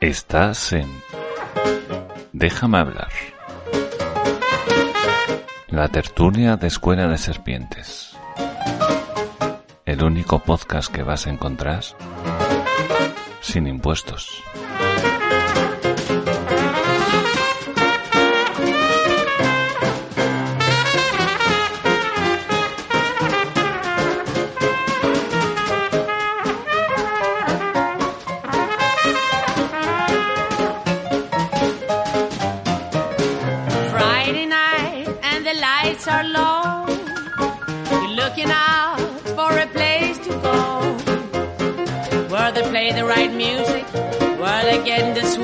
Estás en Déjame hablar. La tertulia de Escuela de Serpientes. El único podcast que vas a encontrar sin impuestos. again this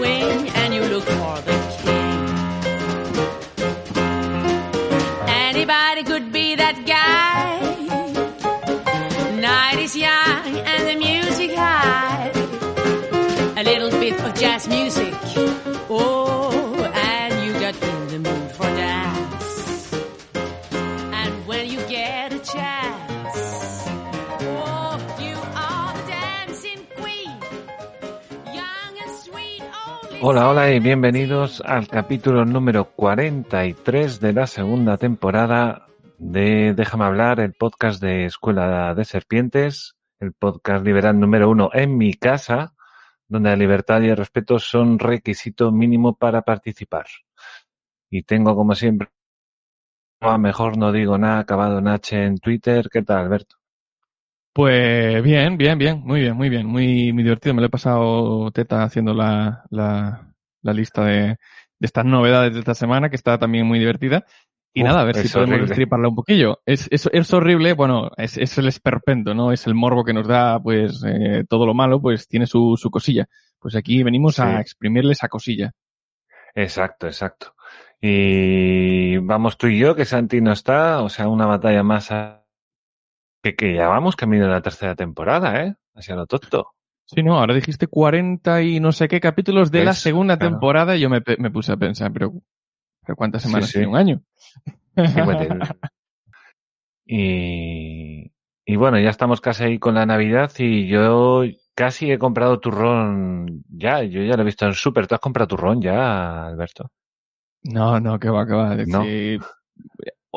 Hola, hola y bienvenidos al capítulo número 43 de la segunda temporada de Déjame hablar, el podcast de Escuela de Serpientes, el podcast liberal número uno en mi casa, donde la libertad y el respeto son requisito mínimo para participar. Y tengo, como siempre, mejor no digo nada, acabado en H en Twitter. ¿Qué tal, Alberto? Pues bien, bien, bien, muy bien, muy bien, muy, muy divertido. Me lo he pasado teta haciendo la, la, la lista de, de estas novedades de esta semana, que está también muy divertida. Y Uf, nada, a ver si podemos horrible. destriparla un poquillo. Es, es, es horrible, bueno, es, es el esperpento, ¿no? Es el morbo que nos da, pues, eh, todo lo malo, pues tiene su, su cosilla. Pues aquí venimos Sí. a exprimirle esa cosilla. Exacto, exacto. Y vamos tú y yo, que Santi no está, o sea, una batalla más a- que, que ya vamos camino de la tercera temporada, ¿eh? Hacia lo tonto. Sí, no, ahora dijiste 40 y no sé qué capítulos de la segunda Claro. temporada y yo me, me puse a pensar, pero, pero ¿cuántas Sí, semanas sí. tiene un año? Y- Y, y bueno, ya estamos casi ahí con la Navidad y yo casi he comprado turrón ya, yo ya lo he visto en Super. ¿Tú has comprado turrón ya, Alberto? No, no, que va, que va. ¿No?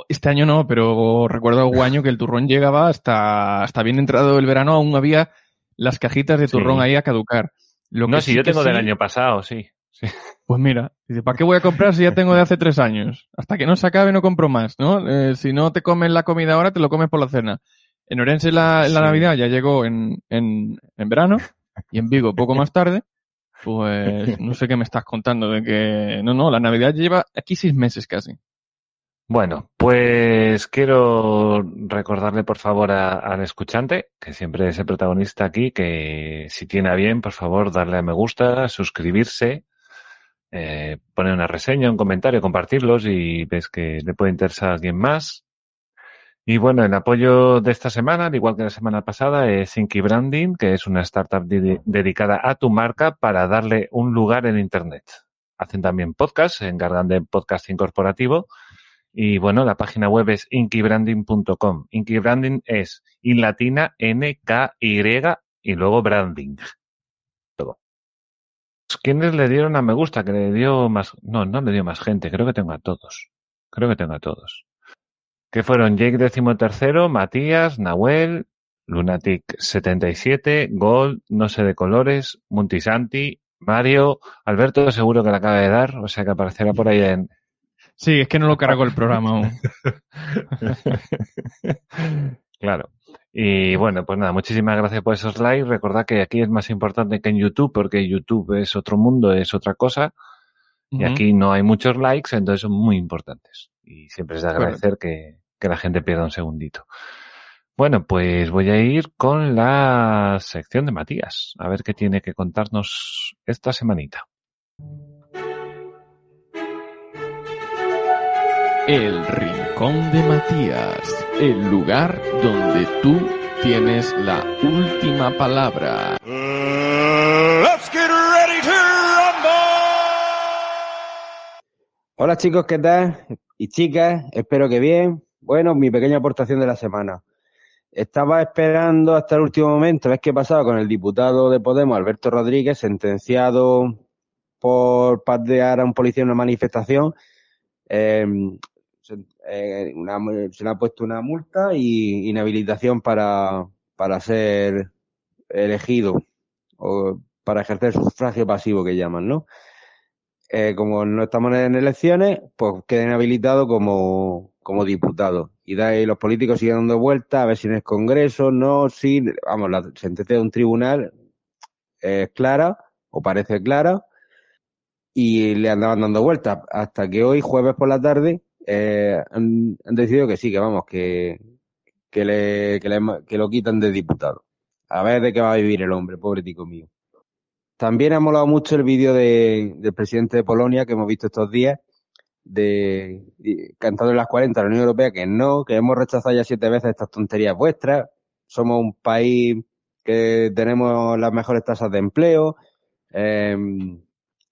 Este año no, pero recuerdo algún año que el turrón llegaba hasta, hasta bien entrado el verano, aún había las cajitas de Sí. turrón ahí a caducar. Lo No, que si sí yo tengo del año pasado, sí. sí. Pues mira, dice, ¿para qué voy a comprar si ya tengo de hace tres años? Hasta que no se acabe no compro más, ¿no? Eh, si no te comes la comida ahora, te lo comes por la cena. En Orense la, la. Navidad ya llegó en, en, en verano y en Vigo poco más tarde. Pues no sé qué me estás contando de que... No, no, la Navidad lleva aquí seis meses casi. Bueno, pues quiero recordarle por favor al escuchante, que siempre es el protagonista aquí, que si tiene a bien, por favor, darle a me gusta, suscribirse, eh, poner una reseña, un comentario, compartirlos y ves que le puede interesar a alguien más. Y bueno, el apoyo de esta semana, al igual que la semana pasada, es Inky Branding, que es una startup de- dedicada a tu marca para darle un lugar en Internet. Hacen también podcasts, se encargan de podcasting corporativo. Y bueno, la página web es inkybranding.com. Inky Branding es in latina N K Y y luego branding. Todo. ¿Quiénes le dieron a me gusta? Que le dio más, no, no le dio más gente. Creo que tengo a todos. Creo que tengo a todos. Que fueron Jake XIII, Matías, Nahuel, Lunatic77, Gold, no sé de colores, Muntisanti, Mario, Alberto seguro que la acaba de dar, o sea que aparecerá por ahí en, Sí, es que no lo cargo el programa aún. claro. Y bueno, pues nada, muchísimas gracias por esos likes. Recordad que aquí es más importante que en YouTube, porque YouTube es otro mundo, es otra cosa. Y aquí no hay muchos likes, entonces son muy importantes. Y siempre es de agradecer que, que la gente pierda un segundito. Bueno, pues voy a ir con la sección de Matías, a ver qué tiene que contarnos esta semanita. El Rincón de Matías, el lugar donde tú tienes la última palabra. Let's get ready to rumble! Hola chicos, ¿qué tal? Y chicas, espero que bien. Bueno, mi pequeña aportación de la semana. Estaba esperando hasta el último momento, a ver qué pasaba con el diputado de Podemos, Alberto Rodríguez, sentenciado por patear a un policía en una manifestación, eh, se, eh, se le ha puesto una multa y inhabilitación para, para ser elegido o para ejercer sufragio pasivo que llaman, ¿no? Eh, como no estamos en elecciones, pues queda inhabilitado como, como diputado. Y de ahí los políticos siguen dando vueltas a ver si en el Congreso, no, si, vamos, la sentencia de un tribunal es clara, o parece clara, y le andaban dando vueltas, hasta que hoy, jueves por la tarde, eh, han, han decidido que sí, que vamos, que, que, le, que, le, que lo quitan de diputado. A ver de qué va a vivir el hombre, pobre tico mío. También ha molado mucho el vídeo de, del presidente de Polonia que hemos visto estos días, de, de cantando en las 40 a la Unión Europea que no, que hemos rechazado ya siete veces estas tonterías vuestras. Somos un país que tenemos las mejores tasas de empleo. Eh,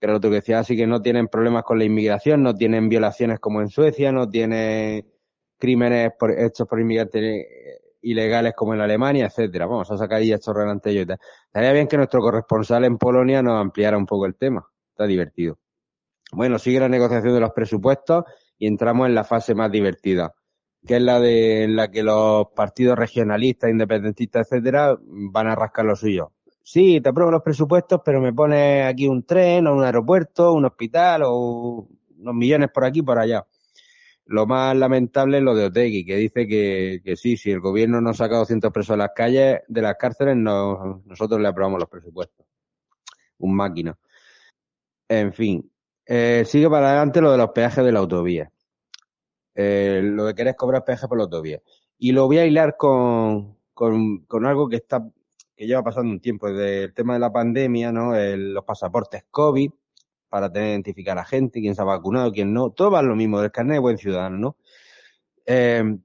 que lo otro que decía, así que no tienen problemas con la inmigración, no tienen violaciones como en Suecia, no tienen crímenes por, hechos por inmigrantes eh, ilegales como en Alemania, etcétera. Vamos a sacar ahí estos y tal. Estaría bien que nuestro corresponsal en Polonia nos ampliara un poco el tema. Está divertido. Bueno, sigue la negociación de los presupuestos y entramos en la fase más divertida, que es la de la que los partidos regionalistas, independentistas, etcétera, van a rascar lo suyo. Sí, te apruebo los presupuestos, pero me pones aquí un tren o un aeropuerto, un hospital o unos millones por aquí por allá. Lo más lamentable es lo de Otegui, que dice que, que sí, si el gobierno no saca 200 presos de las calles, de las cárceles, no, nosotros le aprobamos los presupuestos. Un máquina. En fin, eh, sigue para adelante lo de los peajes de la autovía. Eh, lo de querer cobrar peaje por la autovía. Y lo voy a hilar con, con algo que está, que lleva pasando un tiempo, desde el tema de la pandemia, ¿no? Los pasaportes COVID, para tener identificar a gente, quién se ha vacunado, quién no. Todo va lo mismo, del carnet de buen ciudadano, ¿no? Eh,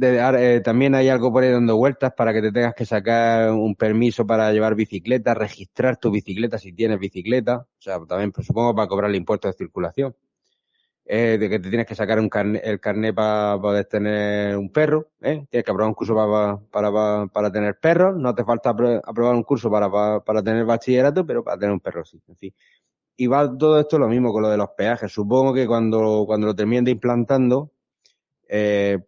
eh, también hay algo por ahí dando vueltas para que te tengas que sacar un permiso para llevar bicicleta, registrar tu bicicleta si tienes bicicleta, o sea, también pues, supongo para cobrar el impuesto de circulación. Eh, de que te tienes que sacar un carne- el carnet para poder tener un perro, ¿eh? tienes que aprobar un curso para, para, para, para tener perros, no te falta apro- aprobar un curso para, para, para tener bachillerato, pero para tener un perro sí, en fin. Y va todo esto lo mismo con lo de los peajes. Supongo que cuando, cuando lo terminen de implantando, eh,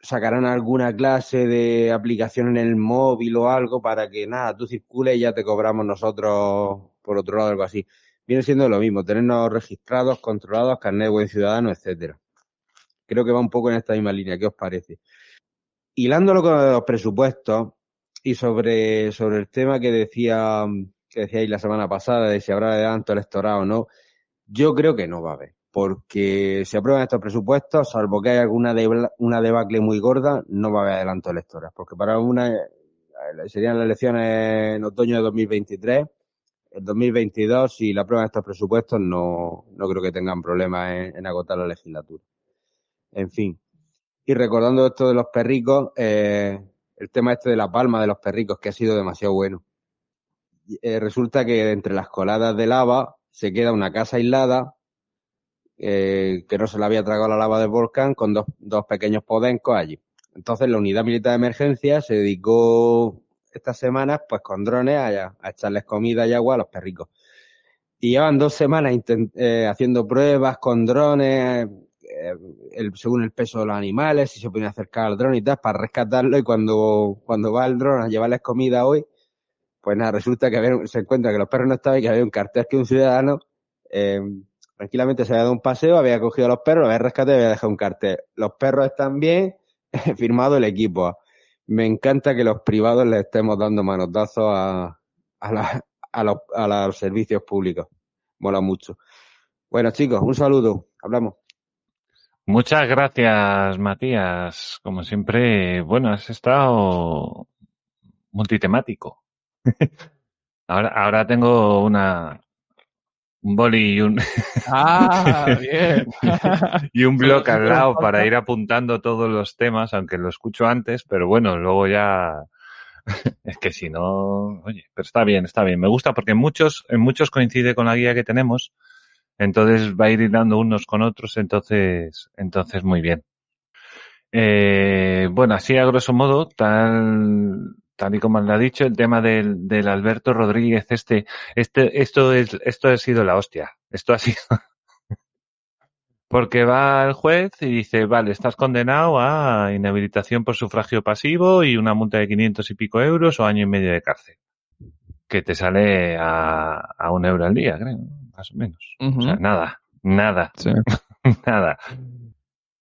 sacarán alguna clase de aplicación en el móvil o algo para que nada, tú circules y ya te cobramos nosotros por otro lado, algo así. Viene siendo lo mismo, tenernos registrados, controlados, carnet de buen ciudadano, etcétera. Creo que va un poco en esta misma línea. ¿Qué os parece? Hilándolo con los presupuestos y sobre, sobre el tema que decía, que decíais la semana pasada de si habrá adelanto electoral o no, yo creo que no va a haber, porque si aprueban estos presupuestos, salvo que haya alguna una debacle muy gorda, no va a haber adelanto electoral, porque para una serían las elecciones en otoño de 2023, el 2022, si la aprueban estos presupuestos, no, no creo que tengan problemas en, en agotar la legislatura. En fin. Y recordando esto de los perricos, eh, el tema este de la palma de los perricos, que ha sido demasiado bueno. Eh, resulta que entre las coladas de lava se queda una casa aislada eh, que no se la había tragado la lava del volcán con dos, dos pequeños podencos allí. Entonces la unidad militar de emergencia se dedicó estas semanas pues con drones a, a echarles comida y agua a los perricos. Y llevan dos semanas eh, haciendo pruebas con drones, eh, el- según el peso de los animales, si se pueden acercar al dron y tal, para rescatarlo. Y cuando, cuando va el dron a llevarles comida hoy, pues nada, resulta que se encuentra que los perros no estaban y que había un cartel que un ciudadano eh, tranquilamente se había dado un paseo, había cogido a los perros, los había rescatado y había dejado un cartel. Los perros están bien, firmado el equipo. Me encanta que los privados le estemos dando manotazos a, a, los, a los servicios públicos. Mola mucho. Bueno, chicos, un saludo. Hablamos. Muchas gracias, Matías. Como siempre, bueno, has estado multitemático. Ahora, ahora tengo una un boli y un, Ah, bien. y un blog Solo- al lado para ir apuntando todos los temas, aunque lo escucho antes, pero bueno, luego ya es que si no, oye, pero está bien, está bien. Me gusta porque en muchos, en muchos coincide con la guía que tenemos, entonces va a ir dando unos con otros, entonces, entonces muy bien. Eh, bueno, así a grosso modo, tal, tal y como le ha dicho, el tema del, del Alberto Rodríguez, este, este, esto es, esto ha sido la hostia. Esto ha sido. Porque va el juez y dice, vale, estás condenado a inhabilitación por sufragio pasivo y una multa de 500 y pico euros o año y medio de cárcel. Que te sale a, a un euro al día, creo, más o menos. O sea, nada, nada, Sí. nada.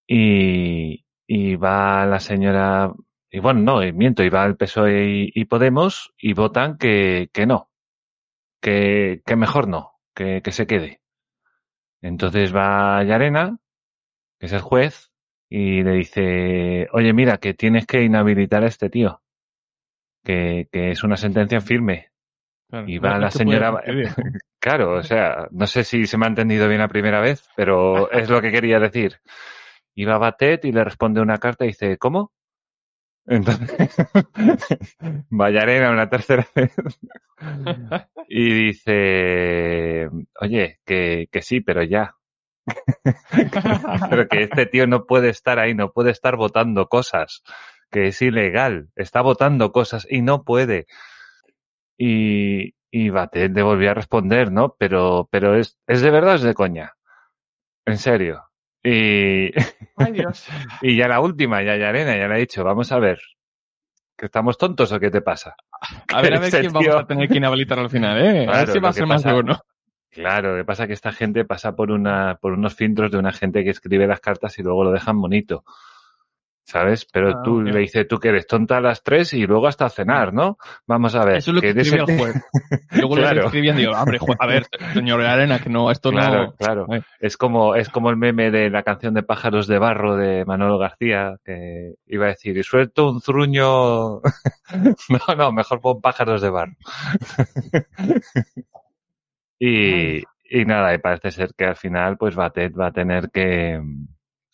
Y, y va la señora, y bueno, no, y miento, y va el PSOE y, y Podemos y votan que, que no, que, que mejor no, que, que se quede. Entonces va Yarena, que es el juez, y le dice, oye, mira, que tienes que inhabilitar a este tío, que, que es una sentencia firme. Claro. Y va la señora, claro, o sea, no sé si se me ha entendido bien la primera vez, pero es lo que quería decir. Y va Batet y le responde una carta y dice, ¿cómo? Entonces, va Yarena una tercera vez y dice, oye, que, que sí, pero ya. pero que este tío no puede estar ahí, no puede estar votando cosas, que es ilegal, está votando cosas y no puede. Y, y Batet le volvió a responder, ¿no? Pero, pero es, es de verdad o es de coña. En serio. Y, Ay, Dios. y ya la última, ya Yarena, ya le ha dicho, vamos a ver, ¿que estamos tontos o qué te pasa? A ver, a ver quién vamos tío- a tener que inhabilitar al final, ¿eh? a ver Claro, si va a ser más de uno. Claro, lo que pasa es que esta gente pasa por una, por unos filtros de una gente que escribe las cartas y luego lo dejan bonito. ¿Sabes? Pero Ah, tú le dices, tú que eres tonta a las tres y luego hasta cenar, ¿no? Vamos a ver. Eso es lo que eres escribía el el- juez. Luego Claro. lo escribían y digo, hombre, juez, a ver, señor Arena, que no, esto Claro, no... claro. Ay. Es como, es como el meme de la canción de Pájaros de Barro de Manolo García, que iba a decir, y suelto un truño. no, no, mejor pon Pájaros de Barro. y, y nada, y parece ser que al final, pues Batet va a tener que,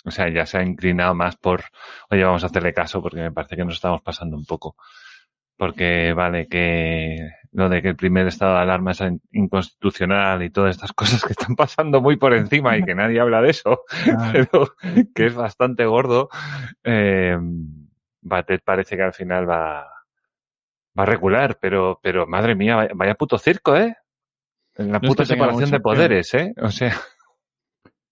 o sea, ya se ha inclinado más por, oye, vamos a hacerle caso porque me parece que nos estamos pasando un poco. Porque vale que lo de que el primer estado de alarma es inconstitucional y todas estas cosas que están pasando muy por encima y que nadie habla de eso, pero que es bastante gordo, eh, Batet parece que al final va, va a recular, pero, pero madre mía, vaya, vaya puto circo, ¿eh? En la No puta separación de poderes, ¿eh? O sea,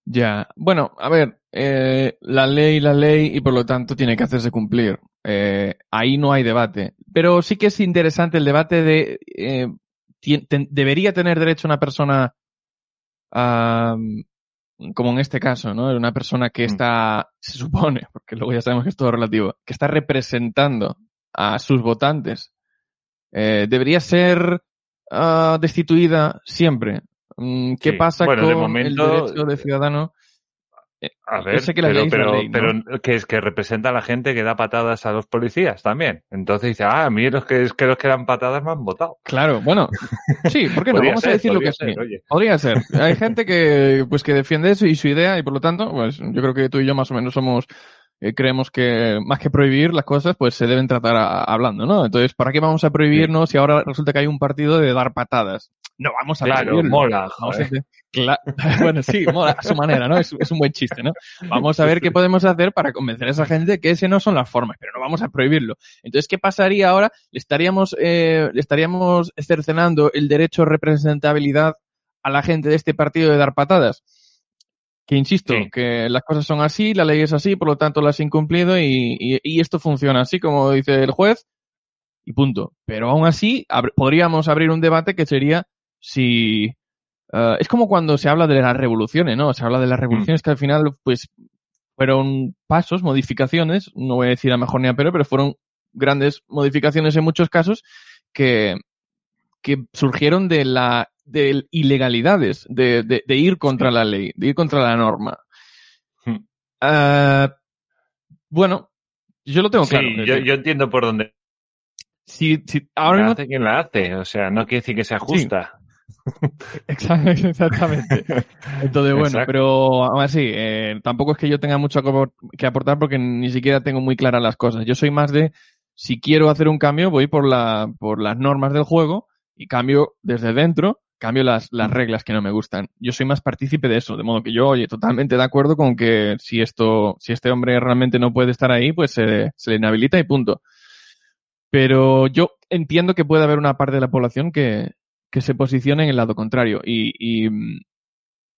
Ya, bueno, a ver, eh, la ley, la ley, y por lo tanto tiene que hacerse cumplir. Eh, ahí no hay debate. Pero sí que es interesante el debate de, eh, ten- ¿debería tener derecho una persona, como en este caso, ¿no? Una persona que Mm. está, se supone, porque luego ya sabemos que es todo relativo, que está representando a sus votantes, ¿debería ser ah, destituida siempre? Mm, ¿Qué Sí. pasa Bueno, con momento- el derecho de ciudadano? A Yo ver, que pero, pero, ley, ¿no? pero que es que representa a la gente que da patadas a los policías también. Entonces dice, ah, a mí los que, es que los que dan patadas me han votado. Claro, bueno, sí, ¿por qué no? Vamos ser, a decir lo que ser, oye. Podría ser. Hay gente que, pues, que defiende eso y su idea y por lo tanto, pues, yo creo que tú y yo más o menos somos, eh, creemos que más que prohibir las cosas, pues se deben tratar a- hablando, ¿no? Entonces, ¿para qué vamos a prohibirnos si ahora resulta que hay un partido de dar patadas? No vamos a Claro, mola, Vamos joder. a hacer- Cla- bueno, sí, mola a su manera, ¿no? Es, es un buen chiste, ¿no? Vamos a ver qué podemos hacer para convencer a esa gente que ese no son las formas, pero no vamos a prohibirlo. Entonces, ¿qué pasaría ahora? Le estaríamos, eh, le estaríamos cercenando el derecho a representabilidad a la gente de este partido de dar patadas. Que insisto, Sí. que las cosas son así, la ley es así, por lo tanto las has incumplido y, y- y esto funciona así, como dice el juez, y punto. Pero aún así, ab- podríamos abrir un debate que sería si... eh, es como cuando se habla de las revoluciones, ¿no? Se habla de las revoluciones que al final, pues, fueron pasos, modificaciones, no voy a decir a mejor ni a peor, pero fueron grandes modificaciones en muchos casos que, que surgieron de la de ilegalidades, de, de, de ir contra la ley, de ir contra la norma. Hmm. Ah, bueno, yo lo tengo Sí, claro. yo, decir, yo entiendo por dónde si, si ahora la hace quien la hace. O sea, no quiere decir que sea justa. Exact- Exactamente. Entonces, bueno, Exacto. pero aún así, eh, tampoco es que yo tenga mucho que aportar porque ni siquiera tengo muy claras las cosas. Yo soy más de, si quiero hacer un cambio, voy por, la, por las normas del juego y cambio desde dentro, cambio las, las reglas que no me gustan. Yo soy más partícipe de eso, de modo que yo, oye, totalmente de acuerdo con que si esto, si este hombre realmente no puede estar ahí, pues se, se le inhabilita y punto. Pero yo entiendo que puede haber una parte de la población que, que se posicione en el lado contrario. Y, y,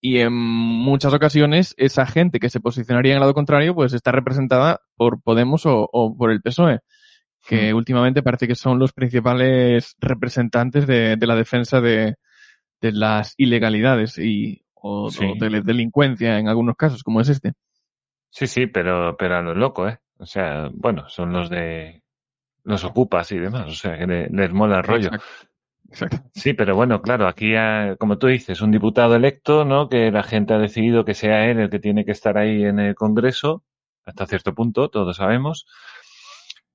y en muchas ocasiones esa gente que se posicionaría en el lado contrario pues está representada por Podemos o, o por el PSOE, que Hmm. últimamente parece que son los principales representantes de, de la defensa de, de las ilegalidades y o, Sí. o de la delincuencia en algunos casos, como es este. Sí, sí, pero, pero a lo loco, ¿eh? O sea, bueno, son los de los ocupas y demás, o sea, que le- les mola el rollo. Exacto. Sí, pero bueno, claro, aquí, como tú dices, un diputado electo, ¿no? Que la gente ha decidido que sea él el que tiene que estar ahí en el Congreso, hasta cierto punto, todos sabemos.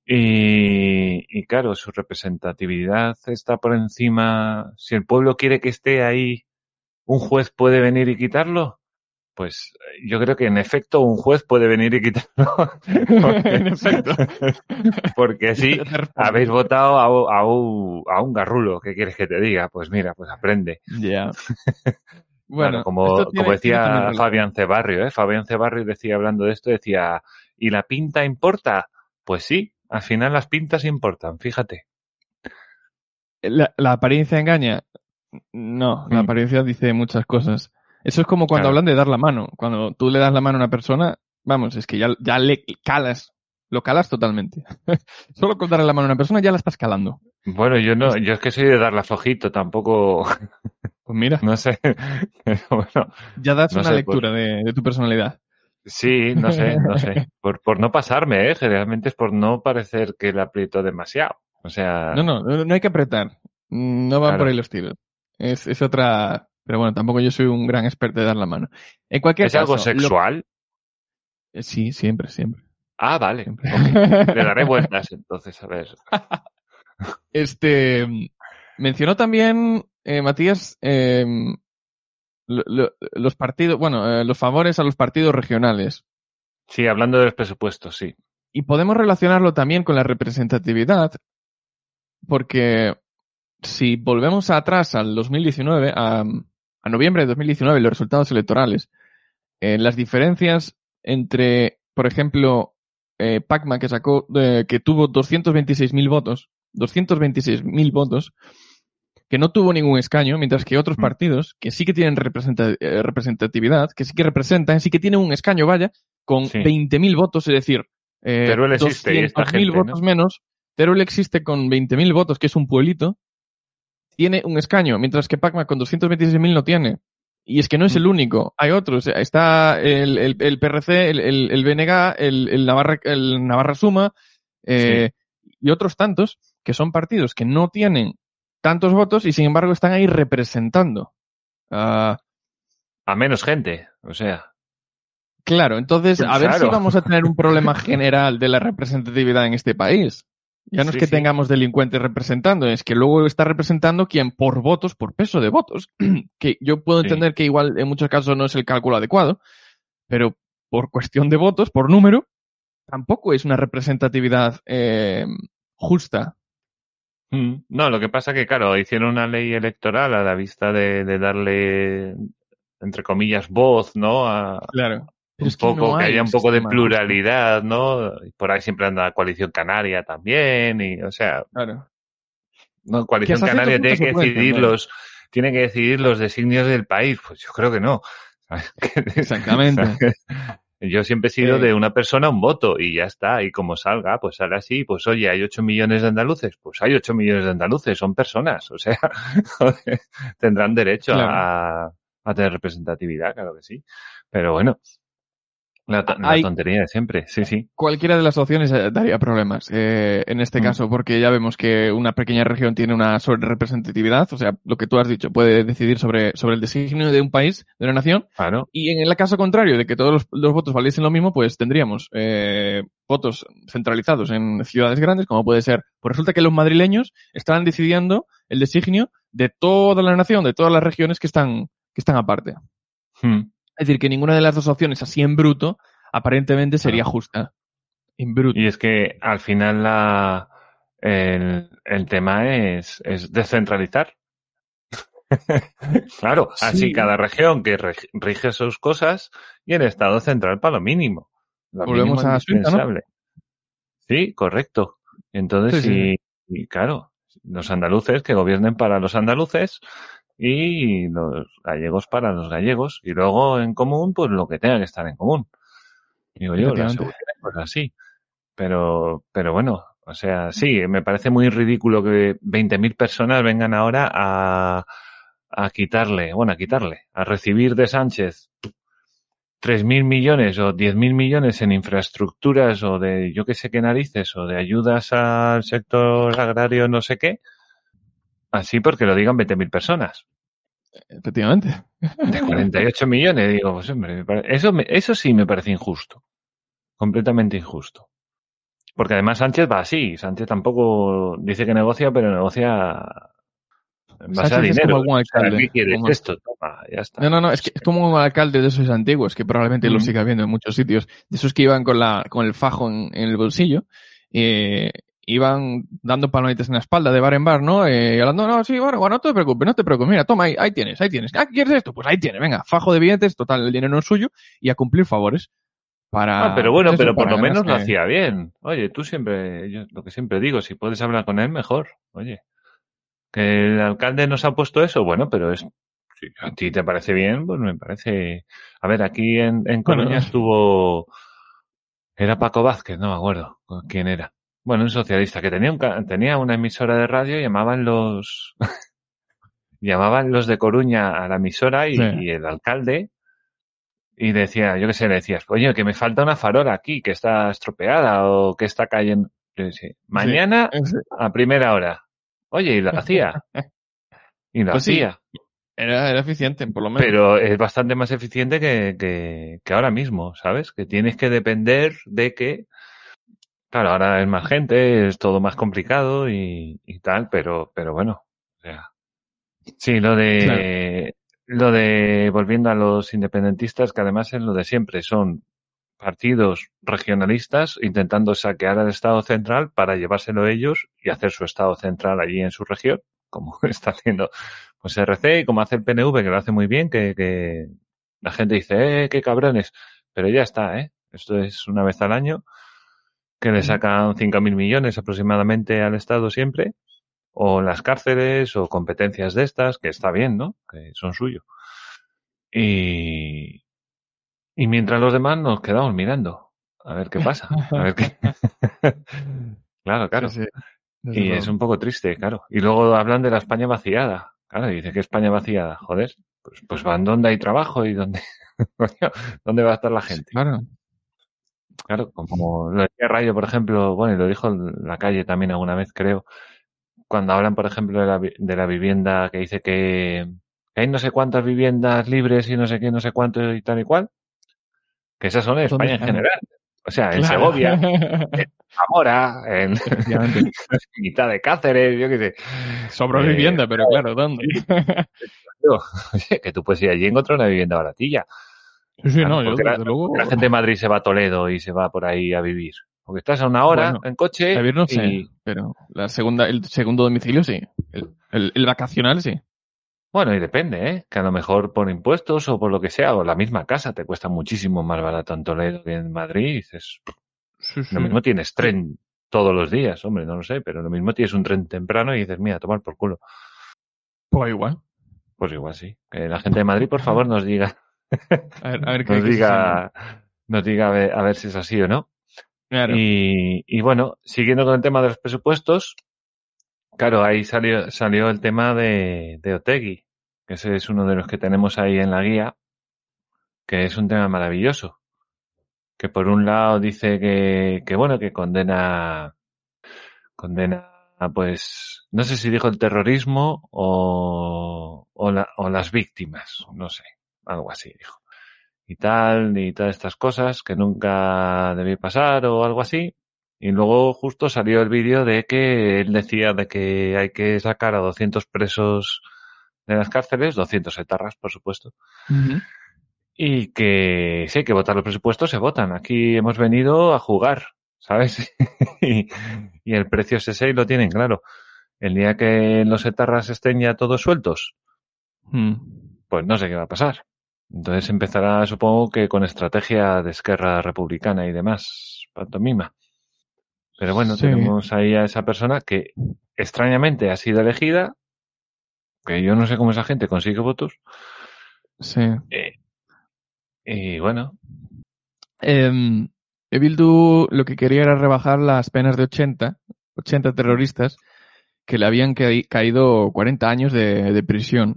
Y, y claro, su representatividad está por encima. Si el pueblo quiere que esté ahí, ¿un juez puede venir y quitarlo? Pues eh, yo creo que en efecto un juez puede venir y quitarlo. en efecto. Porque sí, habéis votado a, un, a un garrulo. ¿Qué quieres que te diga? Pues mira, pues aprende. Ya. Bueno, Bueno, como, decía. Fabián Cebarrio, ¿eh? Fabián Cebarrio decía hablando de esto, decía, ¿y la pinta importa? Pues sí, al final las pintas importan, fíjate. La, la apariencia engaña. No, la Mm. apariencia dice muchas cosas. Eso es como cuando Claro. hablan de dar la mano. Cuando tú le das la mano a una persona, vamos, es que ya, ya le calas. Lo calas totalmente. Solo con darle la mano a una persona ya la estás calando. Bueno, yo no, yo es que soy de darla flojito, tampoco, Pues mira, no sé, bueno, ya das no una sé, lectura de, de tu personalidad. sí, no sé, no sé, por, por no pasarme, ¿eh? Generalmente es por no parecer que le aprieto demasiado. O sea, No, no, no no hay que apretar. No va Claro. por ahí los tiros. Es, es otra. Pero bueno, tampoco yo soy un gran experto de dar la mano. En cualquier ¿es caso. algo lo- sexual? Sí, siempre, siempre. Ah, vale, siempre. Le daré vueltas entonces, a ver. Este mencionó también eh, Matías eh, lo- lo- los partidos, bueno, eh, los favores a los partidos regionales. Sí, hablando de los presupuestos, sí. Y podemos relacionarlo también con la representatividad, porque si volvemos atrás al 2019, a, a noviembre de 2019, los resultados electorales, eh, las diferencias entre, por ejemplo, eh, Pacma, que sacó, eh, que tuvo 226.000 votos, 226.000 votos, que no tuvo ningún escaño, mientras que otros Mm. partidos, que sí que tienen eh, representatividad, que sí que representan, sí que tienen un escaño, vaya, con Sí. 20.000 votos, es decir, eh, Teruel existe y esta 200.000 gente, ¿no? votos menos. Teruel existe con 20.000 votos, que es un pueblito, tiene un escaño, mientras que Pacma con 226.000 no tiene. Y es que no es el Mm. único, hay otros. Está el, el, el PRC, el, el, el BNG, el, el Navarra, el Navarra Suma, eh, y otros tantos que son partidos que no tienen tantos votos y sin embargo están ahí representando. A menos gente, o sea. claro, entonces a ver si vamos a tener un problema general de la representatividad en este país. Ya no es que sí. tengamos delincuentes representando, es que luego está representando quien por votos, por peso de votos, que yo puedo Sí. entender que igual en muchos casos no es el cálculo adecuado, pero por cuestión de votos, por número, tampoco es una representatividad eh, justa. Mm. No, lo que pasa que, claro, hicieron una ley electoral a la vista de, de darle, entre comillas, voz, ¿no? A, Claro. Un poco, que haya un poco de pluralidad, ¿no? Por ahí siempre anda la coalición canaria también, y, o sea, Claro. no, coalición canaria tiene que decidir los, tiene que decidir los designios del país. Pues yo creo que no. Exactamente. Yo siempre he sido Eh. de una persona un voto y ya está. Y como salga, pues sale así. Pues oye, hay 8 millones de andaluces. Pues hay 8 millones de andaluces, son personas. O sea, tendrán derecho Claro. a, a tener representatividad, claro que sí. Pero bueno, la, to- la Hay- tontería de siempre. Sí, sí. Cualquiera de las opciones eh, daría problemas eh, en este Mm. caso, porque ya vemos que una pequeña región tiene una representatividad, o sea, lo que tú has dicho, puede decidir sobre, sobre el designio de un país, de una nación, Claro. y en el caso contrario de que todos los, los votos valiesen lo mismo, pues tendríamos eh, votos centralizados en ciudades grandes, como puede ser, pues resulta que los madrileños están decidiendo el designio de toda la nación, de todas las regiones que están, que están aparte. Mm. Es decir, que ninguna de las dos opciones, así en bruto, aparentemente sería justa. En bruto. Y es que al final la, el, el tema es, es descentralizar. claro, así Sí. cada región que rige sus cosas y el Estado central para lo mínimo. Lo Volvemos mínimo a Suiza, ¿no? indispensable. Sí, correcto. Entonces, Sí, sí, si, y claro, los andaluces que gobiernen para los andaluces y los gallegos para los gallegos y luego en común pues lo que tenga que estar en común. Digo yo, la seguridad pues así. Pero, pero bueno, o sea, sí, me parece muy ridículo que 20.000 personas vengan ahora a, a quitarle, bueno, a quitarle, a recibir de Sánchez 3.000 millones o 10.000 millones en infraestructuras o de yo que sé qué narices o de ayudas al sector agrario no sé qué, así porque lo digan 20.000 personas. Efectivamente. De 48 millones, digo, pues hombre, eso, eso sí me parece injusto. Completamente injusto. Porque además Sánchez va así. Sánchez tampoco dice que negocia, pero negocia base a Sánchez es dinero. como algún alcalde, ¿Qué quieres? como- Esto, toma, ya está. No, no, no, es que es como un alcalde de esos antiguos, que probablemente lo siga viendo en muchos sitios, de esos que iban con la, con el fajo en, en el bolsillo, eh, iban dando palonetes en la espalda de bar en bar, ¿no? Eh, y hablando, no, sí, bueno, bueno, no te preocupes, no te preocupes, mira, toma, ahí, ahí tienes, ahí tienes. Ah, ¿quieres esto? Pues ahí tienes, venga, fajo de billetes, total, el dinero no es suyo, y a cumplir favores. Para, Ah, pero bueno, eso, pero por lo menos lo hacía bien. Oye, tú siempre, yo lo que siempre digo, si puedes hablar con él, mejor. Oye, que el alcalde nos ha puesto eso, bueno, pero es, si a ti te parece bien, pues me parece. A ver, aquí en, en Coruña Bueno. estuvo, era Paco Vázquez, no me acuerdo quién era. Bueno, un socialista que tenía un, tenía una emisora de radio, llamaban los, llamaban los de Coruña a la emisora y, Sí. y el alcalde y decía, yo qué sé, le decías, oye, que me falta una farola aquí, que está estropeada o que está cayendo. Yo decía, mañana a primera hora. Oye, y lo hacía. Y lo Pues sí, hacía. Era, era eficiente, por lo menos. Pero es bastante más eficiente que, que, que ahora mismo, ¿sabes? Que tienes que depender de que, claro, ahora es más gente, es todo más complicado y, y tal, pero, pero bueno, o sea, sí, lo de, lo de, volviendo a los independentistas, que además es lo de siempre, son partidos regionalistas intentando saquear al Estado central para llevárselo ellos y hacer su Estado central allí en su región, como está haciendo pues RC y como hace el PNV, que lo hace muy bien, que, que la gente dice, eh, qué cabrones, pero ya está, ¿eh? Esto es una vez al año, que le sacan 5.000 millones aproximadamente al Estado siempre, o las cárceles, o competencias de estas, que está bien, ¿no? Que son suyos. Y, y mientras los demás nos quedamos mirando, a ver qué pasa, a ver qué. claro, claro. Sí, sí, desde Y luego. es un poco triste, claro. Y luego hablan de la España vaciada. Claro, dice que España vaciada. Joder, pues, pues van donde hay trabajo y donde, ¿dónde va a estar la gente? Claro. Claro, como lo decía Rayo, por ejemplo, bueno, y lo dijo en la calle también alguna vez, creo, cuando hablan, por ejemplo, de la, de la vivienda que dice que, que hay no sé cuántas viviendas libres y no sé qué, no sé cuánto y tal y cual, que esas son en ¿Dónde España en general. O sea, en Claro. Segovia, en Zamora, en mitad de Cáceres, yo qué sé. Sobra Eh, vivienda, pero claro, ¿dónde? Que tú puedes ir allí y encontrar una vivienda baratilla. Sí, sí, Claro, no, yo porque la- desde luego. La gente de Madrid se va a Toledo y se va por ahí a vivir. Porque estás a una hora Bueno, en coche. A no sé, pero la segunda, el segundo domicilio sí. El, el, el vacacional sí. bueno, y depende, ¿eh? Que a lo mejor por impuestos o por lo que sea, o la misma casa te cuesta muchísimo más barato en Toledo que en Madrid. Y dices, Sí, sí. lo mismo tienes tren todos los días, hombre, no lo sé, pero lo mismo tienes un tren temprano y dices, mira, a tomar por culo. Pues igual. Pues igual sí. Que la gente de Madrid, por favor, nos diga, A ver, a ver qué nos diga, nos diga a ver, a ver si es así o no. Claro. Y, y bueno, siguiendo con el tema de los presupuestos, claro, ahí salió, salió el tema de, de Otegui, que ese es uno de los que tenemos ahí en la guía, que es un tema maravilloso. Que por un lado dice que, que bueno, que condena, condena, pues, no sé si dijo el terrorismo o, o, la- o las víctimas, no sé, algo así dijo. Y tal, y todas estas cosas que nunca debía pasar o algo así. Y luego justo salió el vídeo de que él decía de que hay que sacar a 200 presos de las cárceles, 200 etarras, por supuesto, y que sí, hay que votar los presupuestos, se votan. Aquí hemos venido a jugar, ¿sabes? y, y el precio es ese y lo tienen claro. El día que los etarras estén ya todos sueltos, Mm. pues no sé qué va a pasar. Entonces empezará, supongo que con estrategia de esquerra republicana y demás, pantomima. Pero bueno, Sí. tenemos ahí a esa persona que extrañamente ha sido elegida, que yo no sé cómo esa gente consigue votos, Sí. y bueno, Eh, Bildu lo que quería era rebajar las penas de 80, 80 terroristas que le habían ca- caído 40 años de, de prisión.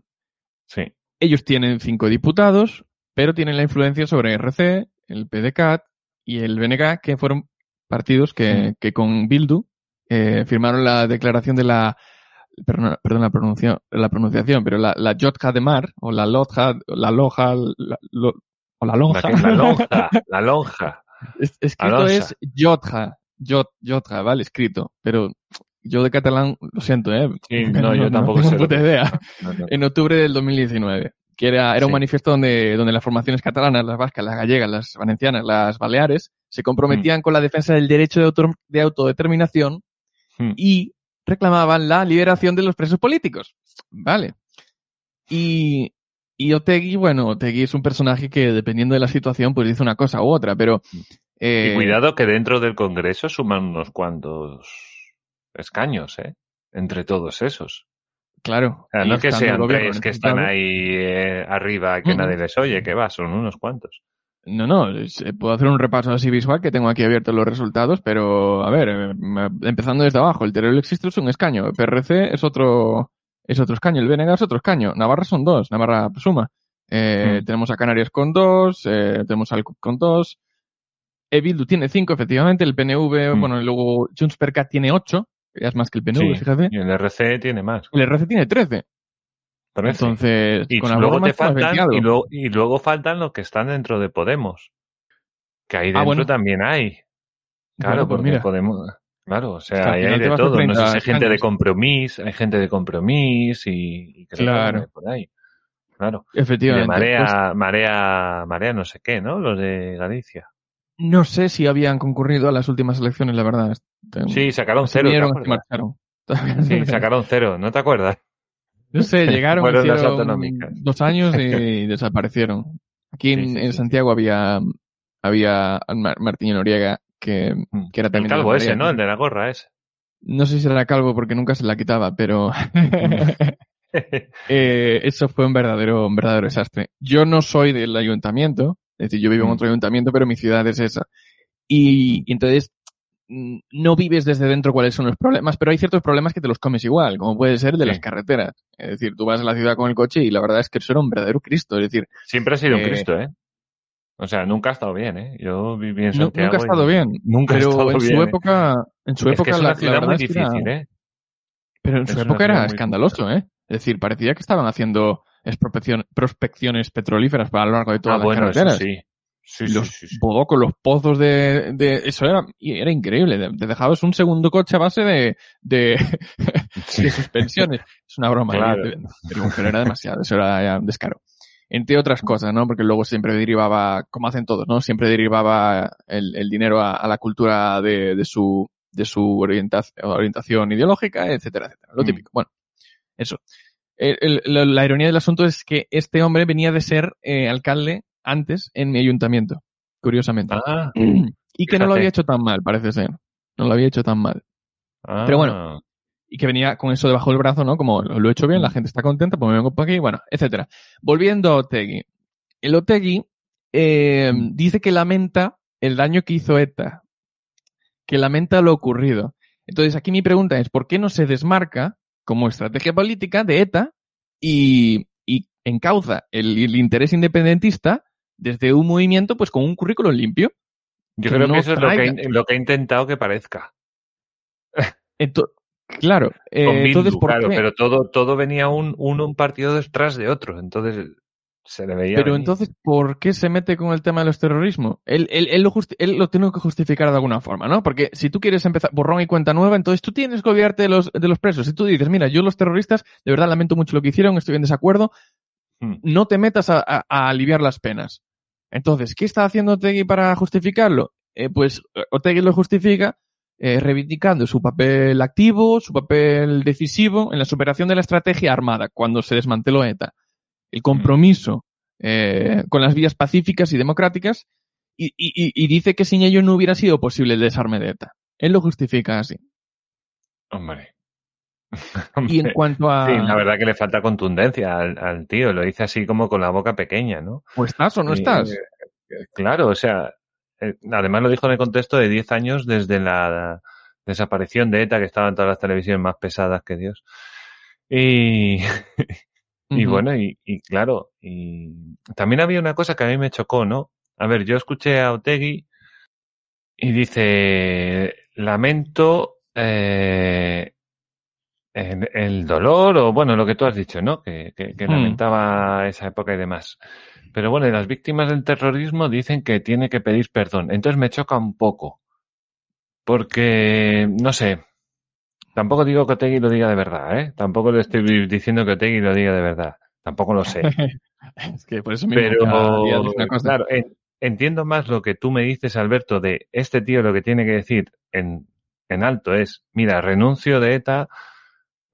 sí. Ellos tienen cinco diputados, pero tienen la influencia sobre RC, el PDCAT y el BNG, que fueron partidos que, que con Bildu eh, firmaron la declaración de la perdón, perdón la, pronuncia- la pronunciación, pero la, la Jotja de Mar, o la Lotja, la Loja, la, lo- o la La, Lonja. que- la lonja, la lonja. Es- escrito Alonso. es Jotja, Jot, Jotja, ¿vale? Escrito, pero yo de catalán, lo siento, ¿eh? Sí, no, yo tampoco tengo sé puta idea No, en octubre del 2019, que era, era un Sí. manifiesto donde, donde las formaciones catalanas, las vascas, las gallegas, las valencianas, las baleares, se comprometían Mm. con la defensa del derecho de, auto- de autodeterminación Hmm. y reclamaban la liberación de los presos políticos. Vale. Y, y Otegui, bueno, Otegui es un personaje que dependiendo de la situación, pues dice una cosa u otra, pero... eh, Y cuidado que dentro del Congreso suman unos cuantos escaños, ¿eh? Entre todos esos. Claro. O sea, y no que el sean gobierno tres que están ahí eh, arriba que nadie les oye, que va, son unos cuantos. No, no, eh, puedo hacer un repaso así visual que tengo aquí abiertos los resultados, pero a ver, eh, empezando desde abajo, el Teruel Existe es un escaño, PRC es otro, es otro escaño, el BNG es otro escaño, Navarra son dos, Navarra suma. Eh, Mm. Tenemos a Canarias con dos, eh, tenemos al CUP con dos, Ebildu tiene cinco, efectivamente, el PNV, Mm. bueno, y luego Junts per Cat tiene ocho, es más que el PNV, Sí. fíjate, Y el RC tiene más. el RC tiene trece, Parece. entonces, y con luego te faltan, y luego, y luego faltan los que están dentro de Podemos. Que ahí Ah, dentro bueno. también hay. Claro, Bueno, pues porque mira. Podemos. Claro, o sea, Es que hay de todo. No sé 30 si hay gente de compromis, hay gente de compromis y, y creo que Claro. por ahí. Claro. De Efectivamente. marea, Pues, marea, marea no sé qué, ¿no? Los de Galicia. No sé si habían concurrido a las últimas elecciones, la verdad. Sí, sacaron cero. ¿te vinieron y marcharon. Sí, sacaron cero, ¿no te acuerdas? No sé, llegaron, Fueron las hicieron autonómicas. dos años y desaparecieron. Aquí en, Sí, sí, en sí, Santiago había, había Mar- Martín Noriega, que, que era El también... de calvo ese, ¿no? El de la gorra ese. No sé si era calvo porque nunca se la quitaba, pero eh, eso fue un verdadero, un verdadero desastre. Yo no soy del ayuntamiento, es decir, yo vivo en Mm. otro ayuntamiento, pero mi ciudad es esa. Y, y entonces mm, no vives desde dentro cuáles son los problemas, pero hay ciertos problemas que te los comes igual, como puede ser de Sí. las carreteras. Es decir, tú vas a la ciudad con el coche y la verdad es que eso era un verdadero Cristo. Es decir, Siempre ha sido un Eh, Cristo, ¿eh? O sea, nunca ha estado bien, ¿eh? Yo viví en Santiago. nunca ha y estado bien. Nunca ha pero estado en bien. su ¿eh? época, en su es época que es la muy era- ¿eh? Pero en Es su época era escandaloso, ¿eh? Es decir, parecía que estaban haciendo exprospección- prospecciones petrolíferas para lo largo de todas Ah, las bueno, carreteras. sí. Sí, los sí, sí. bodocos, los pozos de, de eso era, y era increíble. Te dejabas un segundo coche a base de, de, de suspensiones. Es una broma, Claro. evidentemente, pero, pero era demasiado, eso era ya un descaro. Entre otras cosas, ¿no? Porque luego siempre derivaba, como hacen todos, ¿no? Siempre derivaba el, el dinero a, a la cultura de, de su, de su orienta- orientación ideológica, etcétera, etcétera. Lo Mm. típico. Bueno, eso. El- el- la, ironía del asunto es que este hombre venía de ser eh, alcalde antes en mi ayuntamiento, curiosamente. Ah, y que no lo había hecho tan mal, parece ser. No lo había hecho tan mal. ah. Pero bueno. Y que venía con eso debajo del brazo, ¿no? Como lo he hecho bien, la Mm. gente está contenta, pues me vengo por aquí, bueno, etcétera. Volviendo a Otegui. El Otegui eh, Mm. dice que lamenta el daño que hizo ETA. Que lamenta lo ocurrido. Entonces, aquí mi pregunta es, ¿por qué no se desmarca como estrategia política de ETA y, y encauza el, el interés independentista desde un movimiento pues con un currículum limpio? Yo que creo no que eso es lo que, lo que he intentado que parezca. Claro, eh, entonces, ¿por claro, qué? pero todo, todo venía un, uno un partido detrás de otro. Entonces se le veía. Pero venir. entonces, ¿por qué se mete con el tema de los terrorismos? Él, él, él, lo él lo tiene que justificar de alguna forma, ¿no? Porque si tú quieres empezar borrón y cuenta nueva, entonces tú tienes que olvidarte de los, de los presos. Si tú dices, mira, yo los terroristas, de verdad lamento mucho lo que hicieron, estoy en desacuerdo, Hmm. no te metas a, a- a aliviar las penas. Entonces, ¿qué está haciendo Otegui para justificarlo? Eh, pues eh, Otegui lo justifica eh, reivindicando su papel activo, su papel decisivo en la superación de la estrategia armada cuando se desmanteló ETA. El compromiso eh, con las vías pacíficas y democráticas y, y- y- y dice que sin ello no hubiera sido posible el desarme de ETA. Él lo justifica así. Hombre. Y en cuanto a... Sí, la verdad que le falta contundencia al, al tío. Lo dice así como con la boca pequeña, ¿no? ¿O estás o no estás? eh, Claro, o sea, eh, además lo dijo en el contexto de 10 años desde la desaparición de ETA, que estaban todas las televisiones más pesadas que Dios. Y, y bueno, y, y claro, y también había una cosa que a mí me chocó, ¿no? A ver, yo escuché a Otegui y dice, lamento eh, el, el dolor o bueno, lo que tú has dicho, ¿no? Que, que, que Hmm. lamentaba esa época y demás. Pero bueno, y las víctimas del terrorismo dicen que tiene que pedir perdón. Entonces me choca un poco. Porque, no sé, tampoco digo que Otegui lo diga de verdad, ¿eh? Tampoco le estoy diciendo que Otegui lo diga de verdad. Tampoco lo sé. es que por eso mismo Pero, día una cosa. claro, en- entiendo más lo que tú me dices, Alberto, de este tío lo que tiene que decir en, en alto es, mira, renuncio de ETA,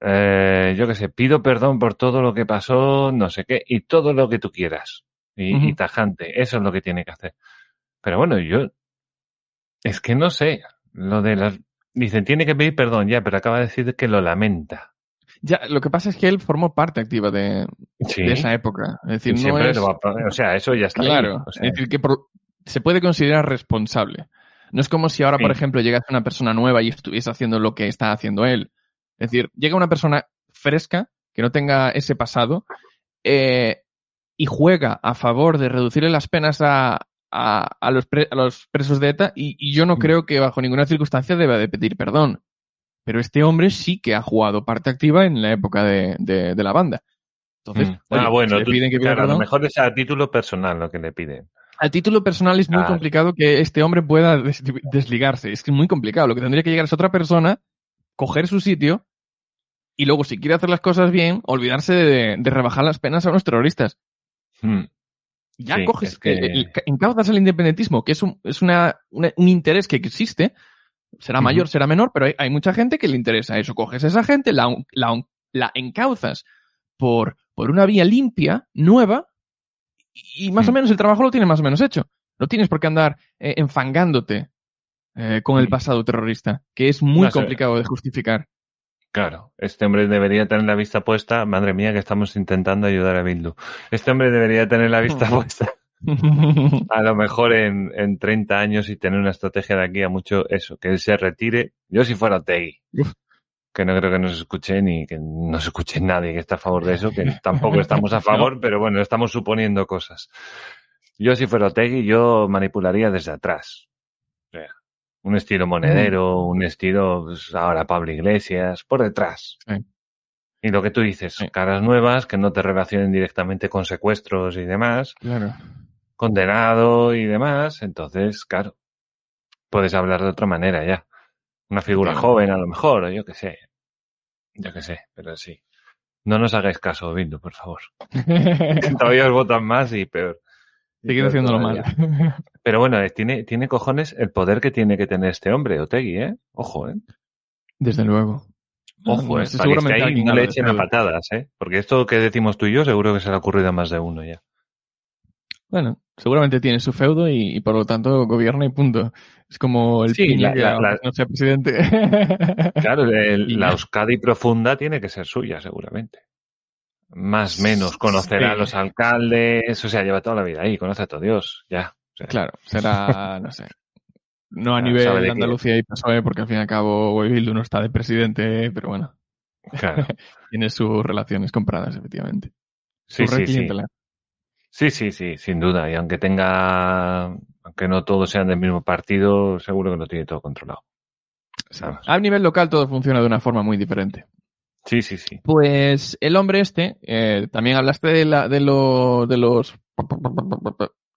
eh, yo qué sé, pido perdón por todo lo que pasó, no sé qué, y todo lo que tú quieras. Y tajante, eso es lo que tiene que hacer. Pero bueno, yo, es que no sé, lo de las, dicen, tiene que pedir perdón, ya, pero acaba de decir que lo lamenta. Ya, lo que pasa es que él formó parte activa de, Sí. de esa época. Es decir, no siempre es... lo va a- o sea, eso ya está ahí. Claro, O sea, es decir, que por- se puede considerar responsable. No es como si ahora, por ejemplo, llegase una persona nueva y estuviese haciendo lo que está haciendo él. Es decir, llega una persona fresca, que no tenga ese pasado, eh, y juega a favor de reducirle las penas a, a, a los, pre- a los presos de ETA, y, y yo no Mm. creo que bajo ninguna circunstancia deba de pedir perdón. Pero este hombre sí que ha jugado parte activa en la época de, de- de la banda. Entonces, Mm. oye, ah, bueno, si le tú- piden que pida claro, a lo mejor es a título personal lo que le piden. a título personal es muy Claro. complicado que este hombre pueda des- desligarse. Es que es muy complicado. Lo que tendría que llegar es otra persona, coger su sitio y luego, si quiere hacer las cosas bien, olvidarse de, de rebajar las penas a los terroristas. Mm. Ya Sí, coges, es que- eh, encauzas el independentismo, que es un, es una, una- un interés que existe. Será mayor, será menor, pero hay, hay mucha gente que le interesa eso. Coges a esa gente, la, la, la encauzas por, por una vía limpia, nueva, y más o menos el trabajo lo tienes más o menos hecho. No tienes por qué andar eh, enfangándote eh, con el pasado terrorista, que es muy No complicado de justificar. Claro, este hombre debería tener la vista puesta. Madre mía, que estamos intentando ayudar a Bildu. Este hombre debería tener la vista puesta a lo mejor en, en 30 años y tener una estrategia de aquí a mucho eso, que él se retire. Yo si fuera Tegui, que no creo que nos escuche ni que no se escuche nadie que está a favor de eso, que tampoco estamos a favor, pero bueno, estamos suponiendo cosas. Yo si fuera Tegui, yo manipularía desde atrás. O sea, un estilo monedero, un estilo pues, ahora Pablo Iglesias, por detrás. Sí. Y lo que tú dices, Sí. caras nuevas que no te relacionen directamente con secuestros y demás, claro. condenado y demás, entonces, claro, puedes hablar de otra manera ya. Una figura Claro. joven a lo mejor, o yo qué sé. Yo qué sé, pero sí. No nos hagáis caso, Bildu, por favor. Todavía os votan más y peor. Peor haciéndolo mal. Pero bueno, tiene, tiene cojones el poder que tiene que tener este hombre, Otegui, ¿eh? Ojo, ¿eh? Desde luego. Ojo, No ¿eh? Para que seguramente ahí no le echen a patadas, ¿eh? Porque esto que decimos tú y yo seguro que se le ha ocurrido a más de uno ya. Bueno, seguramente tiene su feudo y, y por lo tanto gobierna y punto. Es como el Sí, piña la- no sea presidente. Claro, el- la. Euskadi profunda tiene que ser suya, seguramente. Más menos, conocerá Sí. a los alcaldes, o sea, lleva toda la vida ahí, conoce a todo Dios, ya. O sea, claro, será, no sé. No a Claro, nivel de Andalucía y PSOE, porque al fin y al cabo Bildu no está de presidente, pero bueno, claro. tiene sus relaciones compradas, efectivamente. Sí, Su sí, sí. Sí, sí, sí, sin duda. Y aunque tenga, aunque no todos sean del mismo partido, seguro que lo tiene todo controlado. A nivel local todo funciona de una forma muy diferente. Sí, sí, sí. Pues el hombre este, eh, también hablaste de, la, de, lo- de los,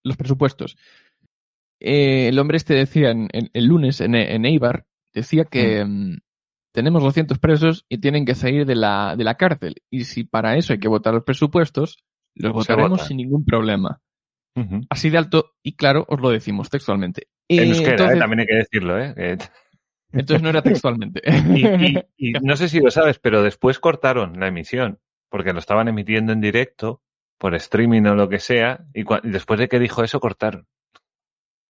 los presupuestos. Eh, el hombre este decía en- en- el lunes en, en Eibar, decía que mm, tenemos 200 presos y tienen que salir de la, de la cárcel. Y si para eso hay que votar los presupuestos, los votaremos sin ningún problema. Así de alto y claro os lo decimos textualmente. En Eh, euskera, entonces, ¿eh? también hay que decirlo, ¿eh? Entonces no era textualmente. Y, y- y no sé si lo sabes, pero después cortaron la emisión, porque lo estaban emitiendo en directo, por streaming o lo que sea, y, después de que dijo eso, cortaron.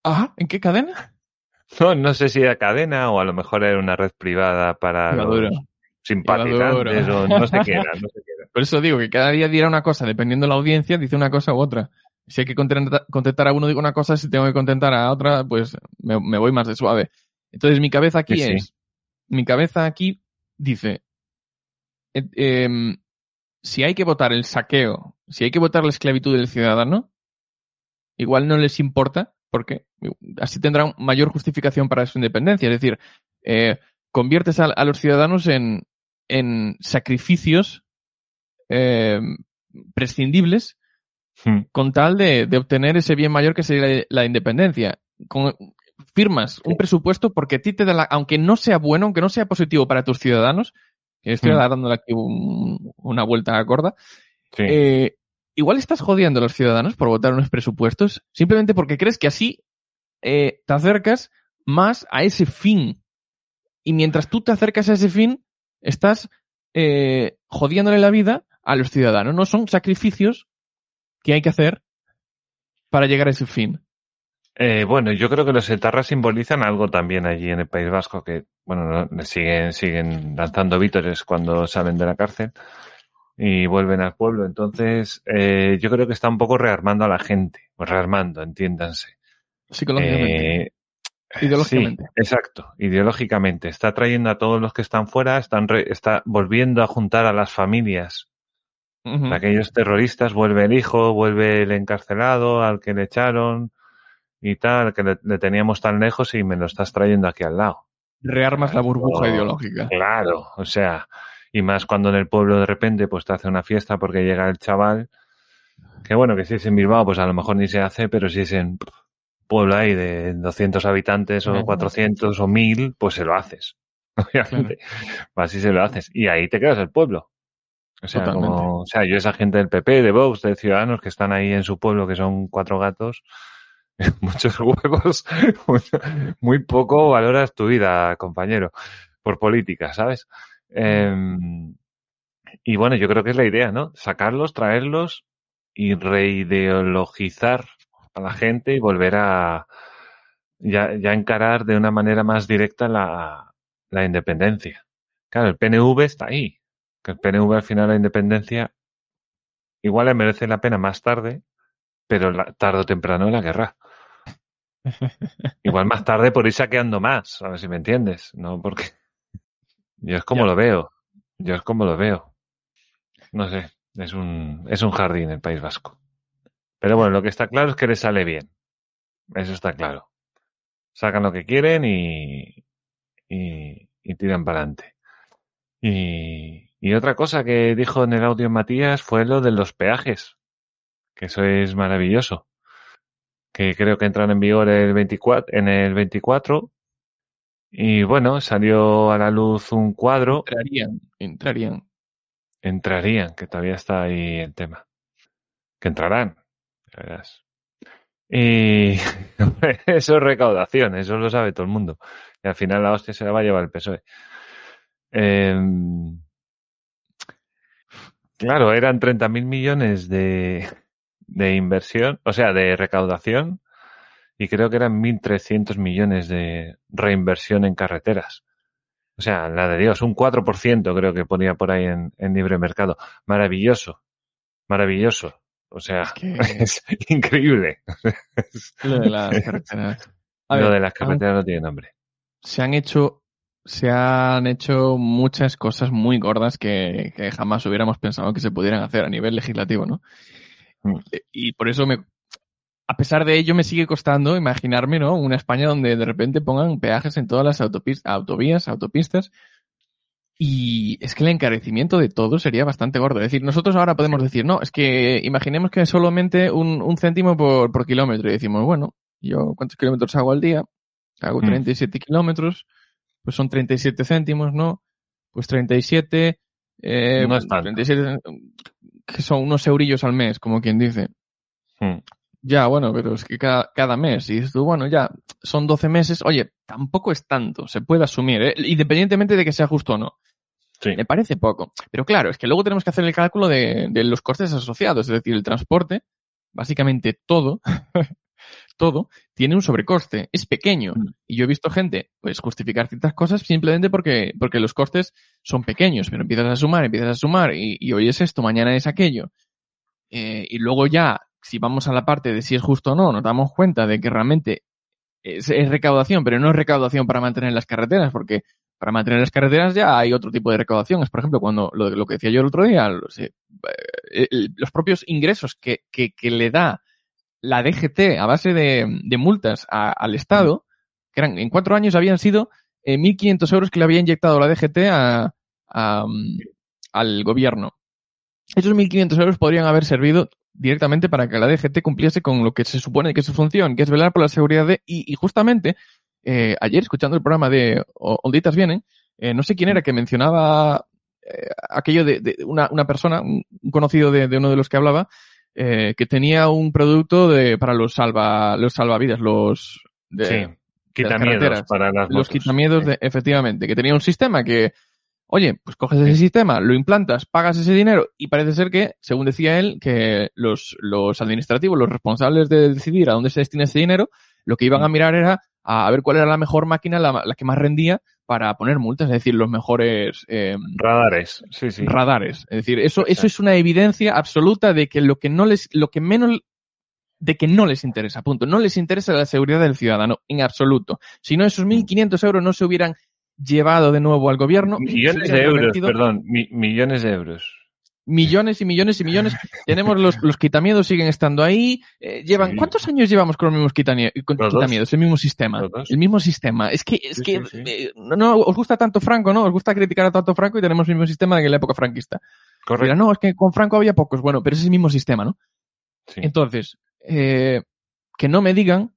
Ah, ¿en qué cadena? No, no sé si era cadena o a lo mejor era una red privada para los simpatizantes o no sé qué era, no sé qué era. Por eso digo que cada día dirá una cosa, dependiendo de la audiencia, dice una cosa u otra. Si hay que contentar, contentar a uno, digo una cosa, si tengo que contentar a otra, pues me, me voy más de suave. Entonces mi cabeza aquí Sí, sí. es, mi cabeza aquí dice, eh, em, si hay que votar el saqueo, si hay que votar la esclavitud del ciudadano, igual no les importa, porque así tendrán mayor justificación para su independencia. Es decir, eh, conviertes a, a los ciudadanos en, en sacrificios eh, prescindibles Hmm. con tal de, de obtener ese bien mayor que sería la, la independencia. Con- firmas un presupuesto porque a ti te da la, aunque no sea bueno, aunque no sea positivo para tus ciudadanos, que estoy Hmm. dándole aquí un- una vuelta a corda, Sí. eh, igual estás jodiendo a los ciudadanos por votar unos presupuestos simplemente porque crees que así eh, te acercas más a ese fin. Y mientras tú te acercas a ese fin, estás eh, jodiéndole la vida a los ciudadanos. No son sacrificios que hay que hacer para llegar a ese fin. Eh, bueno, yo creo que los etarras simbolizan algo también allí en el País Vasco, que, bueno, no- siguen, siguen lanzando vítores cuando salen de la cárcel y vuelven al pueblo. Entonces, eh, yo creo que está un poco rearmando a la gente, o rearmando, entiéndanse. Psicológicamente. Eh, Ideológicamente. Sí, exacto, ideológicamente. Está trayendo a todos los que están fuera, están re- está volviendo a juntar a las familias de aquellos terroristas, vuelve el hijo, vuelve el encarcelado, al que le echaron y tal, que le, le teníamos tan lejos y me lo estás trayendo aquí al lado. Rearmas la burbuja Oh, ideológica. Claro, o sea, y más cuando en el pueblo de repente pues te hace una fiesta porque llega el chaval, que bueno, que si es en Bilbao pues a lo mejor ni se hace, pero si es en pueblo ahí de 200 habitantes o Ujú. 400 o 1000, pues se lo haces. Obviamente, así se lo haces. Y ahí te quedas el pueblo. O sea, como, o sea, yo esa gente del PP, de Vox, de Ciudadanos que están ahí en su pueblo, que son cuatro gatos, muchos huevos, muy poco valoras tu vida, compañero, por política, ¿sabes? Em, y bueno, yo creo que es la idea, ¿no? Sacarlos, traerlos y reideologizar a la gente y volver a ya, ya encarar de una manera más directa la, la independencia. Claro, el PNV está ahí. Que el PNV al final la independencia igual le merece la pena más tarde, pero la- tarde o temprano la querrá. Igual más tarde por ir saqueando más, a ver si me entiendes, ¿no? Porque yo es como Ya. lo veo, yo es como lo veo. No sé, es un, es un jardín el País Vasco. Pero bueno, lo que está claro es que le sale bien. Eso está claro. Sacan lo que quieren y, y, y tiran para adelante. Y, y otra cosa que dijo en el audio Matías fue lo de los peajes, que eso es maravilloso. Que creo que entran en vigor el 24, en el 24. Y bueno, salió a la luz un cuadro. Entrarían, entrarían. Entrarían, que todavía está ahí el tema. Que entrarán, ya verás. Y eso es recaudación, eso lo sabe todo el mundo. Y al final la hostia se la va a llevar el PSOE. Em, claro, eran 30.000 millones de, de inversión, o sea, de recaudación, y creo que eran 1.300 millones de reinversión en carreteras. O sea, la de Dios, un 4% creo que ponía por ahí en, en libre mercado. Maravilloso, maravilloso. O sea, Es que es increíble. lo de las carreteras. A Lo ver, de las carreteras no tiene nombre. se han hecho se han hecho muchas cosas muy gordas que, que jamás hubiéramos pensado que se pudieran hacer a nivel legislativo, ¿no? Mm. Eh, Y por eso me a pesar de ello me sigue costando imaginarme, ¿no? Una España donde de repente pongan peajes en todas las autovías, autopistas. Y es que el encarecimiento de todo sería bastante gordo. Es decir, nosotros ahora podemos decir, no, es que imaginemos que es solamente un, un céntimo por, por kilómetro. Y decimos, bueno, yo cuántos kilómetros hago al día? Hago Mm. 37 kilómetros, pues son 37 céntimos, ¿no? Pues 37, eh, No es tanto. 37, que son unos eurillos al mes, como quien dice. Hmm. Ya, bueno, pero es que cada, cada mes, y dices tú, bueno, ya, son 12 meses, oye, tampoco es tanto, se puede asumir, ¿eh? independientemente de que sea justo o no. Sí. Me parece poco. Pero claro, es que luego tenemos que hacer el cálculo de, de los costes asociados, es decir, el transporte, básicamente todo, todo, tiene un sobrecoste, es pequeño. Mm. Y yo he visto gente, pues, justificar ciertas cosas simplemente porque, porque los costes son pequeños, pero empiezas a sumar, empiezas a sumar, y, y hoy es esto, mañana es aquello. Eh, y luego ya, si vamos a la parte de si es justo o no, nos damos cuenta de que realmente es, es recaudación, pero no es recaudación para mantener las carreteras, porque para mantener las carreteras ya hay otro tipo de recaudaciones. Por ejemplo, cuando lo, lo que decía yo el otro día, los, eh, el- los propios ingresos que, que, que le da la DGT a base de, de multas a- al Estado, que eran en cuatro años habían sido eh, 1.500 euros que le había inyectado la DGT a, a, mm, al gobierno. Esos 1.500 euros podrían haber servido directamente para que la DGT cumpliese con lo que se supone que es su función, que es velar por la seguridad de... Y, y justamente, eh, ayer escuchando el programa de Onditas Vienen, eh, no sé quién era que mencionaba eh, aquello de, de una, una persona, un conocido de, de uno de los que hablaba, eh, que tenía un producto de, para los salva, los salvavidas, los, de, sí. Quita carreteras. para las los quitamiedos, Sí. de, efectivamente, que tenía un sistema que, oye, pues coges ese sistema, lo implantas, pagas ese dinero y parece ser que, según decía él, que los, los administrativos, los responsables de decidir a dónde se destina ese dinero, lo que iban a Mm. mirar era a, ver cuál era la mejor máquina, la, la que más rendía para poner multas, es decir, los mejores eh, Radares, sí, sí. radares. Es decir, eso, eso es una evidencia absoluta de que lo que no les, lo que menos, de que no les interesa, punto. No les interesa la seguridad del ciudadano, en absoluto. Si no, esos 1.500 euros no se hubieran llevado de nuevo al gobierno. Millones de euros, perdón, mi- millones de euros. Millones y millones y millones. Tenemos los, los quitamiedos, siguen estando ahí. Eh, llevan, Sí. ¿Cuántos años llevamos con los mismos con quitamiedos? El mismo sistema. El mismo sistema. Es que, es Sí, que, sí, eh, no, no, os gusta tanto Franco, ¿no? Os gusta criticar a tanto Franco y tenemos el mismo sistema que en la época franquista. Correcto. Dirán, no, es que con Franco había pocos. Bueno, pero es el mismo sistema, ¿no? Sí. Entonces, eh, que no me digan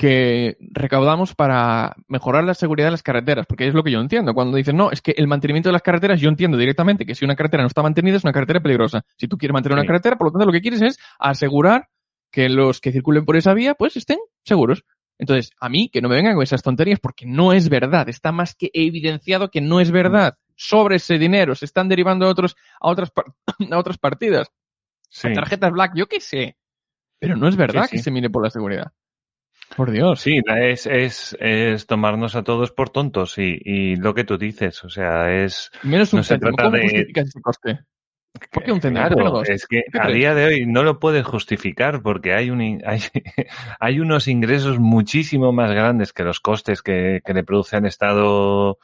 que recaudamos para mejorar la seguridad de las carreteras, porque es lo que yo entiendo. Cuando dicen, no, es que el mantenimiento de las carreteras, yo entiendo directamente que si una carretera no está mantenida es una carretera peligrosa. Si tú quieres mantener Sí. una carretera, por lo tanto, lo que quieres es asegurar que los que circulen por esa vía, pues estén seguros. Entonces, a mí, que no me vengan con esas tonterías, porque no es verdad. Está más que evidenciado que no es verdad. Sobre ese dinero se están derivando a, otros, a, otras, a otras partidas. Sí. A tarjetas black, yo qué sé. Pero no es verdad sí. que se mire por la seguridad. Por Dios. Sí, es, es, es tomarnos a todos por tontos y, y lo que tú dices, o sea, es... Menos un no se céntimo. trata ¿Cómo de- justificas ese coste? ¿Por qué un dos? es que ¿Qué a crees? día de hoy no lo puedes justificar porque hay, un, hay, hay unos ingresos muchísimo más grandes que los costes que, que le produce al Estado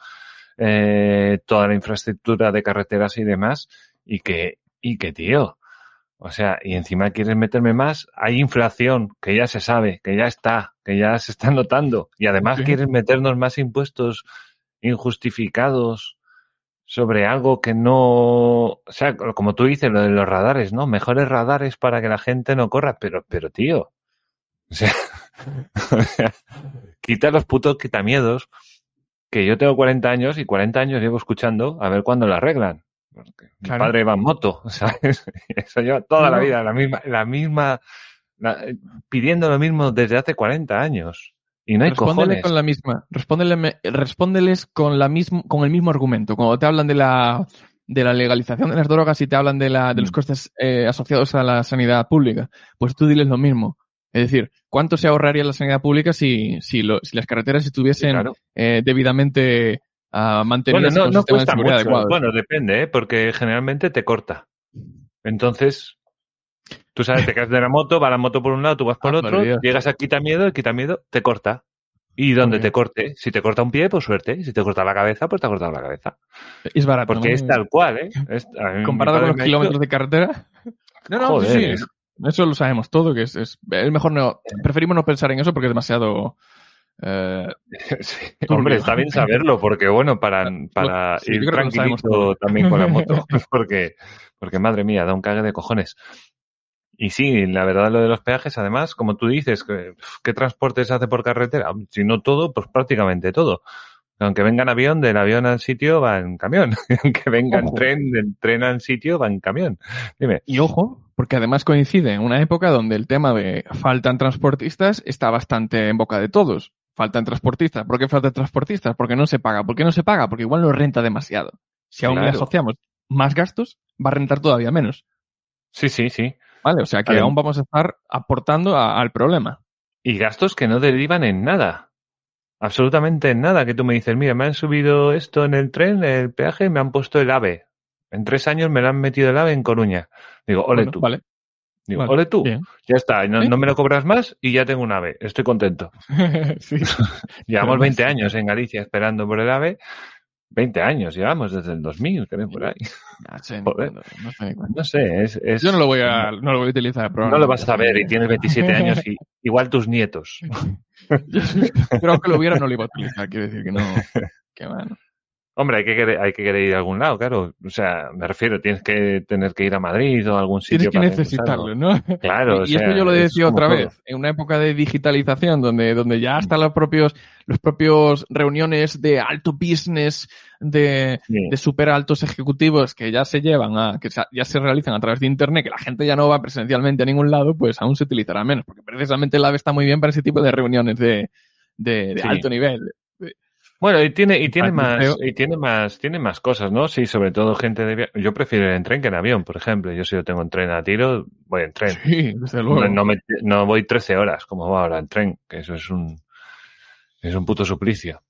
eh, toda la infraestructura de carreteras y demás y que, y que tío, o sea, y encima quieres meterme más, hay inflación que ya se sabe, que ya está, que ya se está notando y además Sí. quieres meternos más impuestos injustificados sobre algo que no, o sea, como tú dices, lo de los radares, ¿no? Mejores radares para que la gente no corra, pero, pero tío, o sea, o sea, quita los putos quitamiedos, que yo tengo 40 años y 40 años llevo escuchando a ver cuándo lo arreglan. Porque mi padre va en moto, ¿sabes? Eso lleva toda la vida, la misma, la misma, la- pidiendo lo mismo desde hace 40 años. Y no hay Respóndele cojones. con la misma. Respóndele, respóndeles con la mismo, con el mismo argumento. Cuando te hablan de la, de la legalización de las drogas y te hablan de la, de los Mm. costes eh, asociados a la sanidad pública, pues tú diles lo mismo. Es decir, ¿cuánto se ahorraría la sanidad pública si, si, lo- si las carreteras estuviesen Claro. eh, debidamente ah, Bueno, mantenidas no, no de cuesta mucho. Bueno, depende, ¿eh? porque generalmente te corta. Entonces, tú sabes, te caes de la moto, va la moto por un lado, tú vas por Ah, otro, llegas a Quitamiedo, el Quitamiedo te corta. Y donde te corte, si te corta un pie, pues suerte. Si te corta la cabeza, pues te ha cortado la cabeza. Es barato. Porque ¿no? es tal cual, ¿eh? Es- a Comparado con los kilómetros dicho- de carretera. No, no, Joder, sí, sí. es- Eso lo sabemos todo, que es, es mejor no. Preferimos no pensar en eso porque es demasiado. Eh, Sí. Hombre, está bien saberlo, porque bueno, para, para Sí, yo ir tranquilito también con la moto, porque, porque madre mía, da un cague de cojones. Y sí, la verdad lo de los peajes, además, como tú dices, ¿qué transporte se hace por carretera? Si no todo, pues prácticamente todo. Aunque venga en avión, del avión al sitio va en camión. Aunque venga en Ojo. tren, del tren al sitio va en camión. Dime. Y ojo, porque además coincide en una época donde el tema de faltan transportistas está bastante en boca de todos. Faltan transportistas. ¿Por qué faltan transportistas? Porque no se paga. ¿Por qué no se paga? Porque igual no renta demasiado. Si aún le Claro. asociamos más gastos, va a rentar todavía menos. Sí, sí, sí. ¿Vale? O sea que aún vamos a estar aportando a- al problema. y gastos que no derivan en nada. Absolutamente en nada. Que tú me dices, mira, me han subido esto en el tren, el peaje, me han puesto el AVE. En tres años me lo han metido el AVE en Coruña. Digo, ole Bueno, tú. Vale. Digo, vale, ole tú. bien. Ya está, no, ¿Sí? no me lo cobras más y ya tengo un AVE. Estoy contento. Llevamos Pero 20 sí. años en Galicia esperando por el AVE. 20 años llevamos desde el 2000, creo, por ahí. No sé ni Joder. cuándo, no sé ni cuándo. No sé, es... es- Yo no lo voy a, no lo voy a utilizar. No lo vas a ver y tienes 27 años y igual tus nietos. Pero aunque lo hubiera, no lo iba a utilizar. Quiero decir que no. Que bueno. Hombre, hay que, querer, hay que querer ir a algún lado, claro. O sea, me refiero, tienes que tener que ir a Madrid o a algún sitio Tienes que para necesitarlo. ¿no? Claro, y esto sea, yo lo decía otra todo. vez, en una época de digitalización donde, donde ya hasta los propios, los propios reuniones de alto business, de, Sí. de super altos ejecutivos que ya se llevan a, que ya se realizan a través de internet, que la gente ya no va presencialmente a ningún lado, pues aún se utilizará menos, porque precisamente el AVE está muy bien para ese tipo de reuniones de, de, de Sí. alto nivel. Bueno, y tiene, y tiene Al más, museo. y tiene más, tiene más cosas, ¿no? Sí, sobre todo gente de via- Yo prefiero ir en tren que en avión, por ejemplo. Yo si yo tengo en tren a tiro, voy en tren. Sí, desde luego. No, no me- no voy 13 horas como va ahora en tren, que eso es un, es un puto suplicio.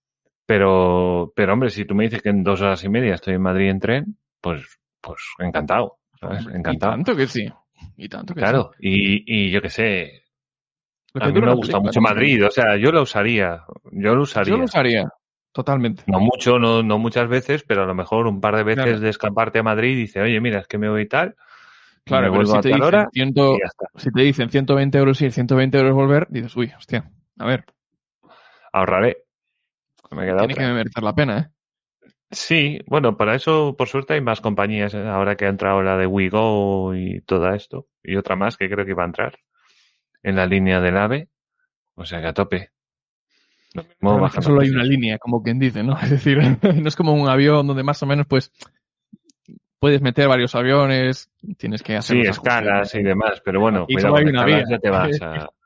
Pero, pero hombre, si tú me dices que en dos horas y media estoy en Madrid en tren, pues, pues encantado, ¿sabes? Encantado. Y tanto que sí. Y tanto que Claro, sí. y, y yo qué sé, a mí me gusta mucho. Madrid, o sea, yo lo usaría, yo lo usaría. Yo lo usaría. Totalmente. No mucho, no, no muchas veces, pero a lo mejor un par de veces Claro. de escaparte a Madrid y dice, oye, mira, es que me voy y tal, Claro, pero si te, dicen hora ciento- y ya está. si te dicen 120 euros ir, 120 euros volver, dices, uy, hostia, a ver, Ahorraré. Me queda tiene otra. que merecer la pena, ¿eh? Sí, bueno, para eso, por suerte, hay más compañías. ¿eh? Ahora que ha entrado la de WeGo y todo esto, y otra más que creo que iba a entrar en la línea del AVE. O sea que a tope. Lo mismo solo hay una línea, como quien dice, ¿no? Es decir, no es como un avión donde más o menos, pues, puedes meter varios aviones, tienes que hacer Sí, escalas y demás, pero bueno, Y cuidado hay una vía. ya te vas a...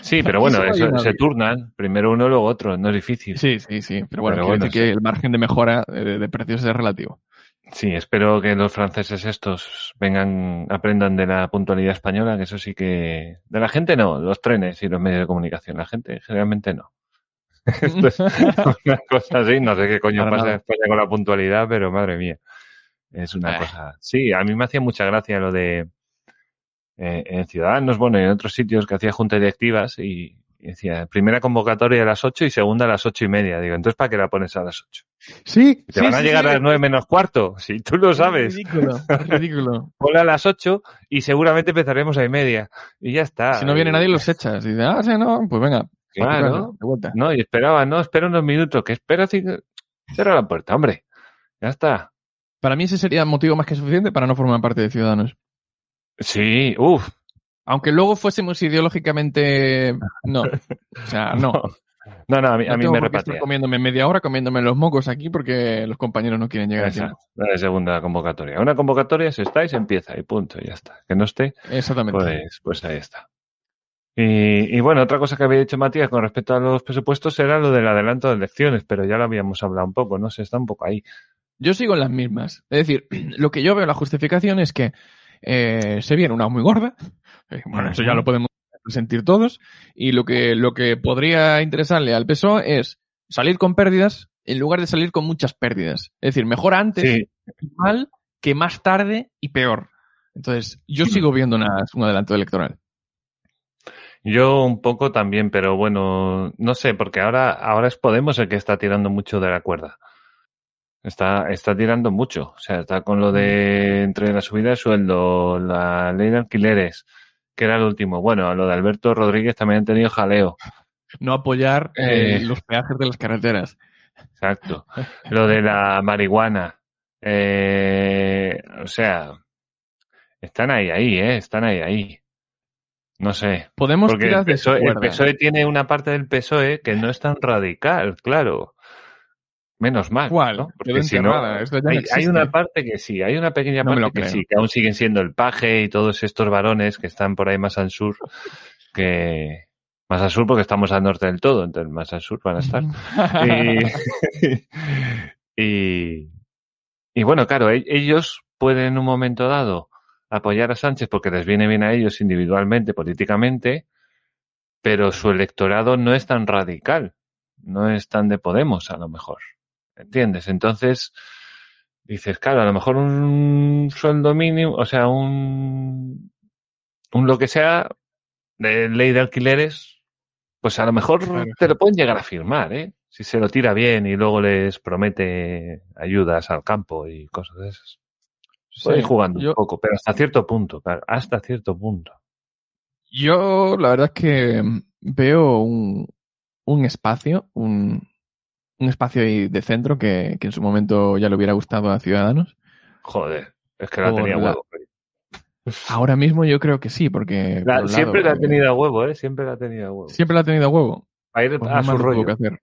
Sí, pero bueno, eso- se turnan. Primero uno, luego otro. No es difícil. Sí, sí, sí, pero bueno, Pero bueno, que el margen de mejora eh, de precios es relativo. Sí, espero que los franceses estos vengan, aprendan de la puntualidad española, que eso sí que... De la gente no, los trenes y los medios de comunicación. La gente generalmente no. Esto es una cosa así, no sé qué coño pasa en. España con la puntualidad, pero madre mía. Es una Eh. cosa... Sí, a mí me hacía mucha gracia lo de... eh, en Ciudadanos, bueno, y en otros sitios que hacía juntas directivas y, y decía, primera convocatoria a las ocho y segunda a las ocho y media. Digo, entonces ¿para qué la pones a las ocho? Sí, ¿Te van a llegar a las nueve menos cuarto? Si tú lo sabes. Es ridículo, es ridículo. Ponla a las 8 y seguramente empezaremos a y media. Y ya está. Si no viene nadie, los echas. Y dices, ah, sí, no, pues venga. Claro. casa, de vuelta. No, y esperaba, no, espera unos minutos, que espero cinco... Cierra la puerta, hombre. Ya está. Para mí ese sería motivo más que suficiente para no formar parte de Ciudadanos. Sí, uff. Aunque luego fuésemos ideológicamente... No. O sea, no. No, no, a mí, a mí me repatea. comiéndome media hora comiéndome los mocos aquí porque los compañeros no quieren llegar a tiempo. Exacto. La segunda convocatoria. Una convocatoria, si está y se empieza y punto, y ya está. Que no esté, Exactamente. pues, pues ahí está. Y, y bueno, otra cosa que había dicho Matías con respecto a los presupuestos era lo del adelanto de elecciones, pero ya lo habíamos hablado un poco, no sé, está un poco ahí. Yo sigo en las mismas. Es decir, lo que yo veo en la justificación es que eh, se viene una muy gorda. Eh, Bueno, eso ya lo podemos sentir todos. Y lo que, lo que podría interesarle al PSOE es salir con pérdidas en lugar de salir con muchas pérdidas. Es decir, mejor antes Sí, y mal que más tarde y peor. Entonces, yo sigo viendo una- un adelanto electoral. Yo un poco también, pero bueno, no sé, porque ahora, ahora es Podemos el que está tirando mucho de la cuerda. Está, está tirando mucho. O sea, está con lo de entre la subida de sueldo, la ley de alquileres, que era el último. Bueno, lo de Alberto Rodríguez también han tenido jaleo. No apoyar eh, Eh. los peajes de las carreteras. Exacto. Lo de la marihuana. Eh, o sea, están ahí, ahí, eh, están ahí, ahí. No sé. Podemos Porque el tirar de su PSOE, el cuerda. PSOE tiene una parte del PSOE que no es tan radical, claro. Menos mal. ¿Cuál? ¿no? Quedó si no, enterrada, esto ya no hay, hay una parte que sí, hay una pequeña No parte que sí, que aún siguen siendo el paje y todos estos varones que están por ahí más al sur, que más al sur porque estamos al norte del todo, entonces más al sur van a estar. Y, y, y bueno, claro, e- ellos pueden en un momento dado apoyar a Sánchez porque les viene bien a ellos individualmente, políticamente, pero su electorado no es tan radical, no es tan de Podemos a lo mejor. ¿Entiendes? Entonces, dices, claro, a lo mejor un sueldo mínimo, o sea, un, un lo que sea de ley de alquileres, pues a lo mejor Claro. te lo pueden llegar a firmar, ¿eh? Si se lo tira bien y luego les promete ayudas al campo y cosas de esas. Puede ir Sí, jugando yo- un poco, pero hasta cierto punto, claro, hasta cierto punto. Yo, la verdad es que mm, veo un, un espacio, un, un espacio ahí de centro que, que en su momento ya le hubiera gustado a Ciudadanos. Joder, es que la Por tenía la- huevo. Ahora mismo yo creo que sí, porque... La- por un siempre lado, la ha tenido a huevo, ¿eh? Siempre la ha tenido a huevo. Siempre la ha tenido a huevo. a ir Pues a su rollo. que hacer.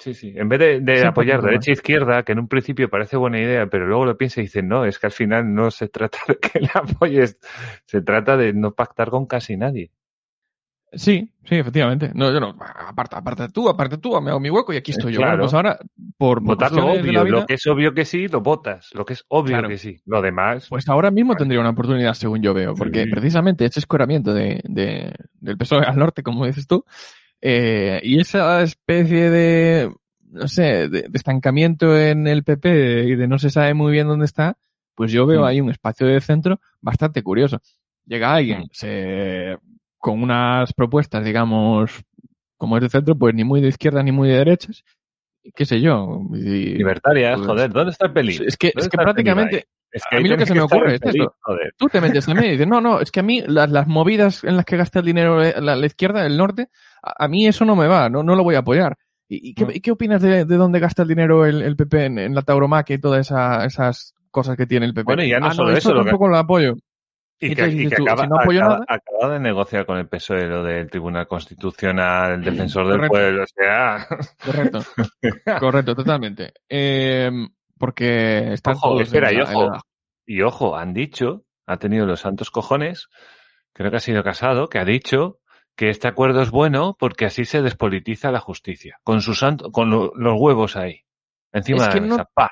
Sí, sí. En vez de, apoyar derecha e izquierda, que en un principio parece buena idea, pero luego lo piensa y dice, no, es que al final no se trata de que la apoyes, se trata de no pactar con casi nadie. Sí, sí, efectivamente. No, yo no. Aparta, aparta tú, aparte tú, me hago mi hueco y aquí estoy yo. Bueno, pues ahora, por, por Votar lo cuestiones de la obvio, vida, lo que es obvio que sí, lo votas. Lo que es obvio Claro. que sí. Lo demás, Pues ahora mismo tendría una oportunidad, según yo veo, porque Sí. precisamente ese escoramiento de, de- del PSOE al norte, como dices tú, eh, y esa especie de, no sé, de, de estancamiento en el PP y de no se sabe muy bien dónde está, pues yo veo Mm. ahí un espacio de centro bastante curioso. Llega alguien, se, con unas propuestas, digamos, como es de centro, pues ni muy de izquierda ni muy de derechas, qué sé yo. y- libertarias, pues- joder, ¿dónde está el peligro? es que, ¿Dónde es que prácticamente? Es a ahí mí lo que se me ocurre es peligro, joder. tú te metes también y dices, no, no, es que a mí las, las movidas en las que gasta el dinero eh, la, la izquierda, el norte, a, a mí eso no me va, no, no lo voy a apoyar. ¿Y, y qué, Mm. y qué opinas de, de dónde gasta el dinero el, el PP en, en la tauromaquia y todas esa- esas cosas que tiene el PP? Bueno, y ya no ah, solo no, eso, lo que- tampoco lo apoyo. Y que, y que tú, acaba, si no apoyo acaba- nada- acaba de negociar con el PSOE lo del Tribunal Constitucional, el defensor del Correcto. pueblo, o sea... Correcto, correcto, totalmente. Eh, porque están Ojo, todos espera, en y la- ojo. la- Y ojo, han dicho, ha tenido los santos cojones, creo que ha sido casado, que ha dicho que este acuerdo es bueno porque así se despolitiza la justicia. Con su santo, con lo- los huevos ahí. Encima Es de la no- mesa. Pa.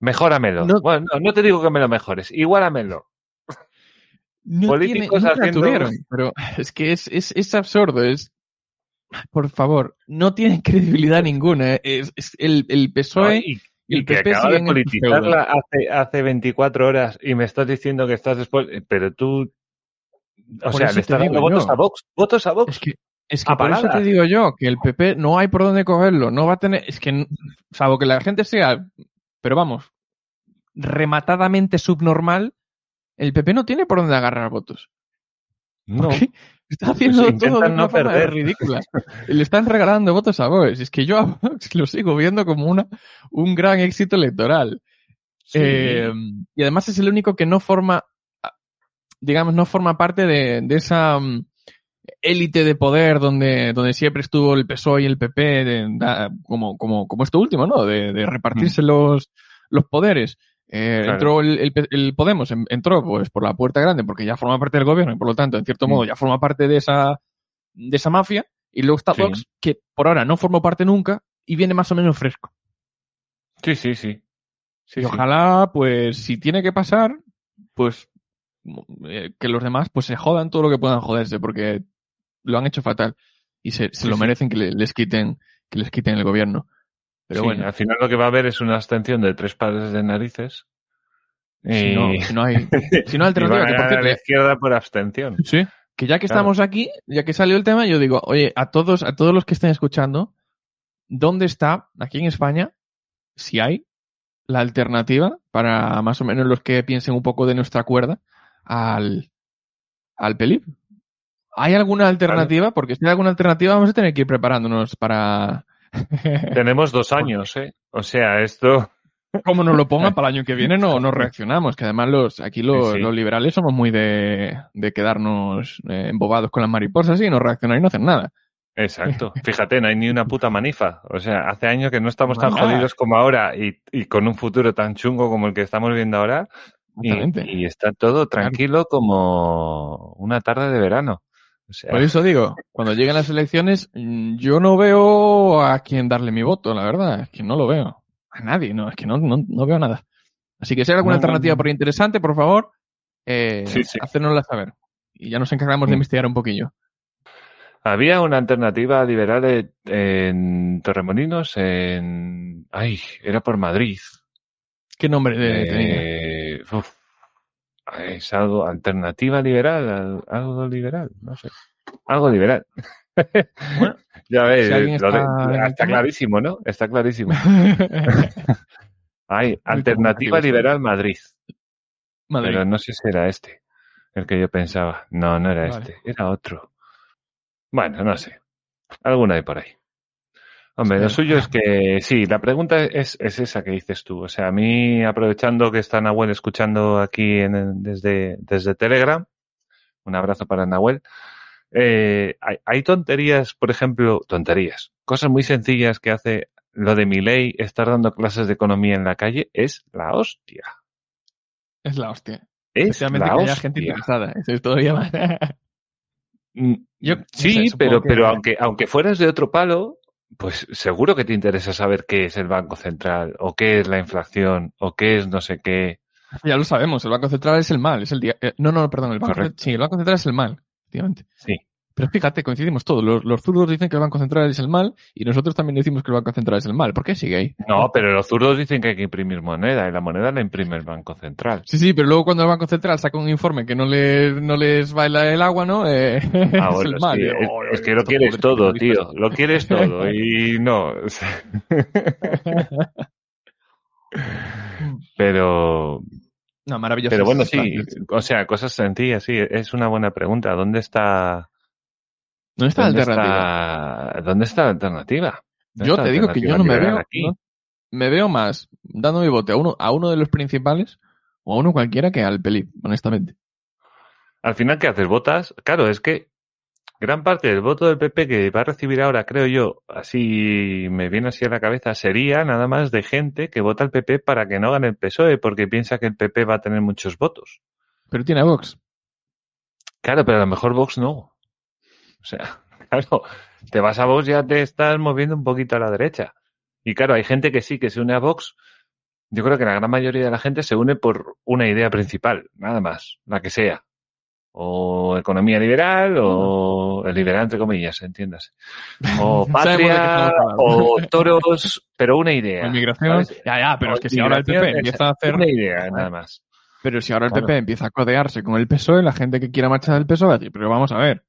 Mejóramelo. No- Bueno, no, no te digo que me lo mejores. Igualamelo. No políticos tiene, haciendo- tuvieron, pero es que es, es, es absurdo, es por favor, no tienen credibilidad ninguna. Es, es el, el PSOE ¿no? Y, y el que PP acaba de politizarla hace, hace 24 horas y me estás diciendo que estás después. Pero tú. O Por sea, le te estás dando votos yo. a Vox. Votos a Vox. Es que, es que por eso te digo yo, que el PP no hay por dónde cogerlo, no va a tener, es que, salvo que la gente sea, pero vamos, rematadamente subnormal, el PP no tiene por dónde agarrar votos. no. Está haciendo Pues intentan todo de una no forma perder. ridícula. Le están regalando votos a Vox. Es que yo a Vox lo sigo viendo como una, un gran éxito electoral. Sí. Eh, y además es el único que no forma, digamos, no forma parte de, de esa mm, élite de poder donde, donde siempre estuvo el PSOE y el PP, de- como, como, como esto último, ¿no? De, repartirse los, los poderes. Eh, Claro. Entró el, el- el Podemos, en- entró pues por la puerta grande porque ya forma parte del gobierno y por lo tanto, en cierto Mm. modo, ya forma parte de esa, de esa mafia. Y luego está Sí. Vox, que por ahora no formó parte nunca y viene más o menos fresco. Sí, sí, sí. Sí, y sí. ojalá, pues, si tiene que pasar, pues, que los demás, pues, se jodan todo lo que puedan joderse, porque lo han hecho fatal. Y se, se Sí, lo merecen que le- les quiten, que les quiten el gobierno. Pero Sí, bueno, al final lo que va a haber es una abstención de tres pares de narices. si no, Y- si no hay, si no hay alternativa, que por a cierto, la izquierda por abstención. Sí, que ya que Claro. estamos aquí, ya que salió el tema, yo digo, oye, a todos, a todos los que estén escuchando, ¿dónde está, aquí en España, si hay la alternativa para más o menos los que piensen un poco de nuestra cuerda al, al Pelip? ¿Hay alguna alternativa? Porque si hay alguna alternativa vamos a tener que ir preparándonos para... Tenemos dos años, ¿eh? O sea, esto... Como nos lo pongan para el año que viene no, no reaccionamos, que además los aquí los, Sí, los liberales somos muy de, de quedarnos eh, embobados con las mariposas y no reaccionar y no hacer nada. Exacto. Fíjate, no hay ni una puta manifa. O sea, hace años que no estamos tan jodidos como ahora y, y con un futuro tan chungo como el que estamos viendo ahora. Y, y está todo tranquilo como una tarde de verano. O sea, Por eso digo, cuando lleguen las elecciones, mm, yo no veo a quién darle mi voto, la verdad, es que no lo veo. A nadie, no, es que no, no, no veo nada. Así que si hay alguna No, alternativa por interesante, por favor, eh, Sí, sí. hacérnosla saber. Y ya nos encargamos de Mm. investigar un poquillo. Había una alternativa liberal en, en Torremolinos, en... Ay, era por Madrid. ¿Qué nombre de, tenía? Eh, uf. es algo alternativa liberal, al- algo liberal, no sé. Algo liberal. Bueno, ya ves, si de- está clarísimo, ¿no? Está clarísimo. Hay alternativa liberal Madrid, Madrid. pero no sé si era este, el que yo pensaba. No, no era Vale. este, era otro. Bueno, no sé. Alguna hay por ahí. Hombre, lo suyo es que sí, la pregunta es, es esa que dices tú. O sea, a mí, aprovechando que está Nahuel escuchando aquí en, desde, desde Telegram, un abrazo para Nahuel. Eh, hay, hay tonterías, por ejemplo, tonterías, cosas muy sencillas que hace lo de mi ley, estar dando clases de economía en la calle, es la hostia. Es la hostia. Es Especialmente la que haya gente hostia. interesada. Eso es todavía más. Mm, Yo, no sí, sé, supongo pero, que- pero aunque, aunque fueras de otro palo, pues seguro que te interesa saber qué es el Banco Central, o qué es la inflación, o qué es no sé qué. Ya lo sabemos, el Banco Central es el mal. Es el día... eh, no, no, perdón, el Banco Correcto. Sí, el Banco Central es el mal, efectivamente. Sí. Pero fíjate, coincidimos todos. Los, los zurdos dicen que el Banco Central es el mal y nosotros también decimos que el Banco Central es el mal. ¿Por qué sigue ahí? No, pero los zurdos dicen que hay que imprimir moneda, y la moneda la imprime el Banco Central. Sí, sí, pero luego cuando el Banco Central saca un informe que no les, no les baila el agua, ¿no? Eh, Ah, es bueno, el mal. sí, Y, es, "Oh, es que lo quieres todo, periodistas". tío. Lo quieres todo. Y no. Pero, No, maravilloso. pero bueno, sí. O sea, cosas sencillas, sí. Es una buena pregunta. ¿Dónde está, ¿Dónde está la dónde alternativa? está, dónde está la alternativa? ¿Dónde Yo te digo que yo no me veo, no- me veo más dando mi bote a uno, a uno de los principales o a uno cualquiera que al Pelip, honestamente. Al final, ¿qué haces? ¿Votas? Claro, es que gran parte del voto del PP que va a recibir ahora, creo yo, así me viene así a la cabeza, sería nada más de gente que vota al PP para que no gane el PSOE, porque piensa que el PP va a tener muchos votos. Pero tiene a Vox. Claro, pero a lo mejor Vox no. O sea, claro, te vas a Vox ya te estás moviendo un poquito a la derecha. Y claro, hay gente que sí, que se une a Vox. Yo creo que la gran mayoría de la gente se une por una idea principal, nada más, la que sea. O economía liberal, o el liberal entre comillas, entiéndase. O patria, o toros, pero una idea. Inmigración. Ya, ya, pero es que si ahora el PP empieza a hacer. Una idea, nada más. Pero si ahora el Claro. PP empieza a codearse con el PSOE, la gente que quiera marchar del PSOE va a decir, pero vamos a ver.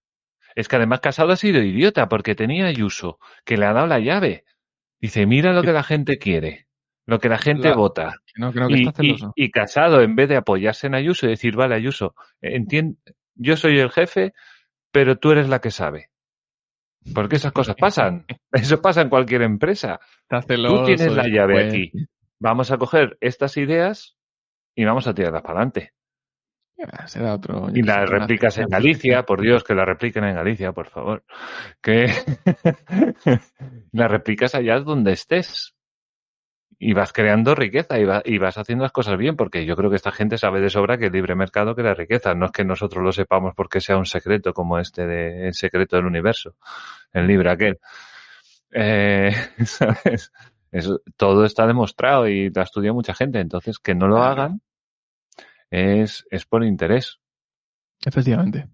Es que además Casado ha sido idiota porque tenía a Ayuso, que le ha dado la llave. Dice, mira lo que la gente quiere, lo que la gente La- vota. Que no, creo que Y, está y- celoso. y Casado, en vez de apoyarse en Ayuso y decir, vale, Ayuso, entien- yo soy el jefe, pero tú eres la que sabe. Porque esas cosas pasan. Eso pasa en cualquier empresa. Está celoso. Tú tienes la llave pues, aquí. Vamos a coger estas ideas y vamos a tirarlas para adelante. Ya, será otro. Y las replicas en. Galicia, por Dios, que las repliquen en Galicia, por favor. Que las replicas allá donde estés. Y vas creando riqueza y, va- y vas haciendo las cosas bien, porque yo creo que esta gente sabe de sobra que el libre mercado crea riqueza. No es que nosotros lo sepamos porque sea un secreto como este de El secreto del universo, el libre aquel. Eh, ¿sabes? Eso, todo está demostrado y lo ha estudiado mucha gente. Entonces, que no lo hagan es, es por interés. Efectivamente.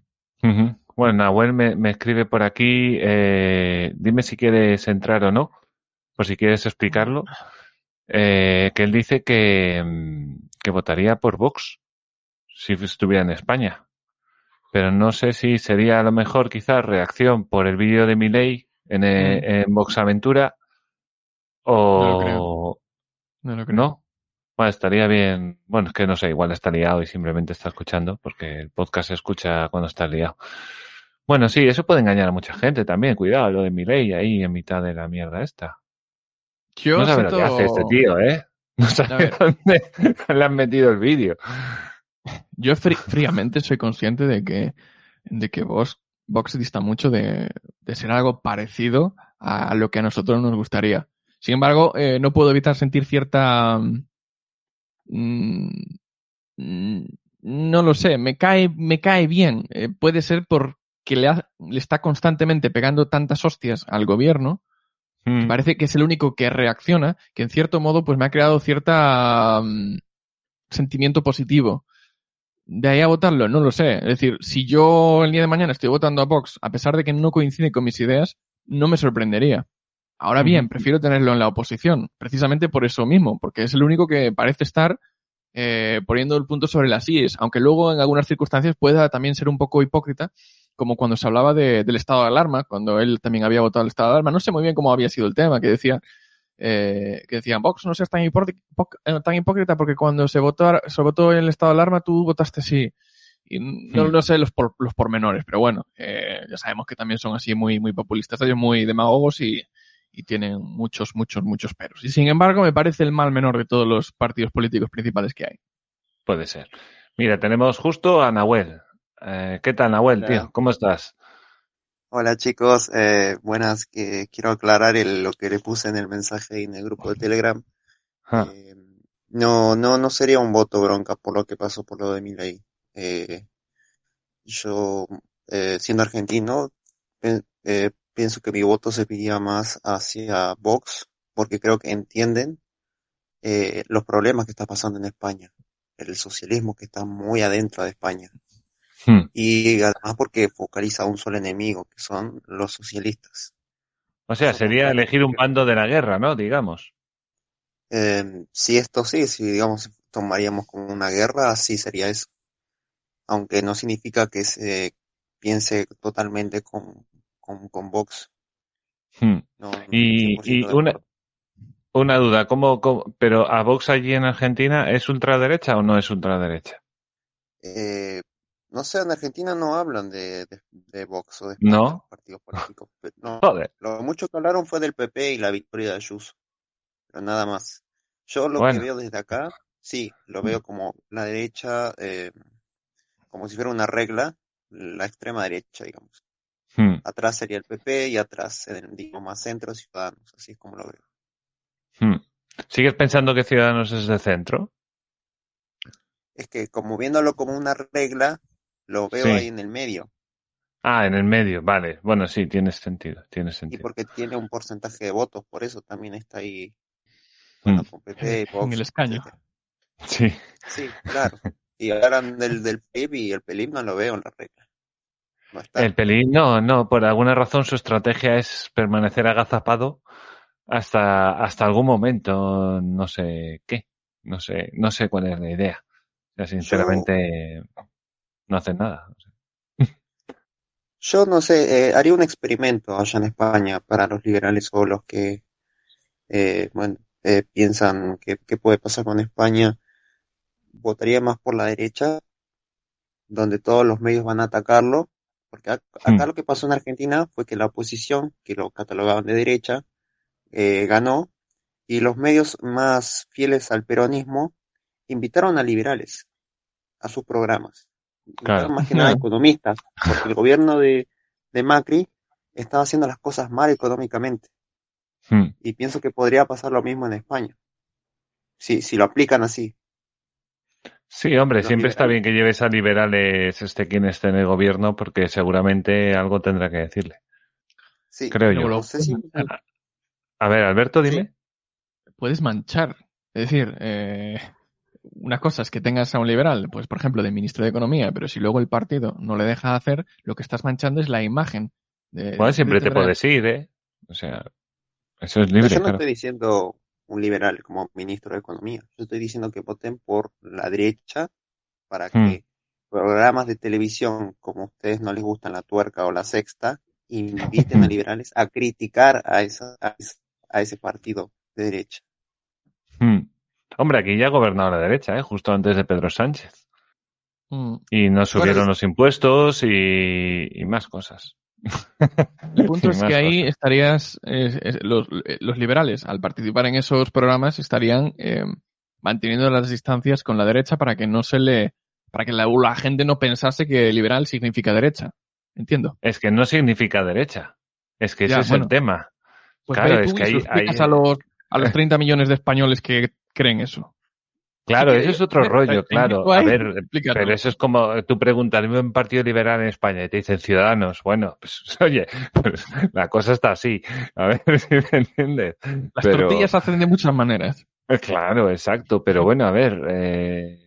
Bueno, Nahuel me, me escribe por aquí, eh, dime si quieres entrar o no, por si quieres explicarlo, eh, que él dice que, mm, que votaría por Vox si estuviera en España. Pero no sé si sería a lo mejor quizás reacción por el vídeo de Milei en, eh, en Vox Aventura No lo o creo. No lo creo. no. Bueno, estaría bien. Bueno, es que no sé, igual está liado y simplemente está escuchando, porque el podcast se escucha cuando está liado. Bueno, sí, eso puede engañar a mucha gente también. Cuidado, lo de mi ley ahí en mitad de la mierda esta. Yo no sabe lo siento- que hace este tío, ¿eh? No sabe dónde le han metido el vídeo. Yo frí- fríamente soy consciente de que, de que Vox, Vox dista mucho de, de ser algo parecido a lo que a nosotros nos gustaría. Sin embargo, eh, no puedo evitar sentir cierta... mm, mm, no lo sé, me cae, me cae bien. Eh, puede ser porque le, ha- le está constantemente pegando tantas hostias al gobierno Mm. parece que es el único que reacciona, que en cierto modo pues me ha creado cierta mm, sentimiento positivo. De ahí a votarlo, no lo sé. Es decir, si yo el día de mañana estoy votando a Vox, a pesar de que no coincide con mis ideas, no me sorprendería. Ahora bien, prefiero tenerlo en la oposición, precisamente por eso mismo, porque es el único que parece estar eh, poniendo el punto sobre las IES, aunque luego en algunas circunstancias pueda también ser un poco hipócrita, como cuando se hablaba de- del estado de alarma, cuando él también había votado el estado de alarma. No sé muy bien cómo había sido el tema, que decía eh, que decían, Vox, no seas tan, eh, tan hipócrita porque cuando se votó, se votó el estado de alarma tú votaste sí. Y no, Hmm. no sé los, por, los pormenores, pero bueno, eh, ya sabemos que también son así muy, muy populistas, ellos muy demagogos y, y tienen muchos, muchos, muchos peros. Y sin embargo, me parece el mal menor de todos los partidos políticos principales que hay. Puede ser. Mira, tenemos justo a Nahuel. Eh, ¿Qué tal, Nahuel, Hola. tío? ¿Cómo estás? Hola chicos, eh, buenas, que quiero aclarar el- lo que le puse en el mensaje ahí en el grupo de Telegram. Ah, Eh, no, no, no sería un voto bronca por lo que pasó por lo de Milei. Eh, yo, eh, siendo argentino, eh, pienso que mi voto se iría más hacia Vox, porque creo que entienden eh, los problemas que está pasando en España, el socialismo que está muy adentro de España. hmm. Y además porque focaliza a un solo enemigo, que son los socialistas. O sea, sería elegir un bando de la guerra, ¿no? Digamos. Eh, si esto sí, si digamos tomaríamos como una guerra, sí sería eso. Aunque no significa que se piense totalmente con, con, con Vox. Hmm. No, Y, 100% y de una, una duda, ¿cómo, cómo- pero a Vox allí en Argentina es ultraderecha o no es ultraderecha? Eh, no sé, en Argentina no hablan de, de, de Vox o de ¿No? partidos políticos. No, Joder. lo mucho que hablaron fue del PP y la victoria de Ayuso. Pero nada más. Yo lo que veo desde acá, sí, lo veo como la derecha, eh, como si fuera una regla, la extrema derecha, digamos. Hmm. Atrás sería el PP y atrás, digo, más centro, Ciudadanos, así es como lo veo. Hmm. ¿Sigues pensando que Ciudadanos es de centro? Es que como viéndolo como una regla, lo veo Sí. ahí en el medio. Ah, en el medio, vale. Bueno, sí, tiene sentido, tiene Y sentido. porque tiene un porcentaje de votos, por eso también está ahí, Hmm. con PP, Vox, En el escaño. Sí. Sí, claro. Y hablan del, del PIB y el PIB no lo veo en la regla. El pelín, no, no, por alguna razón su estrategia es permanecer agazapado hasta, hasta algún momento, no sé qué, no sé, no sé cuál es la idea. O sea, sinceramente, no hacen nada. Yo no sé, eh, haría un experimento allá en España para los liberales o los que, eh, bueno, eh, piensan que, que puede pasar con España. Votaría más por la derecha, donde todos los medios van a atacarlo, porque ac- acá Hmm. lo que pasó en Argentina fue que la oposición, que lo catalogaban de derecha, eh, ganó, y los medios más fieles al peronismo invitaron a liberales a sus programas. Claro. Más que nada Hmm. economistas, porque el gobierno de, de Macri estaba haciendo las cosas mal económicamente. Hmm. Y pienso que podría pasar lo mismo en España. Si, si lo aplican así. Sí, hombre, Los siempre está bien que lleves a liberales este quien esté en el gobierno porque seguramente algo tendrá que decirle. Sí, Creo yo. lo A ver, Alberto, Sí. dime. puedes manchar. Es decir, eh, una cosa es que tengas a un liberal, pues por ejemplo, de ministro de Economía, pero si luego el partido no le deja hacer, lo que estás manchando es la imagen. De, Bueno, siempre te puedes ir, ¿eh? O sea, eso es libre, yo no claro. estoy diciendo un liberal como ministro de Economía. Yo estoy diciendo que voten por la derecha para Hmm. que programas de televisión como a ustedes no les gustan la tuerca o la sexta, inviten a Hmm. liberales a criticar a, esa, a, ese- a ese partido de derecha. Hmm. Hombre, aquí ya ha gobernado la derecha, ¿eh? Justo antes de Pedro Sánchez. Mm. Y nos subieron Bueno, los impuestos y, y más cosas. El punto es que ahí estarías, eh, eh, los, eh, los liberales, al participar en esos programas, estarían eh, manteniendo las distancias con la derecha para que no se le, para que la, la gente no pensase que liberal significa derecha. Entiendo. Es que no significa derecha. Es que ese Ya, es bueno. el tema. Pues Claro, es que y se lo ahí- explicas ahí- a los, a los 30 millones de españoles que creen eso. Claro, ese es otro eh, rollo, eh, claro. A ver, pero eso es como tú preguntas, ¿vive un partido liberal en España? Y te dicen ciudadanos. Bueno, pues oye, pues, la cosa está así. A ver si me entiendes. Las Pero- tortillas se hacen de muchas maneras. Claro, exacto. Pero bueno, a ver, eh,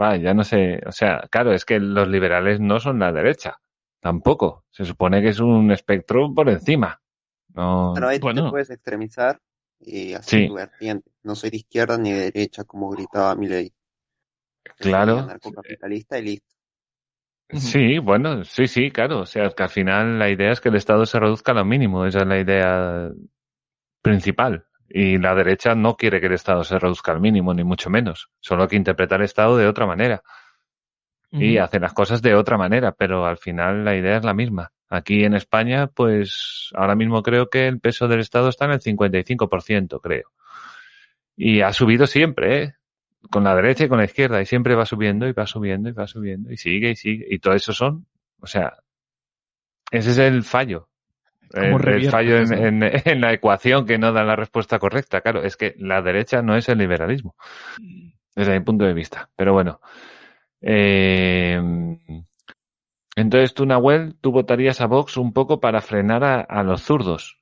Vale, ya no sé. O sea, claro, es que los liberales no son la derecha. Tampoco. Se supone que es un espectro por encima. No. Pero ahí Bueno. te puedes extremizar y hacer Sí. tu vertiente. No soy de izquierda ni de derecha, como gritaba Milei. Claro. Anarcocapitalista y listo. Sí, bueno, sí, sí, claro. O sea, que al final la idea es que el Estado se reduzca a lo mínimo. Esa es la idea principal. Y la derecha no quiere que el Estado se reduzca al mínimo, ni mucho menos. Solo que interpreta el Estado de otra manera. Y hace las cosas de otra manera, pero al final la idea es la misma. Aquí en España, pues ahora mismo creo que el peso del Estado está en el 55%, creo. Y ha subido siempre, ¿eh? Con la derecha y con la izquierda, y siempre va subiendo y va subiendo y va subiendo, y sigue y sigue. Y todo eso son, o sea, ese es el fallo. ¿Cómo El, fallo en, en- en la ecuación que no da la respuesta correcta. Claro, es que la derecha no es el liberalismo, desde mi punto de vista. Pero bueno. Eh, entonces tú, Nahuel, tú votarías a Vox un poco para frenar a, a los zurdos.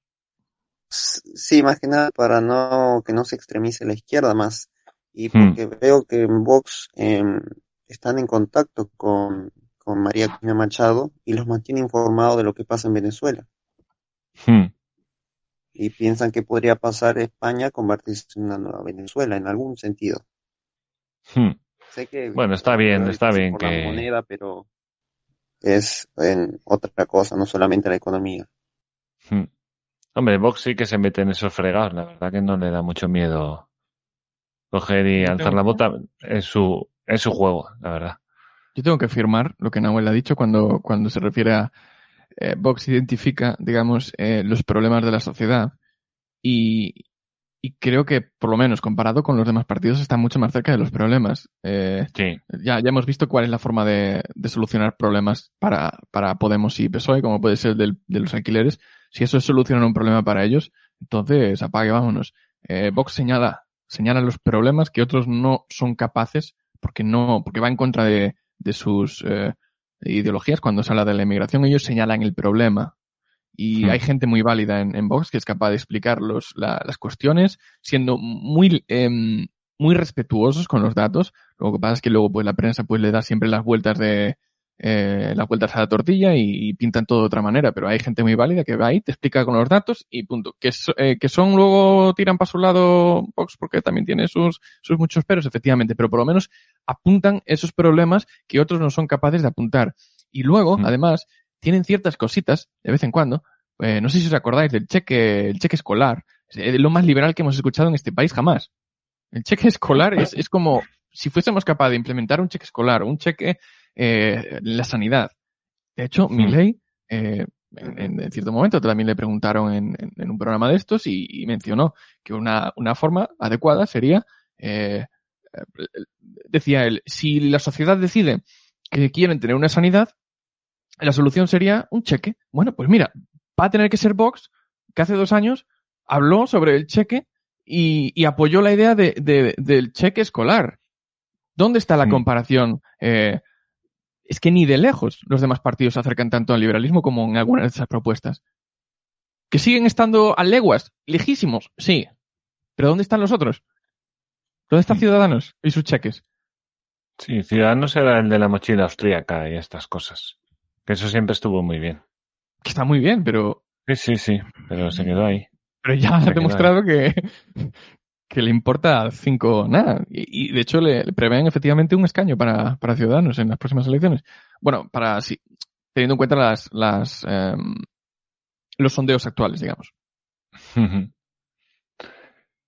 Sí, más que nada para no que no se extremice la izquierda más. Y Hmm. porque veo que en Vox em, están en contacto con, con María Corina Machado y los mantiene informados de lo que pasa en Venezuela. Hmm. Y piensan que podría pasar España convertirse en una nueva Venezuela en algún sentido. Hmm. Sé que Bueno, está bien, está bien por la que- moneda, pero es en otra cosa, no solamente la economía. Hmm. Hombre, Vox sí que se mete en esos fregados. La verdad que no le da mucho miedo coger y Yo alzar tengo- la bota. Es su, es su juego, la verdad. Yo tengo que firmar lo que Nahuel ha dicho cuando, cuando se refiere a eh, Vox identifica, digamos, eh, los problemas de la sociedad y, y creo que, por lo menos comparado con los demás partidos, está mucho más cerca de los problemas. Eh, Sí. ya, ya hemos visto cuál es la forma de, de solucionar problemas para, para Podemos y PSOE, como puede ser del- de los alquileres. Si eso es solucionar un problema para ellos, entonces apague, vámonos. Eh, Vox señala, señala los problemas que otros no son capaces porque no, porque va en contra de, de sus eh, ideologías. Cuando se habla de la inmigración, ellos señalan el problema. Y Hmm. hay gente muy válida en, en Vox que es capaz de explicar los, la- las cuestiones siendo muy, em, muy respetuosos con los datos. Lo que pasa es que luego pues la prensa pues le da siempre las vueltas de eh, las vueltas a la tortilla y, y pintan todo de otra manera, pero hay gente muy válida que va ahí, te explica con los datos y punto. Que, so- eh, que son luego tiran para su lado Vox porque también tiene sus, sus muchos peros, efectivamente, pero por lo menos apuntan esos problemas que otros no son capaces de apuntar. Y luego, Mm. además, tienen ciertas cositas de vez en cuando. Eh, no sé si os acordáis del cheque, el cheque escolar. Es eh, lo más liberal que hemos escuchado en este país jamás. El cheque escolar es, es como si fuésemos capaces de implementar un cheque escolar, un cheque eh, la sanidad. De hecho, mi Hmm. ley, en, en- en cierto momento también le preguntaron en, en- un programa de estos y, y mencionó que una, una forma adecuada sería, eh, eh, decía él, si la sociedad decide que quieren tener una sanidad, la solución sería un cheque. Bueno, pues mira, va a tener que ser Vox, que hace dos años habló sobre el cheque y, y apoyó la idea de, de- del cheque escolar. ¿Dónde está la Mm. comparación? Eh, es que ni de lejos los demás partidos se acercan tanto al liberalismo como en algunas de esas propuestas. ¿Que siguen estando a leguas? Lejísimos, sí. ¿Pero dónde están los otros? ¿Dónde están Mm. Ciudadanos y sus cheques? Sí, Ciudadanos era el de la mochila austríaca y estas cosas. Que eso siempre estuvo muy bien. Que está muy bien, pero, Sí, sí, sí, pero se quedó ahí. pero ya Se ha demostrado que, que le importa cinco nada. Y, y, de hecho le, le prevén efectivamente un escaño para, para Ciudadanos en las próximas elecciones. Bueno, para sí, teniendo en cuenta las, las em, los sondeos actuales, digamos.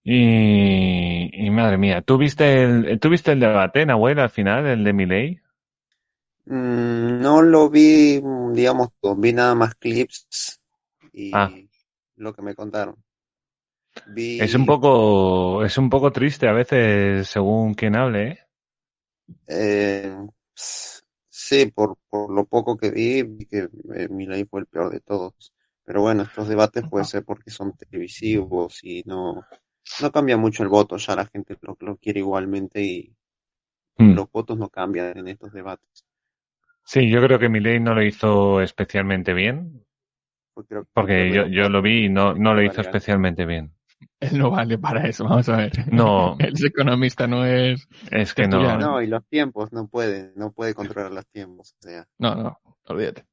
Y, y madre mía, ¿tú viste el, ¿tú viste el debate, Nahuel, al final, el de Milei? Mm, no lo vi, digamos, vi nada más clips y Ah. lo que me contaron. Vi, Es un poco, es un poco triste a veces según quien hable, ¿eh? eh, sí, por, por lo poco que vi, vi que eh, Milei fue el peor de todos. Pero bueno, estos debates puede ser porque son televisivos y no, no cambia mucho el voto, ya la gente lo, lo quiere igualmente y Mm. los votos no cambian en estos debates. Sí, yo creo que Milei no lo hizo especialmente bien, Pues porque yo, yo lo vi y no, no lo hizo especialmente bien. Él no vale para eso, vamos a ver. No. Él es economista, no es... Es que no. No, y los tiempos, no puede, no puede controlar los tiempos. O sea, No, no, olvídate.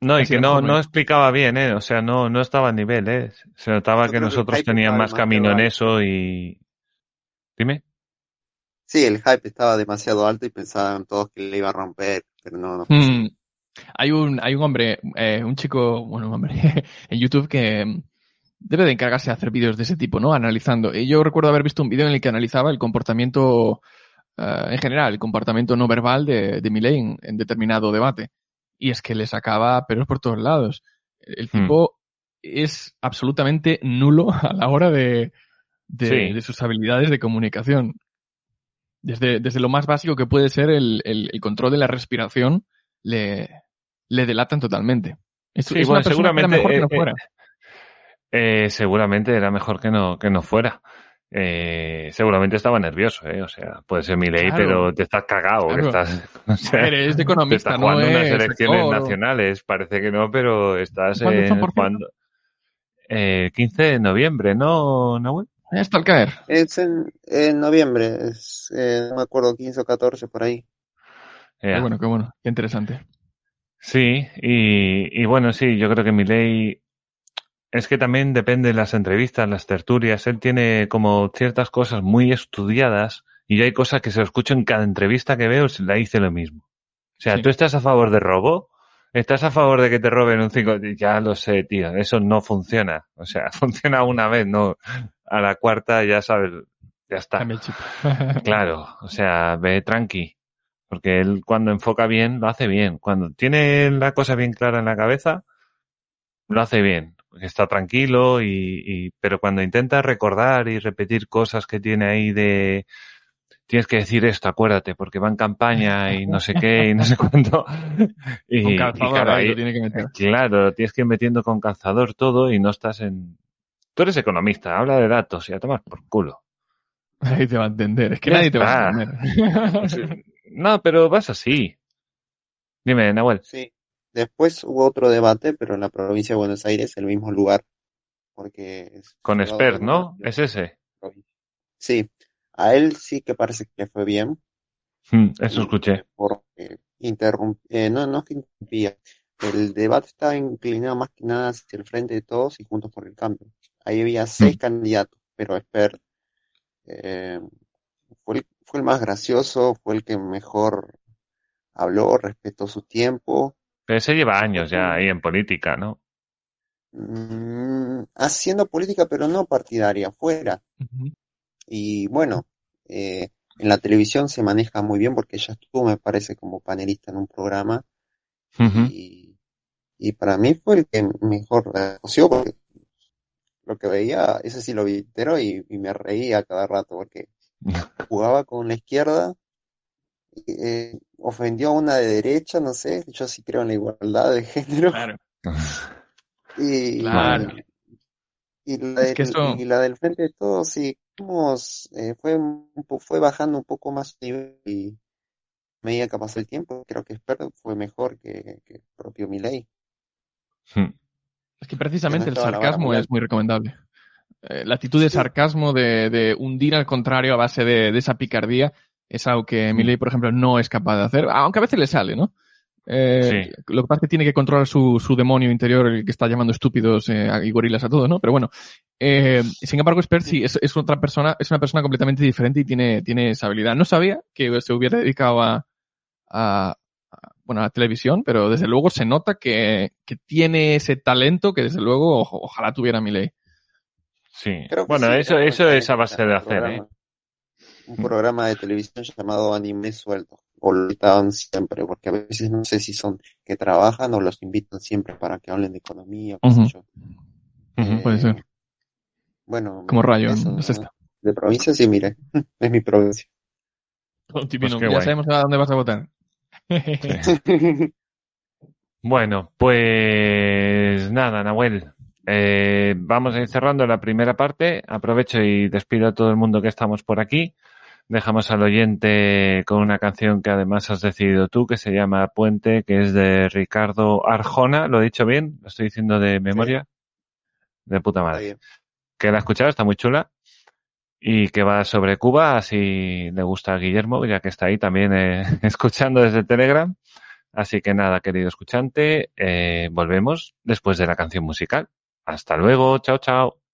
No, y Así que no, no explicaba bien, ¿eh? O sea, no, no estaba a nivel, ¿eh? Se notaba Yo que nosotros teníamos más camino en eso y... Dime. Sí, el hype estaba demasiado alto y pensaban todos que le iba a romper, pero no, no. Mm. Hay un, hay un hombre, eh, un chico, bueno, un hombre, en YouTube que mm, debe de encargarse de hacer vídeos de ese tipo, ¿no? Analizando. Y yo recuerdo haber visto un vídeo en el que analizaba el comportamiento, eh, en general, el comportamiento no verbal de, de en, en determinado debate. Y es que le sacaba pelos por todos lados. El Hmm. tipo es absolutamente nulo a la hora de, de, Sí. de sus habilidades de comunicación. Desde, desde lo más básico que puede ser el, el- el control de la respiración, le, le delatan totalmente. Es, Sí, es bueno, una persona que era seguramente, mejor que no eh, fuera. Eh, seguramente era mejor que no, que no fuera. Eh, seguramente estaba nervioso, ¿eh? O sea, puede ser mi ley, Claro. pero te estás cagado. que estás, o sea, A ver, es de te economista, estás no jugando unas es elecciones nacionales. Parece que no, pero estás ¿Cuándo son, eh, jugando. Eh, 15 de noviembre, ¿no, Nahuel? Está al caer. Es en, en noviembre, es, eh, no me acuerdo, 15 o 14 por ahí. Qué bueno, qué bueno. Qué interesante. Sí, y, y bueno, sí, yo creo que mi ley es que también depende de las entrevistas, las tertulias. Él tiene como ciertas cosas muy estudiadas y hay cosas que se lo escucho en cada entrevista que veo, se la dice lo mismo. O sea, Sí. ¿tú estás a favor de robo? ¿Estás a favor de que te roben un 5? Ya lo sé, tío, eso no funciona. O sea, funciona una vez, no. A la cuarta ya sabes, ya está. Claro, o sea, ve tranqui. Porque él cuando enfoca bien, lo hace bien. Cuando tiene la cosa bien clara en la cabeza, lo hace bien. Porque está tranquilo y, y- pero cuando intenta recordar y repetir cosas que tiene ahí de tienes que decir esto, acuérdate, porque va en campaña y no sé qué y no sé cuánto. Y, Con y calzador claro, ahí lo tiene que meter. claro, tienes que ir metiendo con calzador todo y no estás en... Tú eres economista, habla de datos y a tomar por culo. Ahí te va a entender. Es que nadie te va a entender. No, pero vas así. Dime, Nahuel. Sí. Después hubo otro debate, pero en la provincia de Buenos Aires, el mismo lugar. Porque es Con de ¿no? Es ese. Sí. A él sí que parece que fue bien. Mm, Eso escuché. eh, Porque interrum- eh, no, no es que interrumpía. El debate estaba inclinado más que nada hacia el frente de todos y juntos por el cambio. Ahí había seis Mm. candidatos, pero Expert eh, fue, el, fue el más gracioso, fue el que mejor habló, respetó su tiempo. Pero ese lleva años ya ahí en política, ¿no? Mm, haciendo política, pero no partidaria, fuera. Y bueno, eh, en la televisión se maneja muy bien porque ella estuvo, me parece, como panelista en un programa y, y para mí fue el que mejor negoció porque lo que veía, ese sí lo vi entero y, y me reía cada rato porque jugaba con la izquierda, eh, ofendió a una de derecha, no sé, yo sí creo en la igualdad de género. Claro. Y, Claro. y, la Es que del, eso- y la del frente de todos, sí, eh, fue, fue bajando un poco más nivel y a medida que pasó el tiempo, creo que Spert fue mejor que, que el propio Milei. Mm. Es que precisamente el sarcasmo es muy recomendable. Eh, la actitud de sarcasmo, de, de hundir al contrario a base de, de esa picardía, es algo que Milei, por ejemplo, no es capaz de hacer, aunque a veces le sale, ¿no? Eh, Sí. Lo que pasa es que tiene que controlar su, su demonio interior, el que está llamando estúpidos eh, y gorilas a todos, ¿no? Pero bueno, eh, sin embargo, Spert sí es, es otra persona, es una persona completamente diferente y tiene, tiene esa habilidad. No sabía que se hubiera dedicado a, a, a- bueno, a la televisión, pero desde luego se nota que, que tiene ese talento que desde luego ojalá tuviera Milei. Sí. Creo que Bueno, sí, eso, eso es a base de hacer, ¿eh? programa- Un programa de televisión llamado Anime Suelto, o lo siempre, porque a veces no sé si son que trabajan o los invitan siempre para que hablen de economía, Ujú. yo. Ujú. Eh, Puede ser. Bueno, Como rayo, eso, ¿no? es esta. de provincia sí, mire, es mi provincia. Divino, qué ya guay. sabemos a dónde vas a votar. Bueno, pues nada, Nahuel. Eh, vamos a ir cerrando la primera parte. Aprovecho y despido a todo el mundo que estamos por aquí. Dejamos al oyente con una canción que además has decidido tú, que se llama Puente, que es de Ricardo Arjona. ¿Lo he dicho bien? ¿Lo estoy diciendo de memoria? De puta madre. que la he escuchado, está muy chula y que va sobre Cuba, así le gusta a Guillermo, ya que está ahí también eh, escuchando desde Telegram. Así que nada, querido escuchante, eh, volvemos después de la canción musical. Hasta luego, chao, chao.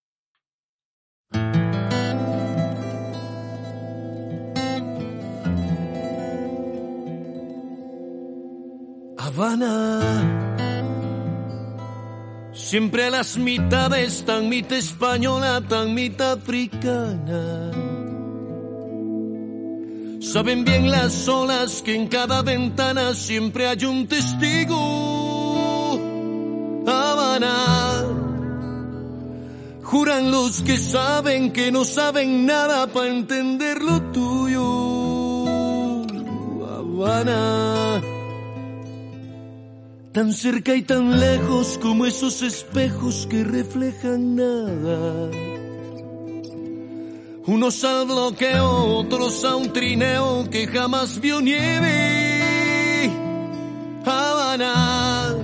Habana. Siempre a las mitades, tan mitad española, tan mitad africana. Saben bien las olas que en cada ventana siempre hay un testigo. Habana. Juran los que saben que no saben nada para entender lo tuyo. Habana. Tan cerca y tan lejos como esos espejos que reflejan nada. Unos al bloqueo, otros a un trineo que jamás vio nieve. Habana.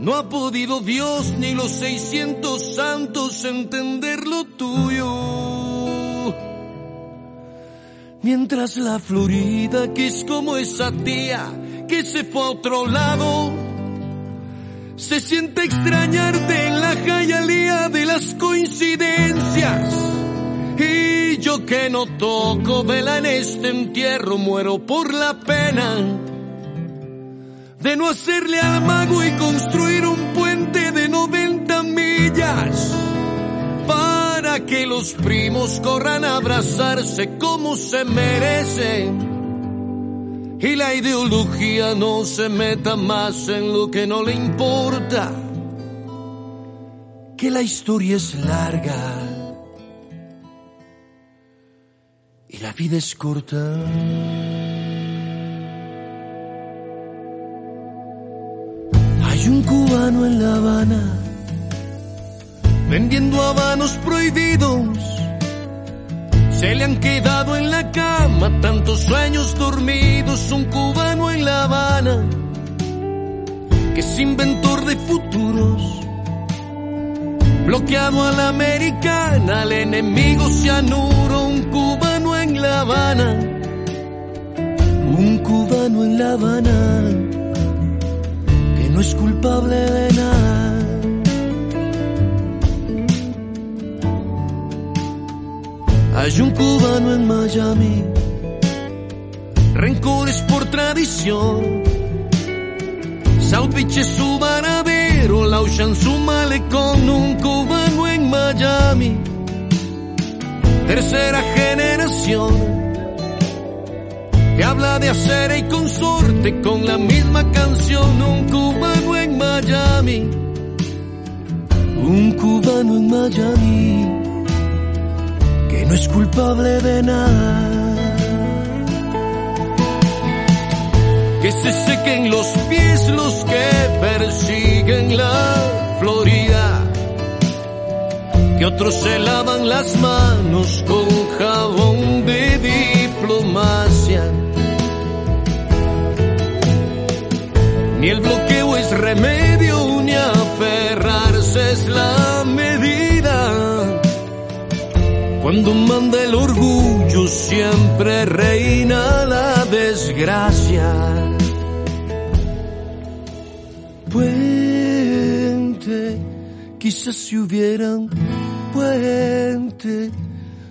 No ha podido Dios ni los 600 santos entender lo tuyo. Mientras la Florida, que es como esa tía que se fue a otro lado, se siente extrañarte en la jayalía de las coincidencias. Y yo que no toco vela en este entierro, muero por la pena de no hacerle al mago y construir un puente de 90 millas para que los primos corran a abrazarse como se merecen y la ideología no se meta más en lo que no le importa, que la historia es larga y la vida es corta. Hay un cubano en La Habana vendiendo habanos prohibidos. Se le han quedado en la cama tantos sueños dormidos. Un cubano en La Habana que es inventor de futuros. Bloqueado a la americana, al enemigo cianuro. Un cubano en La Habana. Un cubano en La Habana que no es culpable de nada. Hay un cubano en Miami, rencores por tradición. South Beach es su varadero, la Ocean su malecón. Un cubano en Miami, tercera generación, que habla de acera y consorte con la misma canción. Un cubano en Miami, un cubano en Miami que no es culpable de nada. Que se sequen los pies los que persiguen la Florida. Que otros se lavan las manos con jabón de diplomacia. Ni el bloqueo es remedio, Cuando manda el orgullo siempre reina la desgracia. Puente, quizás si hubieran puente,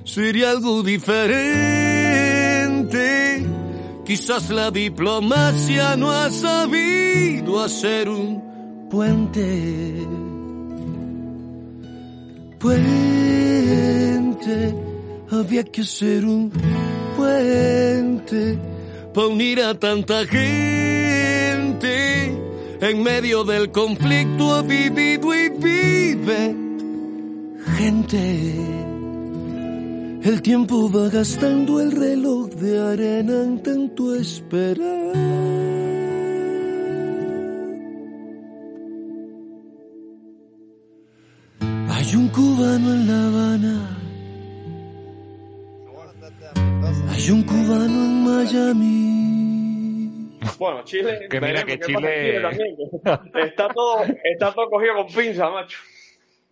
sería algo diferente. Quizás la diplomacia no ha sabido hacer un puente. Puente, había que hacer un puente para unir a tanta gente. En medio del conflicto ha vivido y vive gente. El tiempo va gastando el reloj de arena en tanto esperar. Hay un cubano en La Habana. Hay un cubano en Miami. Bueno, Chile. Que mira que Chile- está todo, está todo cogido con pinza, macho.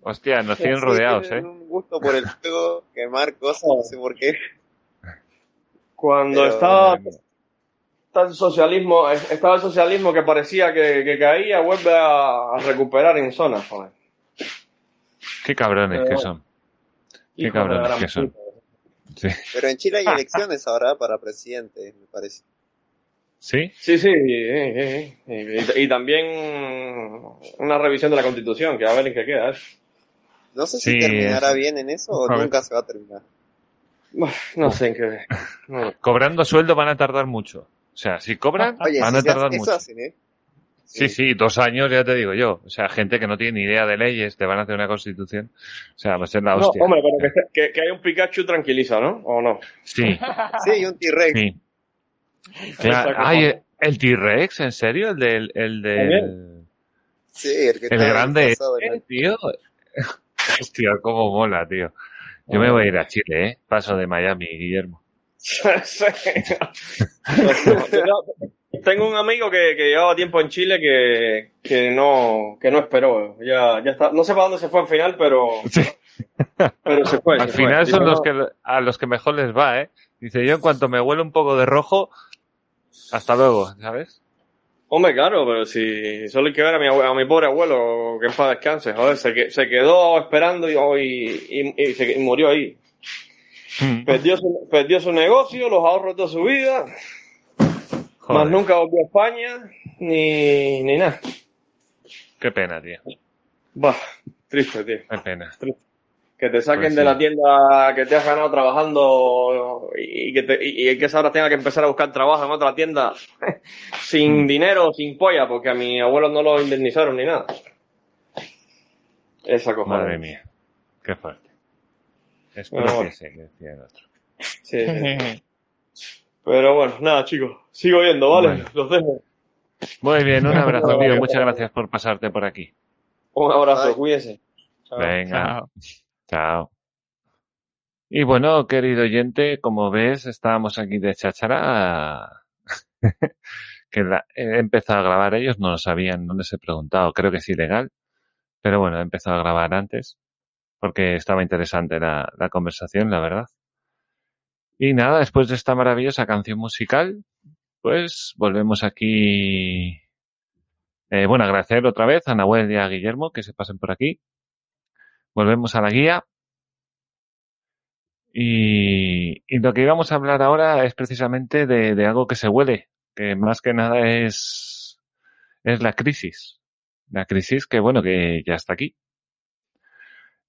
Hostia, nos tienen Sí, rodeados, tienen ¿eh? un gusto por el juego, quemar cosas, no sé por qué. Cuando Pero, estaba, eh, el socialismo, estaba el socialismo que parecía que, que caía, vuelve a, a recuperar en zonas, joder. Qué cabrones Pero que son. Qué Hijo cabrones que son. puta. Sí. Pero en Chile hay elecciones ahora para presidente, me parece. ¿Sí? Sí, sí, y, y- y- y también una revisión de la constitución, que a ver en qué queda. ¿eh? No sé Sí, si terminará eso. bien en eso o A ver. nunca se va a terminar. No sé en qué. no. Cobrando sueldo van a tardar mucho. O sea, si cobran, Oye, van si a se tardar hace- eso mucho. hacen, ¿eh? Sí, sí, dos años ya te digo yo. O sea, gente que no tiene ni idea de leyes, te van a hacer una constitución. O sea, va a ser la No, hostia. hombre, pero que, que, que haya un Pikachu tranquiliza, ¿no? ¿O no? Sí, Sí, y un T-Rex. sí. Claro. Ay, el T-Rex, ¿en serio? El del... El del... Sí, el que El grande de eh, tío. Hostia, cómo mola, tío. Yo me voy a ir a Chile, ¿eh? Paso de Miami, Guillermo. Tengo un amigo que, que llevaba tiempo en Chile que, que no que no esperó. Ya, ya está. No sé para dónde se fue al final, pero, Sí. pero se fue. Al se fue. final son los que a los que mejor les va, ¿eh? Dice, yo en cuanto me huele un poco de rojo, hasta luego, ¿sabes? Hombre, claro, pero si solo hay que ver a mi, a mi pobre abuelo, que en paz descanse, joder, se, se quedó esperando y, y, y- y se, y murió ahí. Mm. Perdió su, perdió su negocio, los ahorros de toda su vida, Joder, más nunca volvió a España, ni, ni nada. qué pena, tío. Bah, triste, tío. Qué pena. Que te saquen Pues de la tienda que te has ganado trabajando y que, te, y, y que esa ahora tenga que empezar a buscar trabajo en otra tienda sin Mm. dinero, sin polla, porque a mi abuelo no lo indemnizaron ni nada. Esa cosa. Madre mía, qué fuerte. Espero Bueno, que bueno. se que decía el otro. Sí, sí. Pero bueno, nada, chicos. Sigo yendo, ¿vale? Bueno. Los dejo. Muy bien, un abrazo, tío. vale. Muchas gracias por pasarte por aquí. Un abrazo, Bye. cuídense. Chao. Venga, Chao. chao. Y bueno, querido oyente, como ves, estábamos aquí de cháchara. que la- he empezado a grabar ellos, no lo sabían, no les he preguntado, creo que es ilegal. Pero bueno, he empezado a grabar antes, porque estaba interesante la, la conversación, la verdad. Y nada, después de esta maravillosa canción musical, pues volvemos aquí. Eh, bueno, agradecer otra vez a Nahuel y a Guillermo que se pasen por aquí. Volvemos a la guía. Y, lo que íbamos a hablar ahora es precisamente de, de algo que se huele, que más que nada es, es la crisis. La crisis que, bueno, que ya está aquí.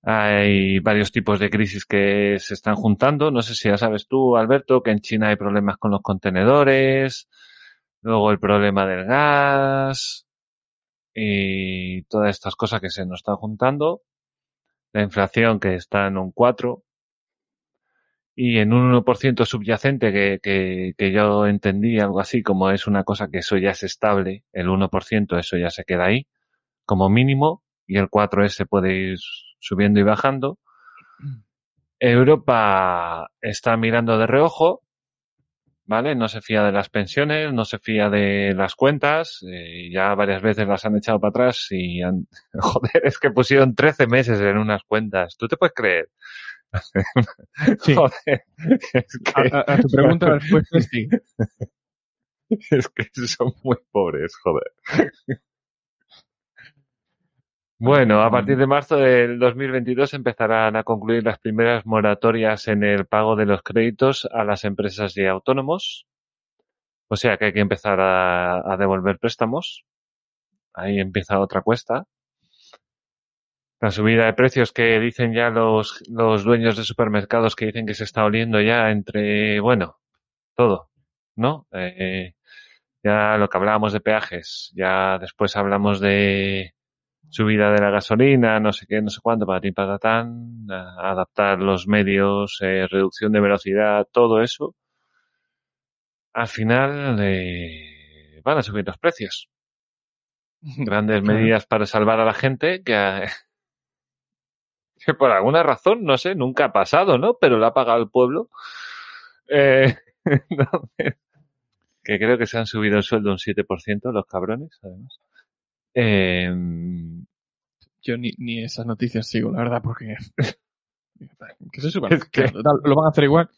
Hay varios tipos de crisis que se están juntando. No sé si ya sabes tú, Alberto, que en China hay problemas con los contenedores, luego el problema del gas y todas estas cosas que se nos están juntando. La inflación que está en un 4 y en un 1% subyacente que, que, que yo entendí algo así como es una cosa que eso ya es estable, el 1% eso ya se queda ahí como mínimo y el 4 se puede ir subiendo y bajando. Europa está mirando de reojo, ¿vale? No se fía de las pensiones, no se fía de las cuentas, eh, ya varias veces las han echado para atrás y han, joder, es que pusieron 13 meses en unas cuentas, ¿tú te puedes creer? Sí. Joder, es A, que, a- a tu pregunta la respuesta es sí. es que son muy pobres, joder. Bueno, a partir de marzo del 2022 empezarán a concluir las primeras moratorias en el pago de los créditos a las empresas y autónomos. O sea que hay que empezar a, a devolver préstamos. Ahí empieza otra cuesta. La subida de precios que dicen ya los, los dueños de supermercados que dicen que se está oliendo ya entre, bueno, todo, ¿no? Eh, ya lo que hablábamos de peajes, ya después hablamos de subida de la gasolina, no sé qué, no sé cuánto, para ti, para tan, adaptar los medios, eh, reducción de velocidad, todo eso. Al final eh, van a subir los precios. Grandes Claro. medidas para salvar a la gente que, que por alguna razón, no sé, nunca ha pasado, ¿no? Pero lo ha pagado el pueblo. Eh, entonces, que creo que se han subido el sueldo un 7% los cabrones, además. Eh, yo ni, ni esas noticias sigo, la verdad, porque... que se suban. Es que- Total, Lo van a hacer igual.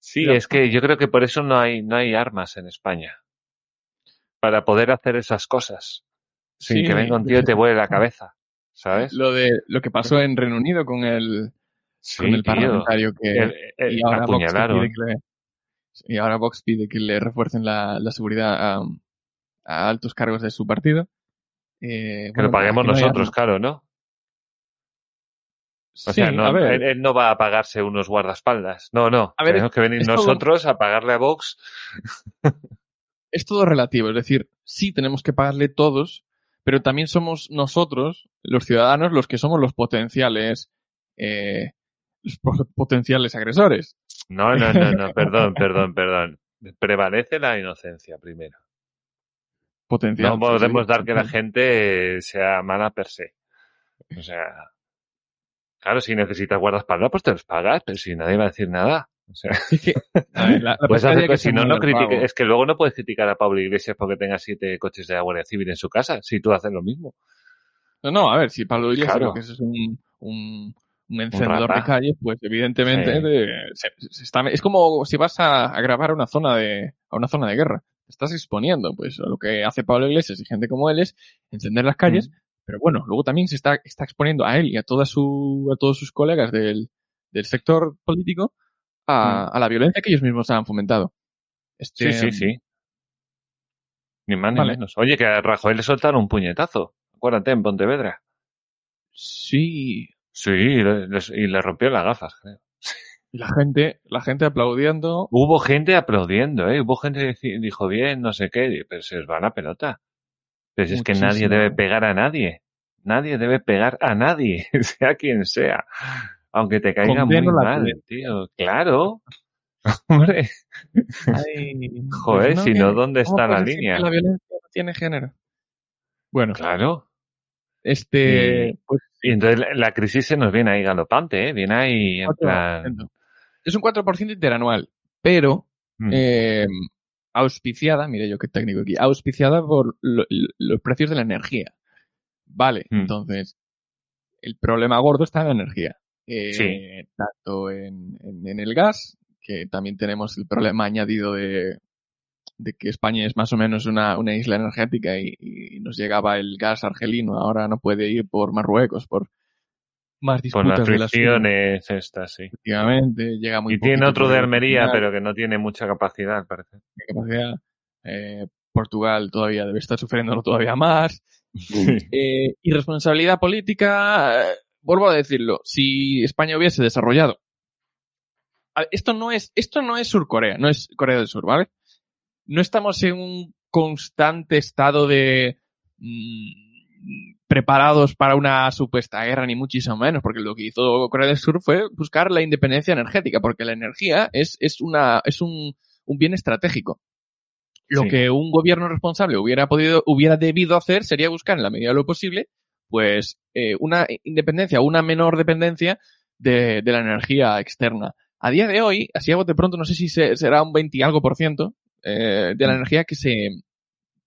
Sí, es que yo creo que por eso no hay, no hay armas en España. Para poder hacer esas cosas. Sin Sí, que venga un tío y te vuele la cabeza. ¿Sabes? Lo de lo que pasó en Reino Unido con el, Sí, con el tío. parlamentario que... El- el- y ahora Vox pide que le, y ahora Vox pide que le refuercen la, la seguridad a, a altos cargos de su partido. Eh, Que lo paguemos no nosotros, claro, ¿no? O Sí, sea, no, a ver, él, él no va a pagarse unos guardaespaldas. No, no. A ver, Tenemos que venir todo- nosotros a pagarle a Vox. es todo relativo. Es decir, sí tenemos que pagarle todos, pero también somos nosotros, los ciudadanos, los que somos los potenciales, eh, los po- potenciales agresores. No, no, no, no, perdón, perdón, perdón. Prevalece la inocencia primero. Potencial. No podemos sí, dar que la gente sea mala per se. O sea, claro, si necesitas guardaespaldas, pues te los pagas, pero si nadie va a decir nada. O sea, ver, la- la hacer que si no, no muerde el critique, pavo. es que luego no puedes criticar a Pablo Iglesias porque tenga siete coches de la Guardia Civil en su casa, si tú haces lo mismo. No, no, a ver, si Pablo Iglesias Claro. que es es un, un, un encendedor de calle, pues evidentemente Sí. de- se- se está- es como si vas a, a grabar a una zona de, a una zona de guerra. Te estás exponiendo, pues, a lo que hace Pablo Iglesias y gente como él es encender las calles, pero bueno, luego también se está, está exponiendo a él y a toda su, a todos sus colegas del, del sector político a, a la violencia que ellos mismos han fomentado. Este, Sí, sí, sí. Ni más ni Vale. menos. Oye, que a Rajoy le soltaron un puñetazo. Acuérdate, en Pontevedra. Sí, Sí, y le, les- y le rompió las gafas, creo. La gente, la gente aplaudiendo. Hubo gente aplaudiendo, ¿eh? Hubo gente que dijo bien, no sé qué, pero se os va la pelota. Pero es que nadie debe pegar a nadie. Nadie debe pegar a nadie, sea quien sea. Aunque te caiga muy mal, tío. Claro. Hombre, Ay, joder, pues si no, ¿dónde ¿cómo está la línea? la violencia no tiene género. Bueno, Claro. este, Y- pues Y entonces la- la crisis se nos viene ahí galopante, ¿eh? Viene ahí en plan... 4%. Es un 4% interanual, pero Mm. eh, auspiciada, mire yo qué técnico aquí, auspiciada por lo- lo- los precios de la energía. Vale, Mm. entonces, el problema gordo está en la energía. Eh, Sí. Tanto en, en- en el gas, que también tenemos el problema añadido de, de que España es más o menos una, una isla energética y, y nos llegaba el gas argelino, ahora no puede ir por Marruecos, por más disputas las de las fricciones estas, sí. efectivamente, llega muy Y tiene otro por de Almería, final, pero que no tiene mucha capacidad, de capacidad. Eh, Portugal todavía debe estar sufriéndolo todavía más. Eh, y responsabilidad política, eh, vuelvo a decirlo, si España hubiese desarrollado. Esto no es, esto no es Surcorea, no es Corea del Sur, ¿vale? No estamos en un constante estado de mm, preparados para una supuesta guerra, ni muchísimo menos, porque lo que hizo Corea del Sur fue buscar la independencia energética, porque la energía es, es una, es un, un bien estratégico. Lo Sí. que un gobierno responsable hubiera podido, hubiera debido hacer sería buscar en la medida de lo posible, pues, eh, una independencia, una menor dependencia de, de la energía externa. A día de hoy, así a bote pronto, no sé si se- será un 20 y algo por ciento eh, de la energía que se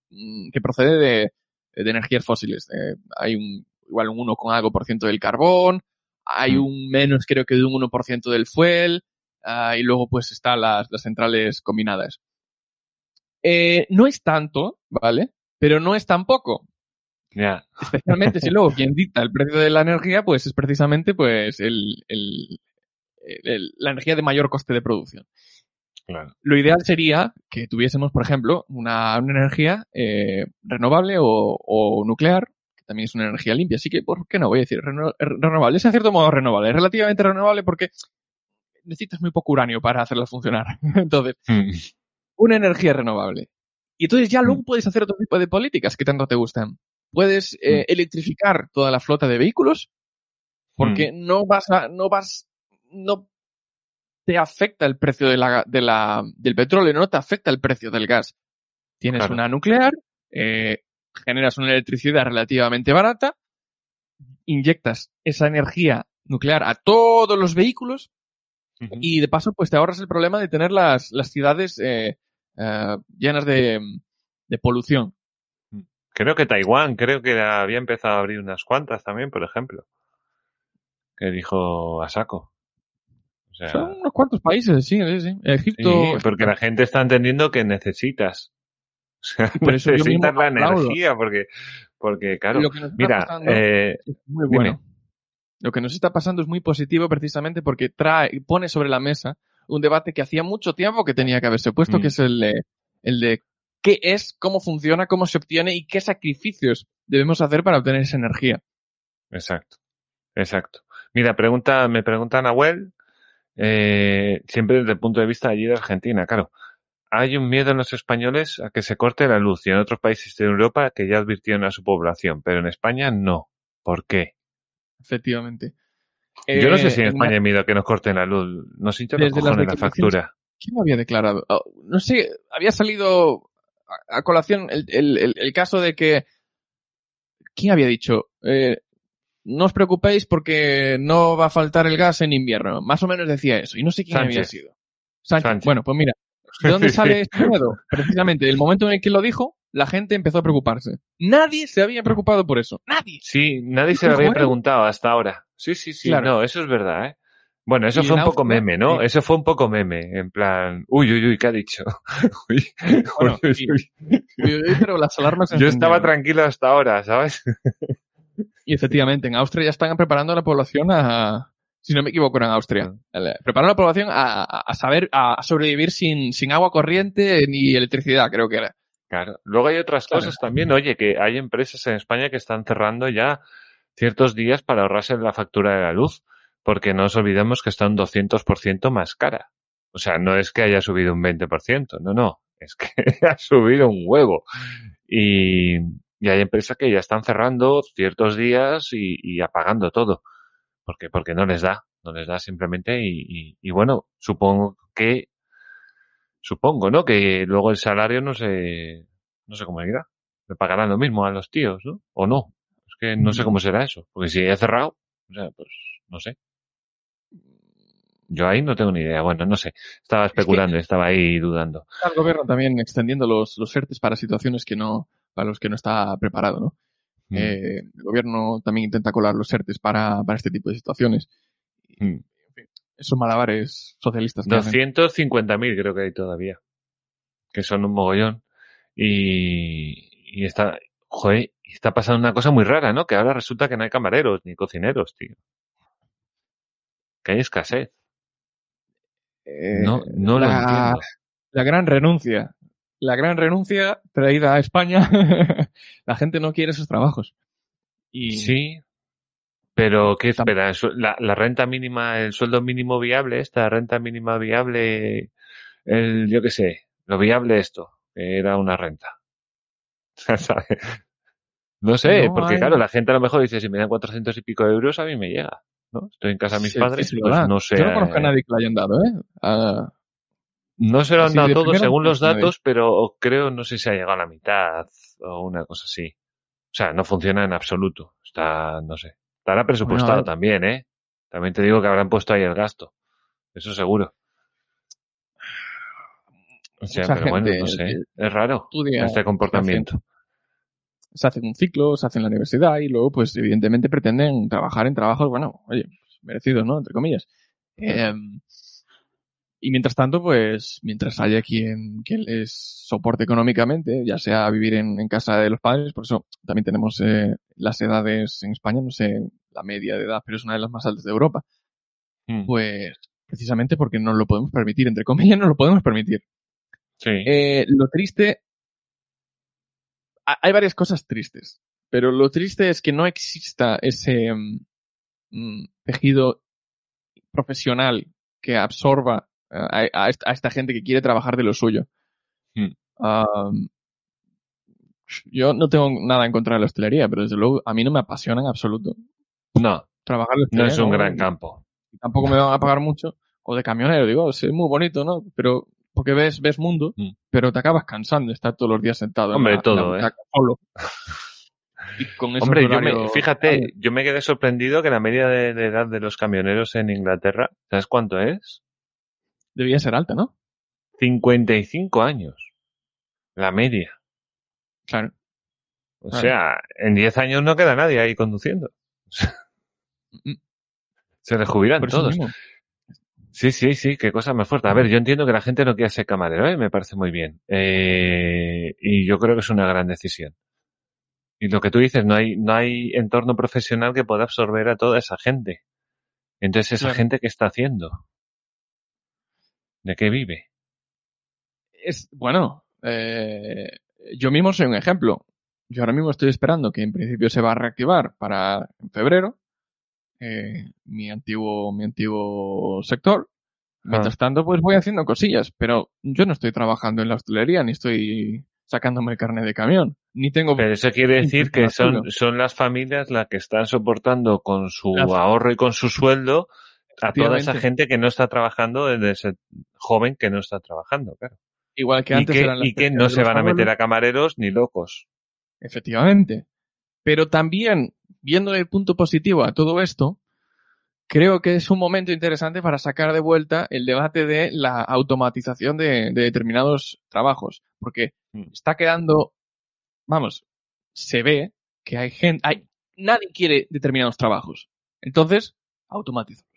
mm, que procede de, de energías fósiles. Eh, hay un igual un 1 con algo por ciento del carbón, hay Mm. un menos creo que de un 1% del fuel, ah, y luego pues están las, las centrales combinadas. Eh, no es tanto, ¿vale? Pero no es tan poco. Ya. Especialmente si luego quien dicta el precio de la energía, pues es precisamente pues el, el- el- la energía de mayor coste de producción. Claro. Lo ideal sería que tuviésemos, por ejemplo, una, una energía eh, renovable o, o nuclear, que también es una energía limpia. Así que, ¿por qué no? Voy a decir reno- renovable. Es en cierto modo renovable. Es relativamente renovable porque necesitas muy poco uranio para hacerla funcionar. Entonces, Mm. una energía renovable. Y entonces ya luego puedes hacer otro tipo de políticas que tanto te gustan. Puedes eh, electrificar toda la flota de vehículos porque no vas a, no vas, no te afecta el precio de la, de la, del petróleo, no te afecta el precio del gas. Tienes Claro. una nuclear, eh, generas una electricidad relativamente barata, inyectas esa energía nuclear a todos los vehículos y de paso, pues te ahorras el problema de tener las, las ciudades eh, eh, llenas de, de polución. Mm. Creo que Taiwán, creo que había empezado a abrir unas cuantas también, por ejemplo. Que dijo a saco. O sea, Son unos cuantos países, sí, sí, sí. Egipto. sí, porque la gente está entendiendo que necesitas. O sea, por eso yo necesitas la aplaudo. energía, porque, porque claro, Lo que nos está mira, pasando eh, es muy dime. bueno. Lo que nos está pasando es muy positivo precisamente porque trae, pone sobre la mesa un debate que hacía mucho tiempo que tenía que haberse puesto, Mm. que es el de, el de qué es, cómo funciona, cómo se obtiene y qué sacrificios debemos hacer para obtener esa energía. Exacto, exacto. Mira, pregunta, me pregunta Nahuel, eh, siempre desde el punto de vista allí de Argentina, claro. Hay un miedo en los españoles a que se corte la luz y en otros países de Europa que ya advirtieron a su población, pero en España no. ¿Por qué? Efectivamente. Yo no sé Eh, si en España hay miedo a que nos corten la luz. No sé, yo los cojones la factura. ¿Quién había declarado? Oh, no sé, había salido a, a colación el, el- el- el caso de que... ¿Quién había dicho? Eh, no os preocupéis porque no va a faltar el gas en invierno. Más o menos decía eso. Y no sé quién había sido. Sánchez. Sánchez. Bueno, pues mira. ¿De dónde sale este miedo? Precisamente, el momento en el que lo dijo, la gente empezó a preocuparse. Nadie se había preocupado por eso. Nadie. Sí, nadie se lo había preguntado hasta ahora. Sí, sí, sí, Claro. no, eso es verdad, ¿eh? Bueno, eso Y fue un poco Austria, meme, ¿no? sí. Eso fue un poco meme, en plan, uy, uy, uy, ¿qué ha dicho? Uy, Bueno, uy, sí. uy. Uy, uy, Pero las alarmas Yo estaba tranquilo hasta ahora, ¿sabes? Y efectivamente, en Austria ya están preparando a la población a, si no me equivoco, era en Austria, El- preparando a la población a, saber, a sobrevivir sin, sin agua corriente ni electricidad, creo que era. Claro. Luego hay otras Claro. cosas también. Oye, que hay empresas en España que están cerrando ya ciertos días para ahorrarse la factura de la luz, porque no nos olvidemos que está un 200% más cara. O sea, no es que haya subido un 20%, no, no, es que ha subido un huevo. Y, y hay empresas que ya están cerrando ciertos días y, y apagando todo, porque, porque no les da, no les da simplemente y, y, y bueno, supongo que supongo, ¿no? Que luego el salario no sé, no sé cómo irá. Le pagarán lo mismo a los tíos, ¿no? O no. Es que no sé cómo será eso. Porque si he cerrado, o sea, pues no sé. Yo ahí no tengo ni idea. Bueno, no sé. Estaba especulando, estaba ahí dudando. Está el gobierno también extendiendo los, los para situaciones que no, para los que no está preparado, ¿no? Mm. Eh, el gobierno también intenta colar los ERTES para, para este tipo de situaciones. Mm. Esos malabares socialistas. que hacen. 250.000 creo que hay todavía. Que son un mogollón. Y, y está, joder, está pasando una cosa muy rara, ¿no? Que ahora resulta que no hay camareros ni cocineros, tío. Que hay escasez. Eh, No, no lo la- entiendo. La gran renuncia. La gran renuncia traída a España. la gente no quiere esos trabajos. Y Sí, pero ¿qué espera? La, la renta mínima, el sueldo mínimo viable, esta renta mínima viable, el, yo qué sé, lo viable esto, era una renta. No sé, No porque hay- claro, la gente a lo mejor dice, si me dan 400 y pico de euros, a mí me llega, ¿no? Estoy en casa de mis Sí, padres, sí, pues no sé. Yo no conozco a nadie que lo hayan dado, ¿eh? No se lo han dado todo según no los datos, pero creo, no sé si ha llegado a la mitad o una cosa así. O sea, no funciona en absoluto. Está, no sé. Estará presupuestado Bueno, también, ¿eh? También te digo que habrán puesto ahí el gasto. Eso seguro. O sea, pero bueno, gente, no sé. eh, Es raro estudia, este comportamiento. se hacen un ciclo, se hacen la universidad y luego, pues, evidentemente pretenden trabajar en trabajos, bueno, oye, pues, merecidos, ¿no? Entre comillas. Eh, y mientras tanto, pues, mientras haya quien, quien les soporte económicamente, ya sea vivir en, en casa de los padres, por eso también tenemos eh, las edades en España, no sé la media de edad, pero es una de las más altas de Europa. Mm, Pues, precisamente porque no lo podemos permitir, entre comillas, no lo podemos permitir. sí. Eh, lo triste. ha- Hay varias cosas tristes. Pero lo triste es que no exista ese mm, tejido profesional que absorba a, a esta, a esta gente que quiere trabajar de lo suyo. Hmm. Um, yo no tengo nada en contra de la hostelería, pero desde luego a mí no me apasiona en absoluto no, trabajar en no es un gran campo. tampoco me van a pagar mucho. O de camionero, digo, es muy bonito, ¿no? Pero, porque ves, ves mundo, Mm. pero te acabas cansando de estar todos los días sentado. en Hombre, en todo, la ¿eh? butaca solo. Y con esos Hombre, yo me, fíjate, yo me quedé sorprendido que la media de, de edad de los camioneros en Inglaterra, ¿sabes cuánto es? Debía ser alta, ¿no? 55 años. La media. Claro. O Claro. sea, en 10 años no queda nadie ahí conduciendo. Se les jubilan todos. mismo. Sí, sí, sí, qué cosa más fuerte. A ver, yo entiendo que la gente no quiera ser camarero, ¿eh? me parece muy bien. Eh, y yo creo que es una gran decisión. Y lo que tú dices, no hay, no hay entorno profesional que pueda absorber a toda esa gente. Entonces, esa Claro. gente, ¿qué está haciendo? ¿De qué vive? Es, bueno, eh, yo mismo soy un ejemplo. Yo ahora mismo estoy esperando que en principio se va a reactivar para en febrero eh, mi antiguo mi antiguo sector. Mientras tanto, pues voy haciendo cosillas, pero yo no estoy trabajando en la hostelería ni estoy sacándome el carnet de camión, ni tengo Pero eso quiere decir que son, son las familias las que están soportando con su ahorro y con su sueldo a toda esa gente que no está trabajando, desde ese joven que no está trabajando, claro. igual que Y antes que, eran las y que no se van a meter a camareros ni locos. Efectivamente. Pero también, viendo el punto positivo a todo esto, creo que es un momento interesante para sacar de vuelta el debate de la automatización de, de determinados trabajos. Porque Mm. está quedando, vamos, se ve que hay gente, hay, nadie quiere determinados trabajos. Entonces, automatizamos.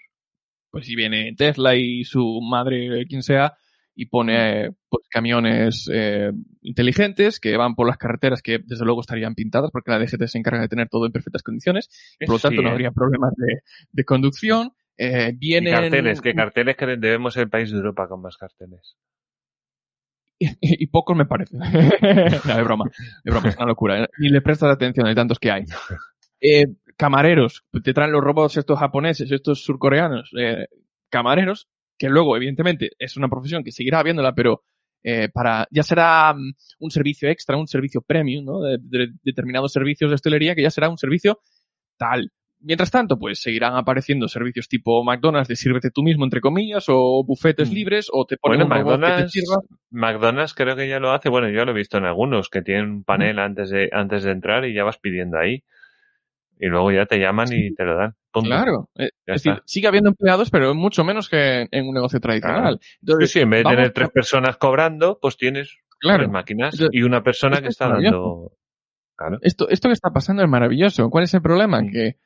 Pues si viene Tesla y su madre, quien sea, y pone pues, camiones eh, inteligentes que van por las carreteras que desde luego estarían pintadas porque la DGT se encarga de tener todo en perfectas condiciones por lo tanto sí, no ¿eh? habría problemas de, de conducción eh, Y carteles, que carteles que debemos ser el país de Europa con más carteles. y, y pocos me parecen no, de broma de broma es una locura ¿eh? ni le prestas atención de tantos que hay Eh, camareros te traen los robots estos japoneses estos surcoreanos eh, camareros que luego evidentemente es una profesión que seguirá habiéndola pero eh, para ya será mm, un servicio extra un servicio premium ¿no? de, de determinados servicios de hostelería que ya será un servicio tal Mientras tanto, pues seguirán apareciendo servicios tipo McDonald's de sírvete tú mismo, entre comillas, o bufetes Mm. libres, o te ponen Bueno, robot que te McDonald's, sirva. McDonald's creo que ya lo hace. Bueno, yo lo he visto en algunos que tienen un panel antes de, antes de entrar y ya vas pidiendo ahí. Y luego ya te llaman y te lo dan. Punto. Claro. Eh, Ya es decir, sigue habiendo empleados, pero mucho menos que en un negocio tradicional. Sí, Entonces, sí, en vez de tener tres personas cobrando, pues tienes Claro. tres máquinas Entonces, y una persona que es está dando. Claro. Esto, esto que está pasando es maravilloso. ¿Cuál es el problema? Que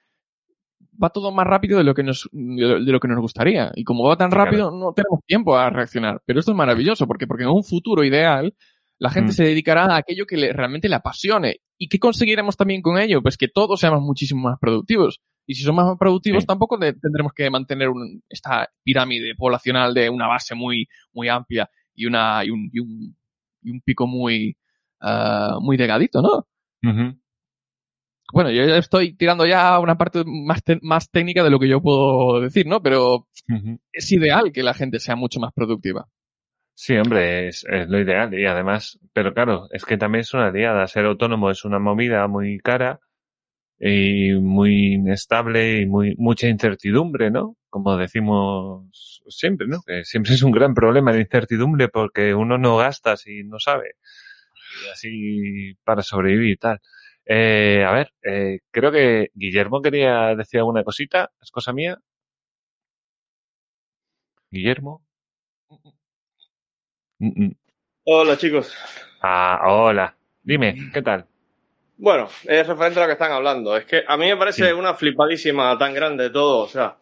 va todo más rápido de lo que nos, de lo que nos gustaría. Y como va tan Sí, rápido, no tenemos tiempo a reaccionar. Pero esto es maravilloso, porque, porque en un futuro ideal, la gente Mm. se dedicará a aquello que le- realmente le apasione. ¿Y qué conseguiremos también con ello? Pues que todos seamos muchísimo más productivos. Y si somos más productivos, Sí. tampoco tendremos que mantener un- esta pirámide poblacional de una base muy, muy amplia y una, y un, y un, y un pico muy, ah, muy delgadito, ¿no? Bueno, yo ya estoy tirando ya a una parte más, más técnica de lo que yo puedo decir, ¿no? Pero es ideal que la gente sea mucho más productiva. Sí, hombre, es, es lo ideal. Y además, pero claro, es que también es una liada. Ser autónomo es una movida muy cara y muy inestable y muy mucha incertidumbre, ¿no? Como decimos siempre, ¿no? Que siempre es un gran problema la incertidumbre porque uno no gasta si no sabe. Así para sobrevivir y tal. Eh, a ver, eh, creo que Guillermo quería decir alguna cosita. ¿Es cosa mía? Guillermo. Mm, mm. Hola chicos. Ah, hola. Dime, ¿qué tal? Bueno, es referente a lo que están hablando. Es que a mí me parece Sí. una flipadísima tan grande todo. O sea,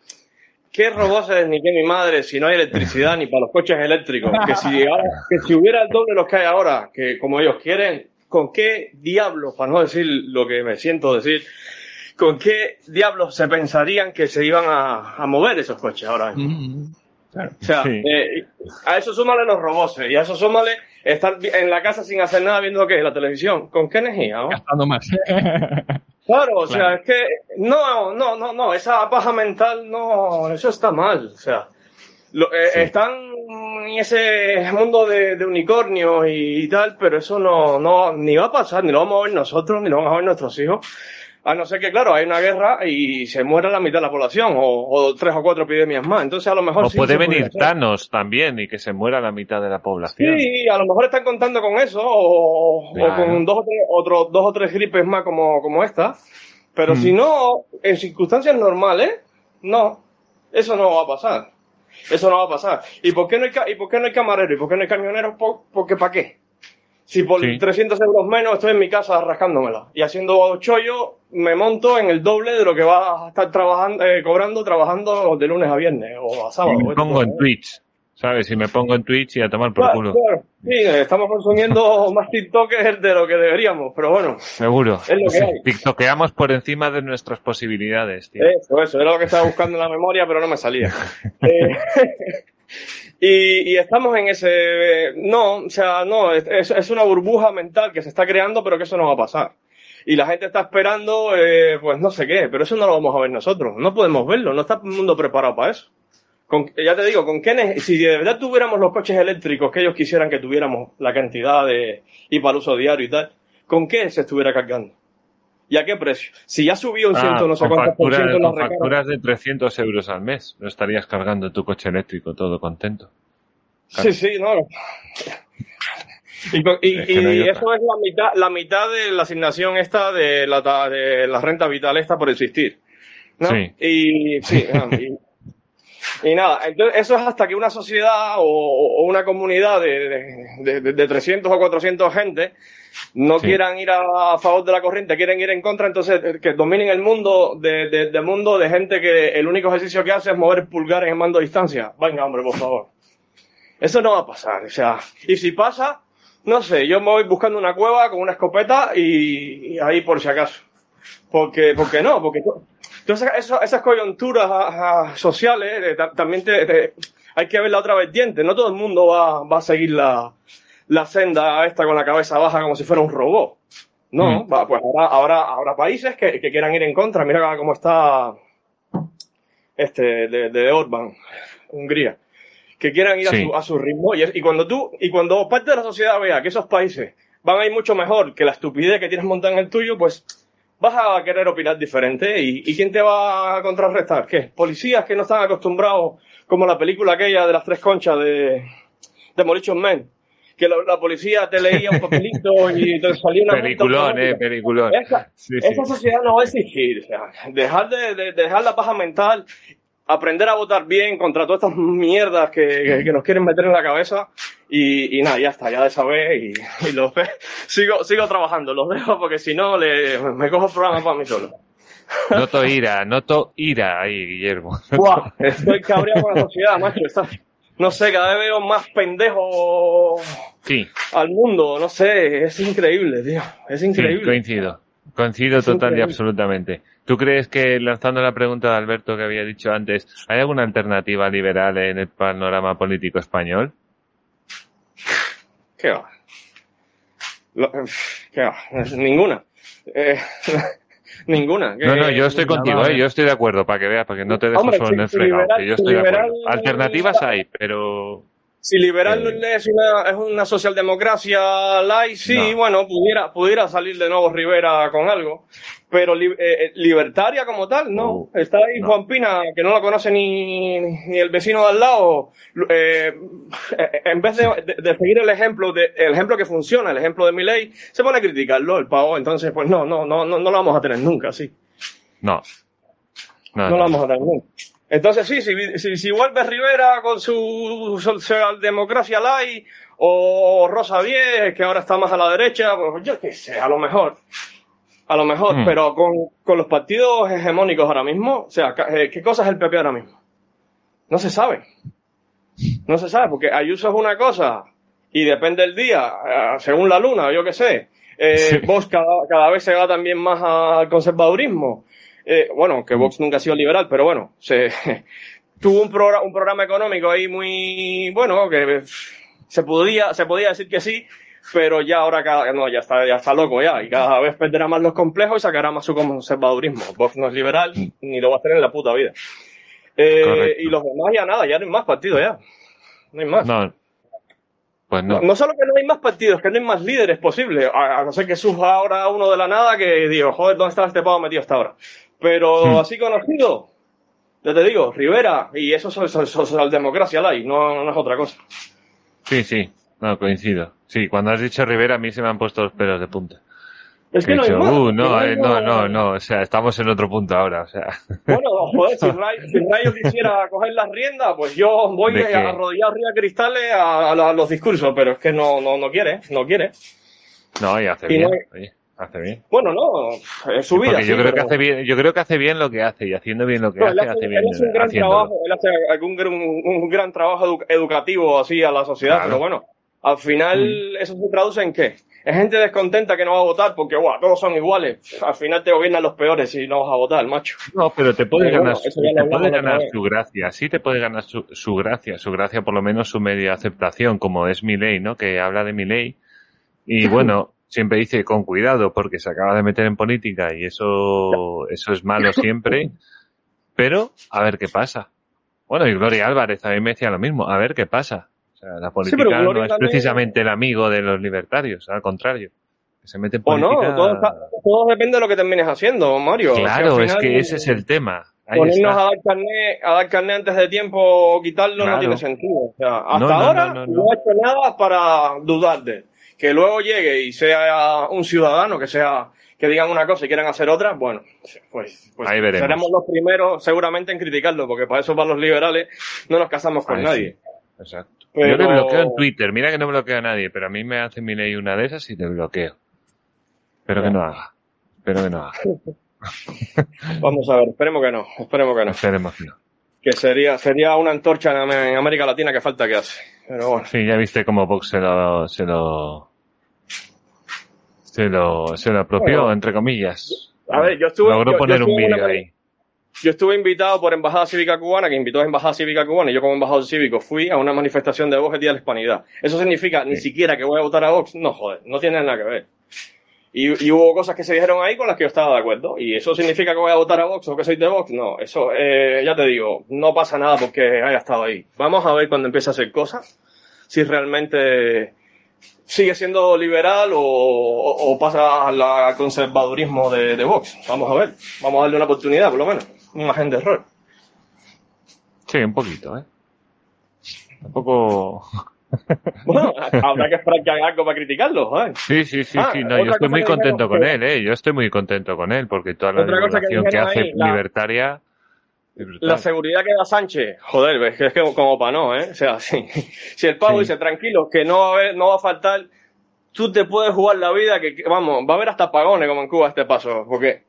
¿qué robots es ni qué mi madre si no hay electricidad ni para los coches eléctricos? Que si, que si hubiera el doble de los que hay ahora, que como ellos quieren, ¿con qué diablos, para no decir lo que me siento decir, con qué diablos se pensarían que se iban a, a mover esos coches ahora mismo? Claro. O sea, Sí. eh, a eso súmale los robots y a eso súmale estar en la casa sin hacer nada viendo qué, la televisión. ¿Con qué energía? no? Gastando más. Claro, o sea, es que no, no, no, no, esa paja mental, no, eso está mal, o sea, lo- eh, Sí. están en ese mundo de, de unicornios y, y tal, pero eso no, no, ni va a pasar, ni lo vamos a ver nosotros, ni lo vamos a ver nuestros hijos, a no ser que, claro, hay una guerra y se muera la mitad de la población, o, o tres o cuatro epidemias más, entonces a lo mejor O sí puede venir. Thanos también y que se muera la mitad de la población. Sí, a lo mejor están contando con eso, o, con dos o, tres, otros dos o tres gripes más como, como esta. Pero Mm. si no, en circunstancias normales, no. Eso no va a pasar. Eso no va a pasar. ¿Y por qué no hay, ca- y por qué no hay camareros? ¿Y por qué no hay camioneros? ¿Por, porque ¿para qué? Si por Sí. 300 euros menos estoy en mi casa rascándomela y haciendo chollo, me monto en el doble de lo que vas a estar trabajando, eh, cobrando, trabajando de lunes a viernes o a sábado. Y me pongo en. Twitch, ¿sabes? Y me pongo en Twitch y a tomar por Claro, culo. claro. Sí, estamos consumiendo más TikTokers de lo que deberíamos, pero bueno, Seguro. Es lo que hay. TikTokeamos por encima de nuestras posibilidades, tío. Eso, eso, era lo que estaba buscando en la memoria, pero no me salía. Eh, y, y estamos en ese... No, o sea, no, es, es- una burbuja mental que se está creando, pero que eso no va a pasar. Y la gente está esperando, eh, pues no sé qué, pero eso no lo vamos a ver nosotros. No podemos verlo, no está el mundo preparado para eso. Con- ya te digo, con qué si de verdad tuviéramos los coches eléctricos que ellos quisieran que tuviéramos la cantidad de y para el uso diario y tal, ¿con qué se estuviera cargando? ¿Y a qué precio? Si ya subió un Ah, ciento, no sé cuántos por ciento la con recarga. facturas de 300 euros al mes. No estarías cargando tu coche eléctrico todo contento. Sí, sí, no. Y, con- y- Es que no hay y otra. eso es la mitad, la mitad de la asignación esta de la, de la renta vital esta por existir. ¿no? Sí. Y, sí, y, y nada, entonces eso es hasta que una sociedad o, o una comunidad de, de, de- de 300 o 400 gente no Sí. quieran ir a, favor de la corriente, quieren ir en contra, entonces eh, que dominen el mundo de, mundo de gente que el único ejercicio que hace es mover el pulgar en el mando a distancia. Venga, hombre, por favor. Eso no va a pasar, o sea, y si pasa, no sé, yo me voy buscando una cueva con una escopeta y, y ahí por si acaso. Porque, porque no, porque to- todas esas, coyunturas ah, ah, sociales eh, ta- también te, te- hay que ver la otra vertiente. No todo el mundo va, va a seguir la, la senda esta con la cabeza baja como si fuera un robot. No, Mm. va, pues ahora, ahora, habrá países que, que quieran ir en contra. Mira cómo está este de, de Orban, Hungría que quieran ir Sí. a, su, a su ritmo. Y cuando tú, y cuando parte de la sociedad vea que esos países van a ir mucho mejor que la estupidez que tienes montada en el tuyo, pues vas a querer opinar diferente. ¿Y, y quién te va a contrarrestar? ¿Qué? Policías que no están acostumbrados, como la película aquella de las tres conchas de Demolition Man. Que la, la policía te leía un papelito y te salía una Peliculón, eh, peliculón. Esa, Sí, sí. esa sociedad no va a existir. O sea, dejar de, de- dejar la paja mental, aprender a votar bien contra todas estas mierdas que, que- que nos quieren meter en la cabeza. Y, y nada, ya está, ya de saber y, y los ve- sigo, sigo trabajando, los dejo porque si no le, me cojo el programa para mí solo. Noto ira, noto ira ahí, Guillermo. Buah, estoy cabreado con la sociedad, macho. está- no sé, cada vez veo más pendejos Sí, al mundo, no sé, es increíble, tío, es sí, increíble. coincido. Coincido total y absolutamente. ¿Tú crees que, lanzando la pregunta de Alberto que había dicho antes, ¿hay alguna alternativa liberal en el panorama político español? ¿Qué va? Lo- ¿Qué va? Ninguna. Eh, ninguna. No, no, yo estoy contigo. ¿eh? yo estoy de acuerdo, para que veas, para que no te dejo Hombre, solo en el fregado, liberal- yo estoy de acuerdo. liberal- Alternativas hay, pero Si liberal Eh. es, una, es una socialdemocracia light, sí, No. bueno, pudiera, pudiera salir de nuevo Rivera con algo. Pero li- eh, eh, libertaria como tal, no. Está ahí no. Juan Pina, que no la conoce ni, ni el vecino de al lado. Eh, en vez de, de- de seguir el ejemplo, de, el ejemplo que funciona, el ejemplo de mi ley, se pone a criticarlo, el pavo. Entonces, pues no, no, no, no, no lo vamos a tener nunca, sí. No no. lo vamos a tener nunca. Entonces sí, si, si, si vuelve Rivera con su socialdemocracia light o Rosa Diez, que ahora está más a la derecha, pues yo qué sé, a lo mejor. A lo mejor, Hmm. pero con, con los partidos hegemónicos ahora mismo, o sea, eh, ¿qué cosa es el PP ahora mismo? No se sabe. No se sabe, porque Ayuso es una cosa y depende del día, eh, según la luna, yo qué sé. Eh, Sí. Vox cada, cada vez se va también más al conservadurismo. Eh, bueno, que Vox nunca ha sido liberal, pero bueno, se, tuvo un, progra- un programa económico ahí muy bueno, que se podía, se podía decir que sí, pero ya ahora cada, no, ya está, ya está loco ya, y cada vez perderá más los complejos y sacará más su conservadurismo. Vox no es liberal, ni lo va a hacer en la puta vida. Eh, y los demás ya nada, ya no hay más partidos ya. No hay más. No. Pues no. No, no solo que no hay más partidos, que no hay más líderes posibles. A, a no ser que surja ahora uno de la nada que digo, joder, ¿dónde estaba este pavo metido hasta ahora? Pero Hmm. así conocido, ya te digo, Rivera, y eso es so- so- socialdemocracia light, no, no es otra cosa. Sí, sí. No, coincido. Sí, cuando has dicho Rivera a mí se me han puesto los pelos de punta. Es que no hay más. "Uh, no, hay eh, no, no, no, o sea, estamos en otro punto ahora, o sea. Bueno, joder, si Rayo, si Rayo quisiera coger las riendas, pues yo voy ¿De qué? arrodillado arriba cristales a, a la- a los discursos, pero es que no, no, no quiere, no quiere. No, y hace Y bien, no- oye, hace bien. Bueno, no, es su vida. Sí, yo creo que hace bien, yo creo que hace bien lo que hace, y haciendo bien lo que No, él hace, hace, hace bien él hace un gran haciéndolo. trabajo, él hace algún un, un gran trabajo edu- educativo así a la sociedad, Claro. pero bueno, al final eso se traduce en qué? Es gente descontenta que no va a votar porque, guau, todos son iguales. Al final te gobiernan los peores si no vas a votar, macho. No, pero te puede Pero ganar, bueno, te puede ganar su gracia, sí te puede ganar su, su gracia, su gracia por lo menos su media aceptación, como es mi ley, ¿no? Que habla de mi ley. Y bueno, siempre dice con cuidado porque se acaba de meter en política y eso, eso es malo siempre. Pero, a ver qué pasa. Bueno, y Gloria Álvarez también me decía lo mismo, a ver qué pasa. O sea, la política no es precisamente el amigo de los libertarios, al contrario. Que se mete en O política. no, todo, todo depende de lo que termines haciendo, Mario. Claro, es final, que ese es el tema. Ahí Ponernos está. a dar carnet, a dar carnet antes de tiempo o quitarlo Claro. no tiene sentido. O sea, hasta No, no, ahora no, no, ha hecho nada para dudar de él. Que luego llegue y sea un ciudadano, que sea que digan una cosa y quieran hacer otra, bueno, pues, pues Ahí veremos. seremos los primeros seguramente en criticarlo, porque para eso para los liberales no nos casamos con Ahí nadie. sí. Exacto. Pero- Yo le bloqueo en Twitter. Mira que no bloqueo a nadie, pero a mí me hace mi ley una de esas y te bloqueo. Espero que no haga. Espero que no haga. Vamos a ver, esperemos que no, esperemos que no. Esperemos que no. Que sería, sería una antorcha en, América Latina que falta que hace. Pero bueno. Sí, ya viste cómo Vox se lo, se lo, se lo, se lo apropió, Bueno. entre comillas. A ver, yo estuve- Logró yo- poner un estuve vídeo ahí. Yo estuve invitado por Embajada Cívica Cubana, que invitó a Embajada Cívica Cubana, y yo como embajador cívico fui a una manifestación de Vox el Día de la Hispanidad. ¿Eso significa ni siquiera que voy a votar a Vox? No, joder, no tiene nada que ver. Y, hubo cosas que se dijeron ahí con las que yo estaba de acuerdo. ¿Y eso significa que voy a votar a Vox o que soy de Vox? No, eso, eh, ya te digo, no pasa nada porque haya estado ahí. Vamos a ver cuando empiece a hacer cosas, si realmente sigue siendo liberal o, pasa al conservadurismo de, de Vox. Vamos a ver, vamos a darle una oportunidad, por lo menos. Un margen de error. Sí, un poquito, ¿eh? Tampoco. Bueno, habrá que esperar que haga algo para criticarlo, joder. Sí, sí, sí, Ah, sí. No, yo estoy muy contento con él, ¿eh? Yo estoy muy contento con él porque toda la cosa que hace ahí, libertaria. La seguridad que da Sánchez, joder, es que es como para no, ¿eh? O sea, si, si el pavo Sí. dice tranquilo, que no va a haber, no va a faltar, tú te puedes jugar la vida, que, vamos, va a haber hasta apagones como en Cuba este paso, porque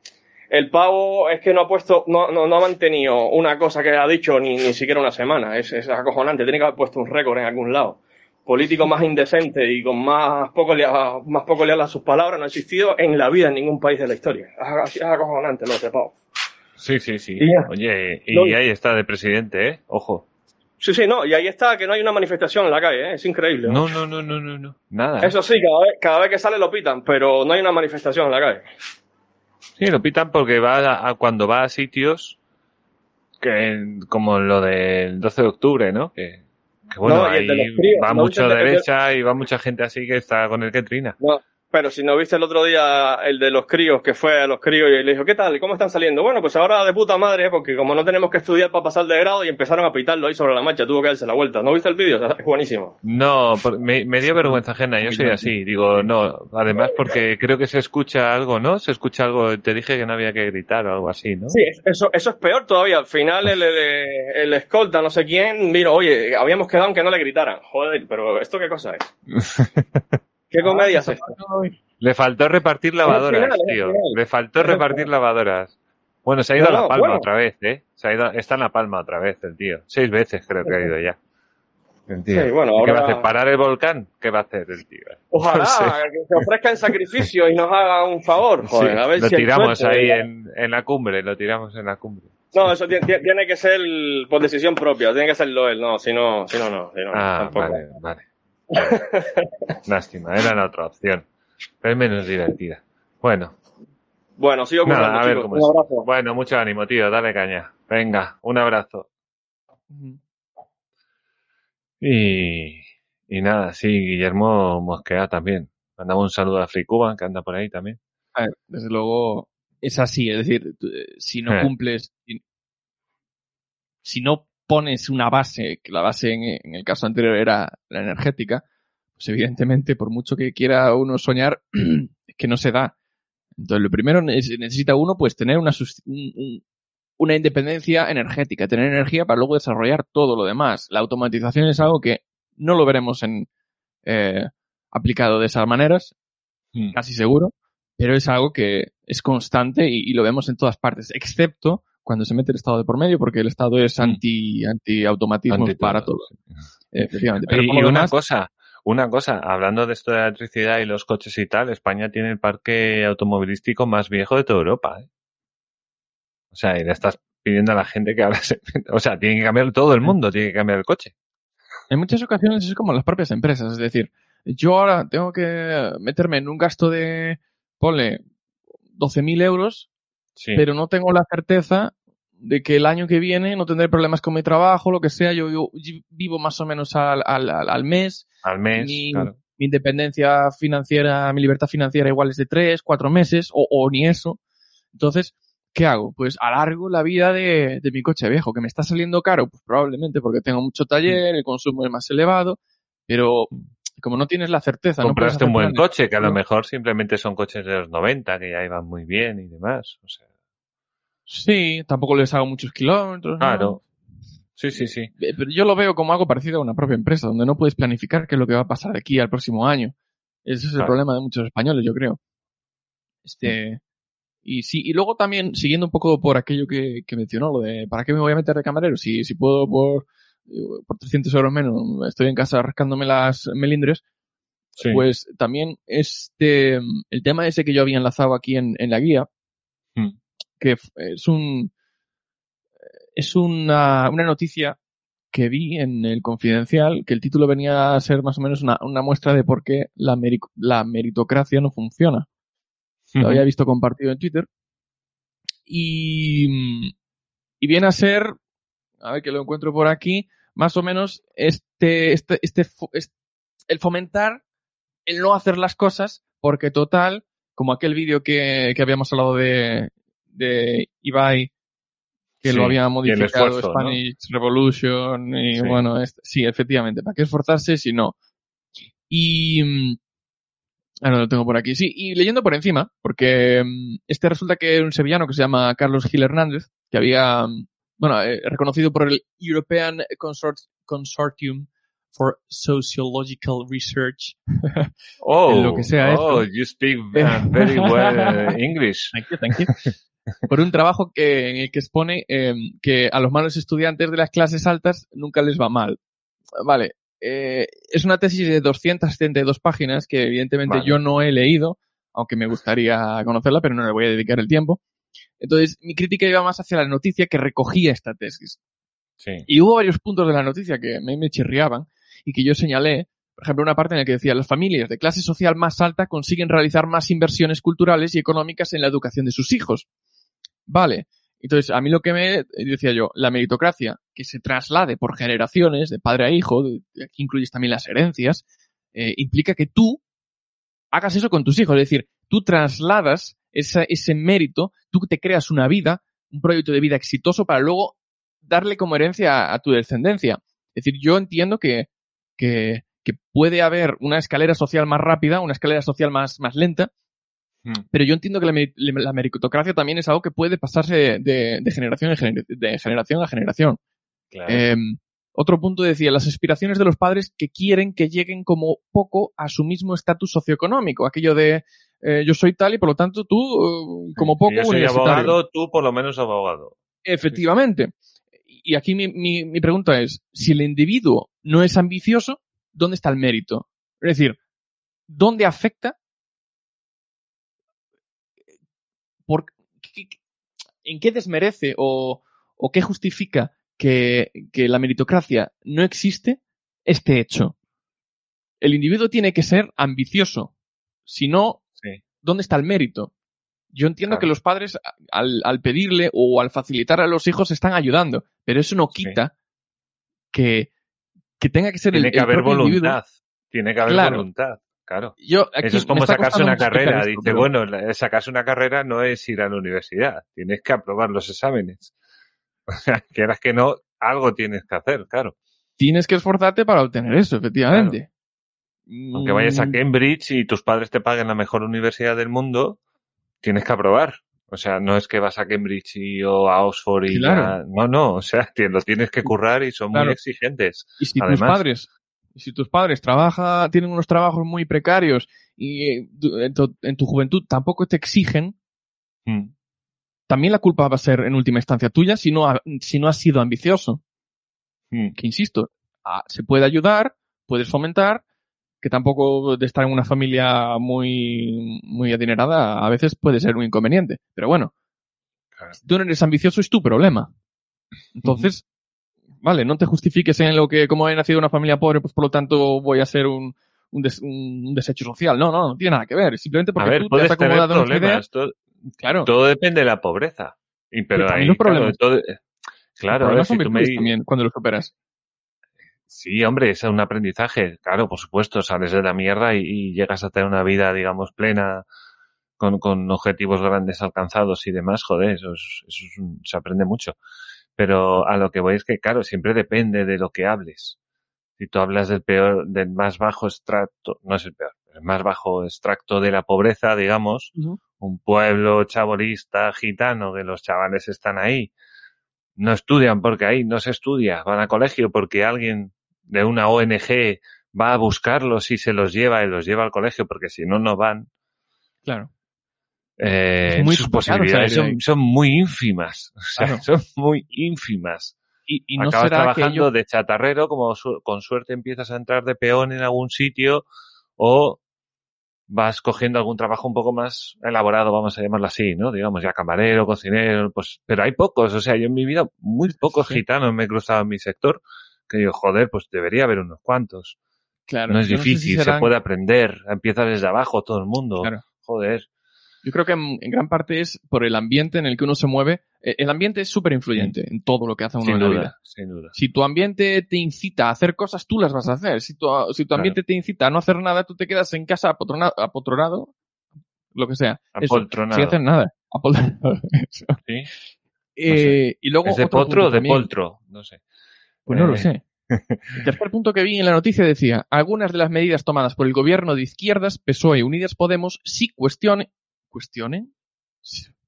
el pavo es que no ha puesto, no, no, no ha mantenido una cosa que ha dicho ni, ni siquiera una semana, es, es acojonante, tiene que haber puesto un récord en algún lado. Político más indecente y con más poco, leal, más poco leal a sus palabras no ha existido en la vida en ningún país de la historia. Es, es acojonante lo de pavo. Sí, sí, sí. Y. Oye, y ahí está de presidente, ¿eh? Ojo. Sí, sí, no, y ahí está, que no hay una manifestación en la calle, ¿eh? es increíble. No, no, no, no, no, no. Nada. Eso sí, cada vez, cada vez que sale lo pitan, pero no hay una manifestación en la calle. Sí, lo pitan porque va a, a- cuando va a sitios que como lo del 12 de octubre, ¿no? Que, que bueno, No, ahí va ¿no mucho derecha y va mucha gente así que está con el que trina. No, pero si no viste el otro día el de los críos, que fue a los críos y le dijo, ¿qué tal? ¿Cómo están saliendo? Bueno, pues ahora de puta madre, porque como no tenemos que estudiar para pasar de grado y empezaron a pitarlo ahí sobre la marcha, tuvo que darse la vuelta. ¿No viste el vídeo? Es buenísimo. No, me, me dio vergüenza ajena, yo soy así. Digo, no, además porque creo que se escucha algo, ¿no? Se escucha algo, te dije que no había que gritar o algo así, ¿no? Sí, eso, eso es peor todavía. Al final el, el, el escolta, no sé quién, mira, oye, habíamos quedado en que no le gritaran. Joder, pero ¿esto qué cosa es? ¿Qué comedia es esta? Le faltó repartir lavadoras, final, tío. Le faltó repartir lavadoras. Bueno, se ha ido No, a La Palma bueno. otra vez, ¿eh? Se ha ido, está en La Palma otra vez el tío. Seis veces creo que ha ido ya. El tío. Sí, bueno, ¿Qué va a hacer? ¿Parar el volcán? ¿Qué va a hacer el tío? Ojalá No sé. que se ofrezca en sacrificio y nos haga un favor. Joder, Sí, a ver lo si tiramos suerte. ahí en, en la cumbre, lo tiramos en la cumbre. No, eso tiene que ser por decisión propia, tiene que serlo él, no, si no, si no, no. Si no Ah, tampoco. vale, vale. Lástima, era la otra opción. Pero es menos divertida. Bueno, Bueno, sigo currando, nada, a ver chicos. cómo Un es. abrazo. Bueno, mucho ánimo, tío, dale caña. Venga, un abrazo. Y, y nada, sí, Guillermo Mosquea también. Mandamos un saludo a Free Cuban, que anda por ahí también. A ver, desde luego es así, es decir, eh, si no Eh. cumples, si, si no pones una base, que la base en, en el caso anterior era la energética, pues evidentemente por mucho que quiera uno soñar, es que no se da. Entonces, lo primero es- necesita uno, pues, tener una, una independencia energética, tener energía para luego desarrollar todo lo demás. La automatización es algo que no lo veremos en, eh, aplicado de esas maneras, Mm. casi seguro, pero es algo que es constante y, y lo vemos en todas partes, excepto cuando se mete el Estado de por medio, porque el Estado es anti, anti-automatismo Ante para todo. Efectivamente. Pero Y, una demás, cosa, una cosa, hablando de esto de la electricidad y los coches y tal, España tiene el parque automovilístico más viejo de toda Europa. ¿eh? O sea, y le estás pidiendo a la gente que ahora se... O sea, tiene que cambiar todo el mundo, tiene que cambiar el coche. En muchas ocasiones es como las propias empresas, es decir, yo ahora tengo que meterme en un gasto de, ponle, 12.000 euros, Sí. pero no tengo la certeza de que el año que viene no tendré problemas con mi trabajo, lo que sea, yo vivo, vivo más o menos al, al, al- mes, al mes, mi, claro. mi independencia financiera, mi libertad financiera igual es de 3, 4 meses, o, o ni eso. Entonces, ¿qué hago? Pues alargo la vida de, de mi coche viejo, que me está saliendo caro, pues probablemente porque tengo mucho taller, el consumo es más elevado, pero como no tienes la certeza, no Compraste un hacer buen coche, que a lo No. mejor simplemente son coches de los 90, que ya iban muy bien y demás. O sea, Sí, tampoco les hago muchos kilómetros. ¿no? claro. Sí, sí, sí. Eh, Pero yo lo veo como algo parecido a una propia empresa, donde no puedes planificar qué es lo que va a pasar de aquí al próximo año. Ese es el Claro. problema de muchos españoles, yo creo. Este, y sí, y luego también, siguiendo un poco por aquello que, que mencionó, lo de ¿para qué me voy a meter de camarero? Si, si puedo por, por 300 euros menos, estoy en casa rascándome las melindres, Sí. pues también este, el tema ese que yo había enlazado aquí en, en la guía, Hmm. Que es un, es una, una noticia que vi en el Confidencial, que el título venía a ser más o menos una, una muestra de por qué la, meri- la meritocracia no funciona. Lo había visto compartido en Twitter. Y, y viene a ser, a ver que lo encuentro por aquí, más o menos este, este, este, fo- es- el fomentar el no hacer las cosas, porque total, como aquel vídeo que, que habíamos hablado de, de Ibai, que Sí, lo había modificado esfuerzo, ¿no? Spanish Revolution, y Sí. bueno, es- sí, efectivamente, ¿para qué esforzarse si no? Y, mm, ahora lo tengo por aquí, sí, y leyendo por encima, porque mm, este resulta que es un sevillano que se llama Carlos Gil Hernández, que había, mm, bueno, eh, reconocido por el European Consort- Consortium for Sociological Research. Oh, lo que sea oh, esto. you speak uh, very well English. Thank you, thank you. Por un trabajo que, en el que expone eh, que a los malos estudiantes de las clases altas nunca les va mal. Vale. eh, es una tesis de 272 páginas que evidentemente Vale. yo no he leído, aunque me gustaría conocerla, pero no le voy a dedicar el tiempo. Entonces, mi crítica iba más hacia la noticia que recogía esta tesis. Sí. Y hubo varios puntos de la noticia que me, me chirriaban y que yo señalé. Por ejemplo, una parte en la que decía, las familias de clase social más alta consiguen realizar más inversiones culturales y económicas en la educación de sus hijos. Vale. Entonces, a mí lo que me decía yo, la meritocracia que se traslade por generaciones, de padre a hijo, aquí incluyes también las herencias, eh, implica que tú hagas eso con tus hijos. Es decir, tú trasladas ese mérito, tú te creas una vida, un proyecto de vida exitoso para luego darle como herencia a, tu descendencia. Es decir, yo entiendo que, que, que puede haber una escalera social más rápida, una escalera social más, más lenta. Pero yo entiendo que la, meri- la meritocracia también es algo que puede pasarse de, de generación, en gener- de generación a generación. Claro. Eh, otro punto decía, las aspiraciones de los padres que quieren que lleguen como poco a su mismo estatus socioeconómico. Aquello de eh, yo soy tal y por lo tanto tú eh, como poco yo soy abogado, tú por lo menos abogado. Efectivamente. Y aquí mi, mi, mi pregunta es, si el individuo no es ambicioso, ¿dónde está el mérito? Es decir, ¿dónde afecta? Por, qué- qué- ¿En qué desmerece o, o qué justifica que, que la meritocracia no existe este hecho? El individuo tiene que ser ambicioso. Si no, Sí. ¿dónde está el mérito? Yo entiendo Claro. que los padres al, al pedirle o al facilitar a los hijos están ayudando, pero eso no Sí. quita que, que tenga que ser el, Tiene que el haber propio individuo. voluntad. Tiene que haber Claro. voluntad. Claro. Yo, aquí Eso es como sacarse una carrera. esto, Dice, pero- bueno, sacarse una carrera no es ir a la universidad. Tienes que aprobar los exámenes. O sea, quieras que no, algo tienes que hacer, claro. Tienes que esforzarte para obtener eso, efectivamente. Aunque vayas a Mm, Cambridge y tus padres te paguen la mejor universidad del mundo, tienes que aprobar. O sea, no es que vas a Cambridge y, o a Oxford y Claro. ya- No, no, o sea, lo tienes que currar y son Claro. muy exigentes. Y si tus Además- padres, y si tus padres trabaja, tienen unos trabajos muy precarios y eh, en tu, en tu juventud tampoco te exigen, Mm. también la culpa va a ser en última instancia tuya si no, ha- si no has sido ambicioso. Mm. Que insisto, se puede ayudar, puedes fomentar, que tampoco de estar en una familia muy, muy adinerada a veces puede ser un inconveniente. Pero bueno, Claro. si tú no eres ambicioso es tu problema. Entonces, vale, no te justifiques en lo que como he nacido en una familia pobre, pues por lo tanto voy a ser un, un, des- un desecho social. No, no, no tiene nada que ver. Simplemente A porque ver, tú te has puedes tener problemas. Todo, Claro. todo depende de la pobreza. Y, pero también ahí, los claro, problemas. Los claro, a ver, si tú me también cuando lo superas. Sí, hombre, es un aprendizaje. Claro, por supuesto, sales de la mierda y, y llegas a tener una vida, digamos, plena, con, con objetivos grandes alcanzados y demás. Joder, eso, es- eso es un- se aprende mucho. Pero a lo que voy es que, claro, siempre depende de lo que hables. Si tú hablas del peor, del más bajo extracto, no es el peor, el más bajo extracto de la pobreza, digamos, un pueblo chabolista, gitano, que los chavales están ahí, no estudian porque ahí no se estudia, van a colegio porque alguien de una ONG va a buscarlos y se los lleva y los lleva al colegio porque si no, no van. Claro. Eh, muy sus posibilidades son, son muy ínfimas. O sea, Claro. son muy ínfimas. Y, y no Acabas será que trabajando ellos... de chatarrero, como su- con suerte empiezas a entrar de peón en algún sitio, o vas cogiendo algún trabajo un poco más elaborado, vamos a llamarlo así, ¿no? Digamos, ya camarero, cocinero, pues, pero hay pocos, o sea, yo en mi vida muy pocos Sí. gitanos me he cruzado en mi sector, que digo, joder, pues debería haber unos cuantos. Claro, no es sé si difícil, serán- se puede aprender, empieza desde abajo todo el mundo. Claro. Joder. Yo creo que en, en gran parte es por el ambiente en el que uno se mueve. Eh, El ambiente es súper influyente en todo lo que hace uno Sin en la duda, vida. sin duda. Si tu ambiente te incita a hacer cosas, tú las vas a hacer. Si tu, si tu Claro. ambiente te incita a no hacer nada, tú te quedas en casa apotrona- apotronado, lo que sea. Eso, Apoltronado. sin hacer nada. Apoltronado. Eso. ¿Sí? Eh, y luego ¿Es de otro potro o de también. poltro? No sé. Pues no lo Eh, sé. El tercer punto que vi en la noticia decía, algunas de las medidas tomadas por el gobierno de izquierdas, PSOE y Unidas Podemos, sí cuestionen, ¿cuestionen?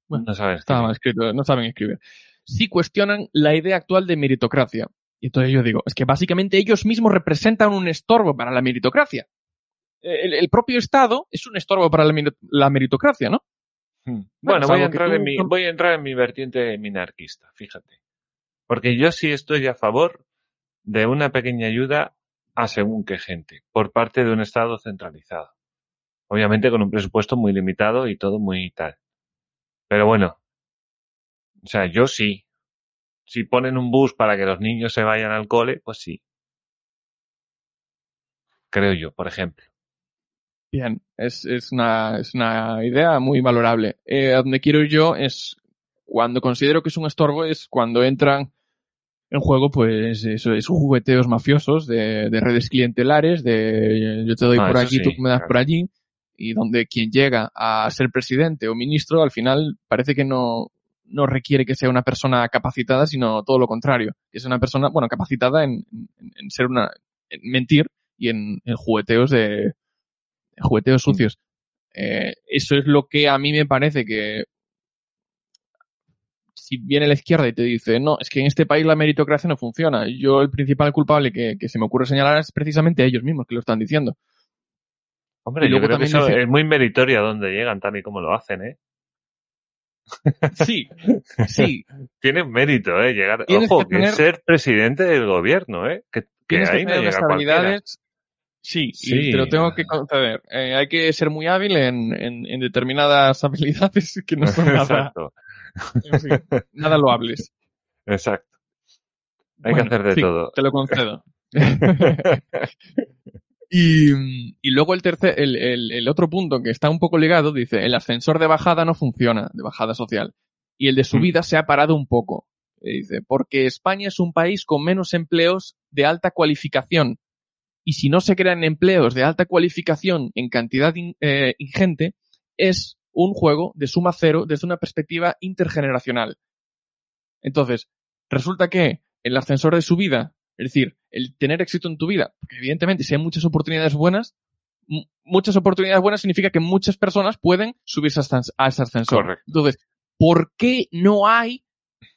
Bueno, No sabes. estaba mal escrito, no saben escribir. Sí cuestionan la idea actual de meritocracia. Y entonces yo digo, es que básicamente ellos mismos representan un estorbo para la meritocracia. El, el propio Estado es un estorbo para la, meri- la meritocracia, ¿no? Hmm. Bueno, voy a, entrar tú- en mi, voy a entrar en mi vertiente minarquista, fíjate. Porque yo sí estoy a favor de una pequeña ayuda a según qué gente, por parte de un Estado centralizado. Obviamente con un presupuesto muy limitado y todo muy tal. Pero bueno, o sea, yo sí. Si ponen un bus para que los niños se vayan al cole, pues sí. Creo yo, por ejemplo. Bien, es, es, una, es una idea muy valorable. Eh, a donde quiero ir yo es cuando considero que es un estorbo, es cuando entran en juego, pues, eso, esos jugueteos mafiosos de, de redes clientelares, de yo te doy Ah, por aquí, sí, tú me das claro. por allí, y donde quien llega a ser presidente o ministro, al final parece que no, no requiere que sea una persona capacitada, sino todo lo contrario. que Es una persona, bueno, capacitada en, en, en ser una, en mentir y en, en jugueteos de, en jugueteos sucios. Eh, eso es lo que a mí me parece que si viene la izquierda y te dice, no, es que en este país la meritocracia no funciona, yo el principal culpable que, que se me ocurre señalar es precisamente ellos mismos que lo están diciendo. Hombre, Y yo luego creo que también eso dice- es muy meritorio a donde llegan, tal y como lo hacen, ¿eh? Sí, sí, Tiene mérito, ¿eh? Llegar, Tienes ojo, que que, ser presidente del gobierno, ¿eh? Que, que que ahí no llega cualquiera. Sí, Sí. y te lo tengo que conceder. Eh, hay que ser muy hábil en, en, en determinadas habilidades que no son nada, Exacto, en fin, nada loables. exacto. Hay Bueno, que hacer de sí, todo. Te lo concedo. y, y luego el tercer, el, el, el otro punto que está un poco ligado, dice, el ascensor de bajada no funciona, de bajada social. Y el de subida se ha parado un poco. Dice, porque España es un país con menos empleos de alta cualificación. Y si no se crean empleos de alta cualificación en cantidad in- eh, ingente, es un juego de suma cero desde una perspectiva intergeneracional. Entonces, resulta que el ascensor de subida, es decir, el tener éxito en tu vida, porque evidentemente si hay muchas oportunidades buenas, muchas oportunidades buenas significa que muchas personas pueden subirse a ese ascensor. Correcto. Entonces, ¿por qué no hay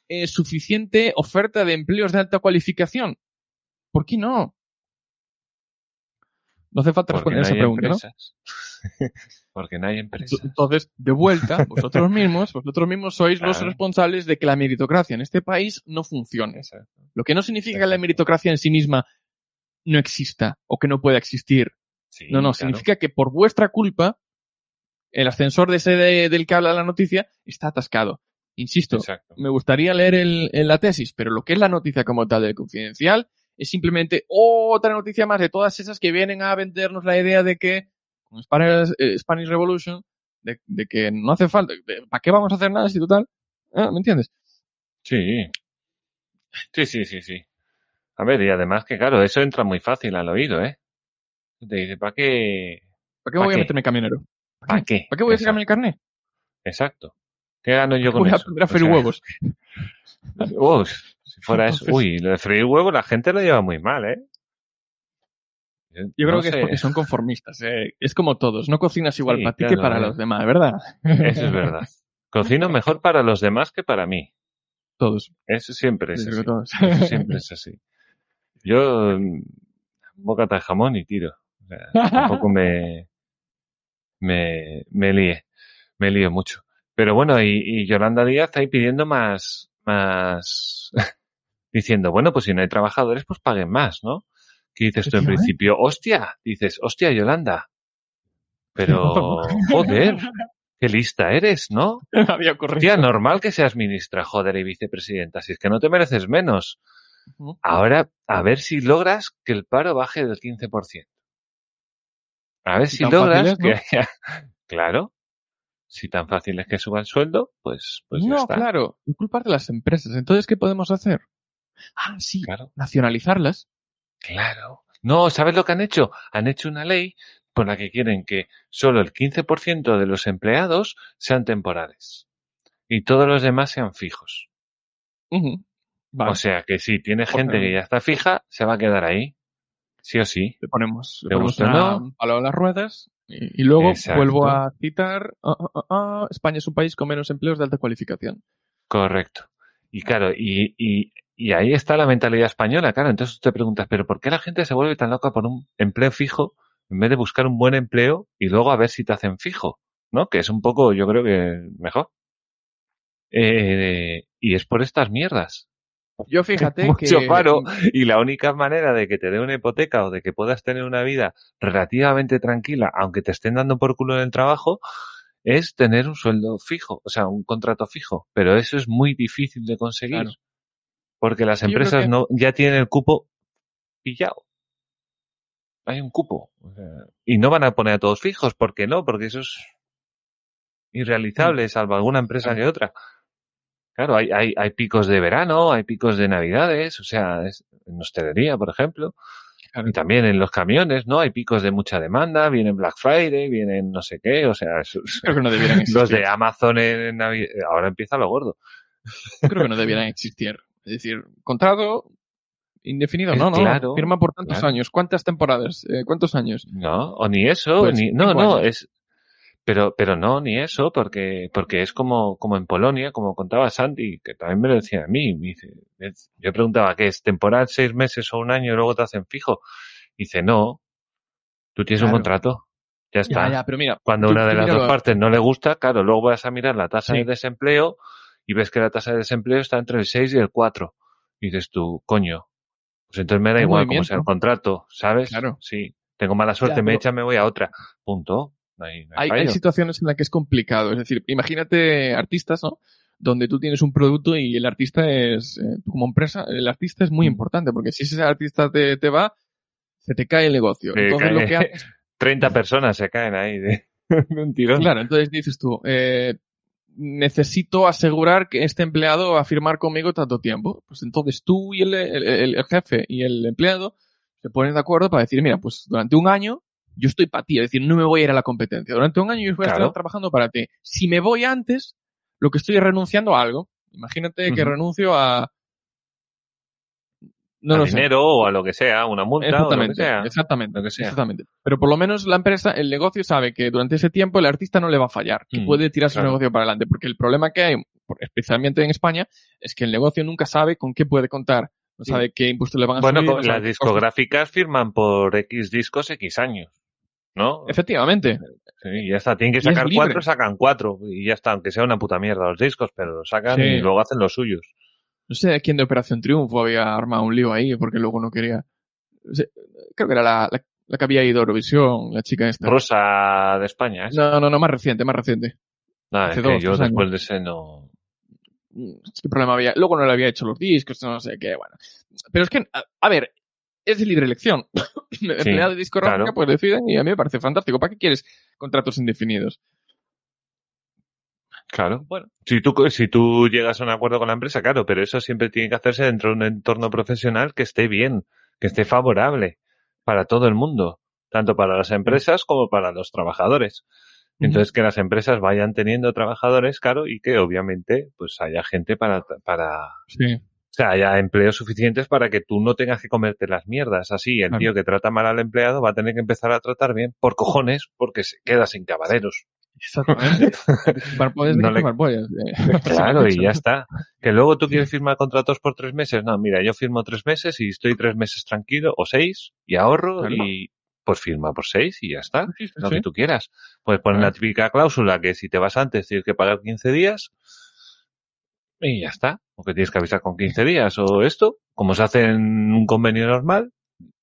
eh, suficiente oferta de empleos de alta cualificación? ¿Por qué no? No hace falta Porque responder no esa pregunta, ¿no? Porque no hay empresas. Entonces, de vuelta, vosotros mismos, vosotros mismos sois los responsables de que la meritocracia en este país no funcione. Exacto. Lo que no significa que la meritocracia en sí misma no exista o que no pueda existir. Sí, No, no, claro. significa que por vuestra culpa el ascensor de ese de- del que habla la noticia está atascado. Insisto, Exacto. me gustaría leer el, en la tesis, pero lo que es la noticia como tal del confidencial es simplemente otra noticia más de todas esas que vienen a vendernos la idea de que con Spanish, eh, Spanish Revolution, de, de que no hace falta, de- ¿para qué vamos a hacer nada si total? Ah, ¿Me entiendes? Sí. Sí, sí, sí, sí. A ver, y además que claro, eso entra muy fácil al oído, ¿eh? Te dice, ¿para qué? ¿Para qué ¿Pa voy a qué? meterme camionero? ¿Para qué? ¿Para qué voy a sacarme el carnet? Exacto. ¿Qué gano yo con Voy a eso? aprender a O freír sea, huevos. Uf, si fuera eso. Uy, lo de freír huevo la gente lo lleva muy mal, ¿eh? Yo creo No que sé. es porque son conformistas. eh. Es como todos. No cocinas igual Sí, para ti que para eh. los demás, ¿verdad? Eso es verdad. Cocino mejor para los demás que para mí. Todos. Eso siempre es Yo así. Eso siempre es así. Yo, mm, bocata de jamón y tiro. O sea, tampoco me, me, me líe. Me lío mucho. Pero bueno, y, y Yolanda Díaz ahí pidiendo más, más, diciendo, bueno, pues si no hay trabajadores, pues paguen más, ¿no? ¿Qué dices tú en principio? Hostia, dices, hostia, Yolanda. Pero, joder, qué lista eres, ¿no? Me había ocurrido. Tía, normal que seas ministra, joder, y vicepresidenta, si es que no te mereces menos. Ahora, a ver si logras que el paro baje del 15%. A ver Si logras es, que haya... Claro. Si tan fácil es que suba el sueldo, pues, pues ya no, está. claro. Es culpa de las empresas. Entonces, ¿qué podemos hacer? Ah, sí. Claro. Nacionalizarlas. Claro. No, ¿sabes lo que han hecho? Han hecho una ley por la que quieren que solo el 15% de los empleados sean temporales y todos los demás sean fijos. Vale. O sea que si tiene Pues, gente que ya está fija, se va a quedar ahí. Sí o sí. le ponemos, le ¿Te ponemos una- no? un palo a las ruedas y, y luego Exacto. vuelvo a citar ah, ah, ah, España es un país con menos empleos de alta cualificación. Correcto. Y claro, y, y, y ahí está la mentalidad española, claro. Entonces tú te preguntas, ¿pero por qué la gente se vuelve tan loca por un empleo fijo en vez de buscar un buen empleo y luego a ver si te hacen fijo? ¿No? Que es un poco, yo creo que mejor. Eh, y es por estas mierdas. Yo fíjate Mucho que paro y la única manera de que te dé una hipoteca o de que puedas tener una vida relativamente tranquila, aunque te estén dando por culo en el trabajo, es tener un sueldo fijo, o sea, un contrato fijo. Pero eso es muy difícil de conseguir. Claro. Porque las empresas que- no, ya tienen el cupo pillado. Hay un cupo. y no van a poner a todos fijos. ¿Por qué no? Porque eso es irrealizable, salvo alguna empresa que otra. Claro, hay, hay, hay picos de verano, hay picos de navidades, o sea, es- en hostelería, por ejemplo, y también en los camiones, ¿no? Hay picos de mucha demanda, vienen Black Friday, vienen no sé qué, o sea, eso- creo que no debieran existir. los de Amazon en Navidad, ahora empieza lo gordo. creo que no debieran existir. Es decir, contrato indefinido, Es no, no. claro, firma por tantos claro. años. ¿Cuántas temporadas? Eh, ¿Cuántos años? No, o ni eso, Pues, ni, no, no, años. es, pero, pero no, ni eso, porque, porque es como, como en Polonia, como contaba Santi, que también me lo decía a mí, me dice, es- yo preguntaba, ¿qué es temporal seis meses o un año y luego te hacen fijo? dice, no, tú tienes un contrato, ya está. Ya, ya, pero mira. Cuando tú- una de las dos partes no le gusta, claro, luego vas a mirar la tasa Sí. de desempleo y ves que la tasa de desempleo está entre el 6 y el 4. Y dices tú, coño, pues entonces me da igual cómo movimiento. sea el contrato, ¿sabes? Claro. Sí, tengo mala suerte, me echan, me voy a otra. Punto. No hay, no hay Hay, hay fallo. situaciones en las que es complicado. Es decir, imagínate artistas, ¿no? Donde tú tienes un producto y el artista es, eh, tú como empresa, el artista es muy Mm. importante, porque si ese artista te, te va, se te cae el negocio. Te Entonces cae- lo que haces, 30 personas se caen ahí de, de un tirón. claro, entonces dices tú, eh, necesito asegurar que este empleado va a firmar conmigo tanto tiempo. Pues entonces tú y el, el- jefe y el empleado se ponen de acuerdo para decir, mira, pues durante un año yo estoy para ti, es decir, no me voy a ir a la competencia. Durante un año yo voy a Claro. estar trabajando para ti. Si me voy antes, lo que estoy es renunciando a algo. Imagínate que renuncio a No a lo sé. dinero o a lo que sea, una multa o lo que Exactamente, sea. exactamente, Lo que sea. exactamente. Pero por lo menos la empresa, el negocio sabe que durante ese tiempo el artista no le va a fallar, que Mm, puede tirar su negocio para adelante. Porque el problema que hay, especialmente en España, es que el negocio nunca sabe con qué puede contar. No Sí. sabe qué impuestos le van a Bueno, subir. con- no sabe las discográficas firman por X discos X años, ¿no? Efectivamente. Sí, ya está. Tienen que sacar cuatro, sacan cuatro. Y ya está, aunque sea una puta mierda los discos, pero los sacan Sí. y luego hacen los suyos. No sé quién de Operación Triunfo había armado un lío ahí porque luego no quería. No sé, Creo que era la, la, la que había ido a Eurovisión, la chica esta. Rosa de España, ¿eh? No, no, no, más reciente, más reciente. Nada, hace es que dos, yo después de ese no. ¿Qué problema había? Luego no le había hecho los discos, no sé qué, bueno. Pero es que, a, a ver, es de libre elección. El empleado de discográfica claro. pues deciden y a mí me parece fantástico. ¿Para qué quieres contratos indefinidos? Claro. Bueno. Si tú, si tú llegas a un acuerdo con la empresa, claro, pero eso siempre tiene que hacerse dentro de un entorno profesional que esté bien, que esté favorable para todo el mundo, tanto para las empresas como para los trabajadores. Entonces que las empresas vayan teniendo trabajadores, claro, y que obviamente pues haya gente para, para, Sí. o sea, haya empleos suficientes para que tú no tengas que comerte las mierdas. Así, el Claro. tío que trata mal al empleado va a tener que empezar a tratar bien, por cojones, porque se queda sin camareros. Exactamente. No le- eh. Claro, y ya está. Que luego tú quieres firmar contratos por tres meses. No, mira, yo firmo tres meses y estoy tres meses tranquilo, o seis, y ahorro, Claro. y pues firma por seis y ya está. Sí, sí, Lo sí. que tú quieras. Puedes poner la típica cláusula que si te vas antes tienes que pagar 15 días y ya está. O que tienes que avisar con 15 días o esto, como se hace en un convenio normal,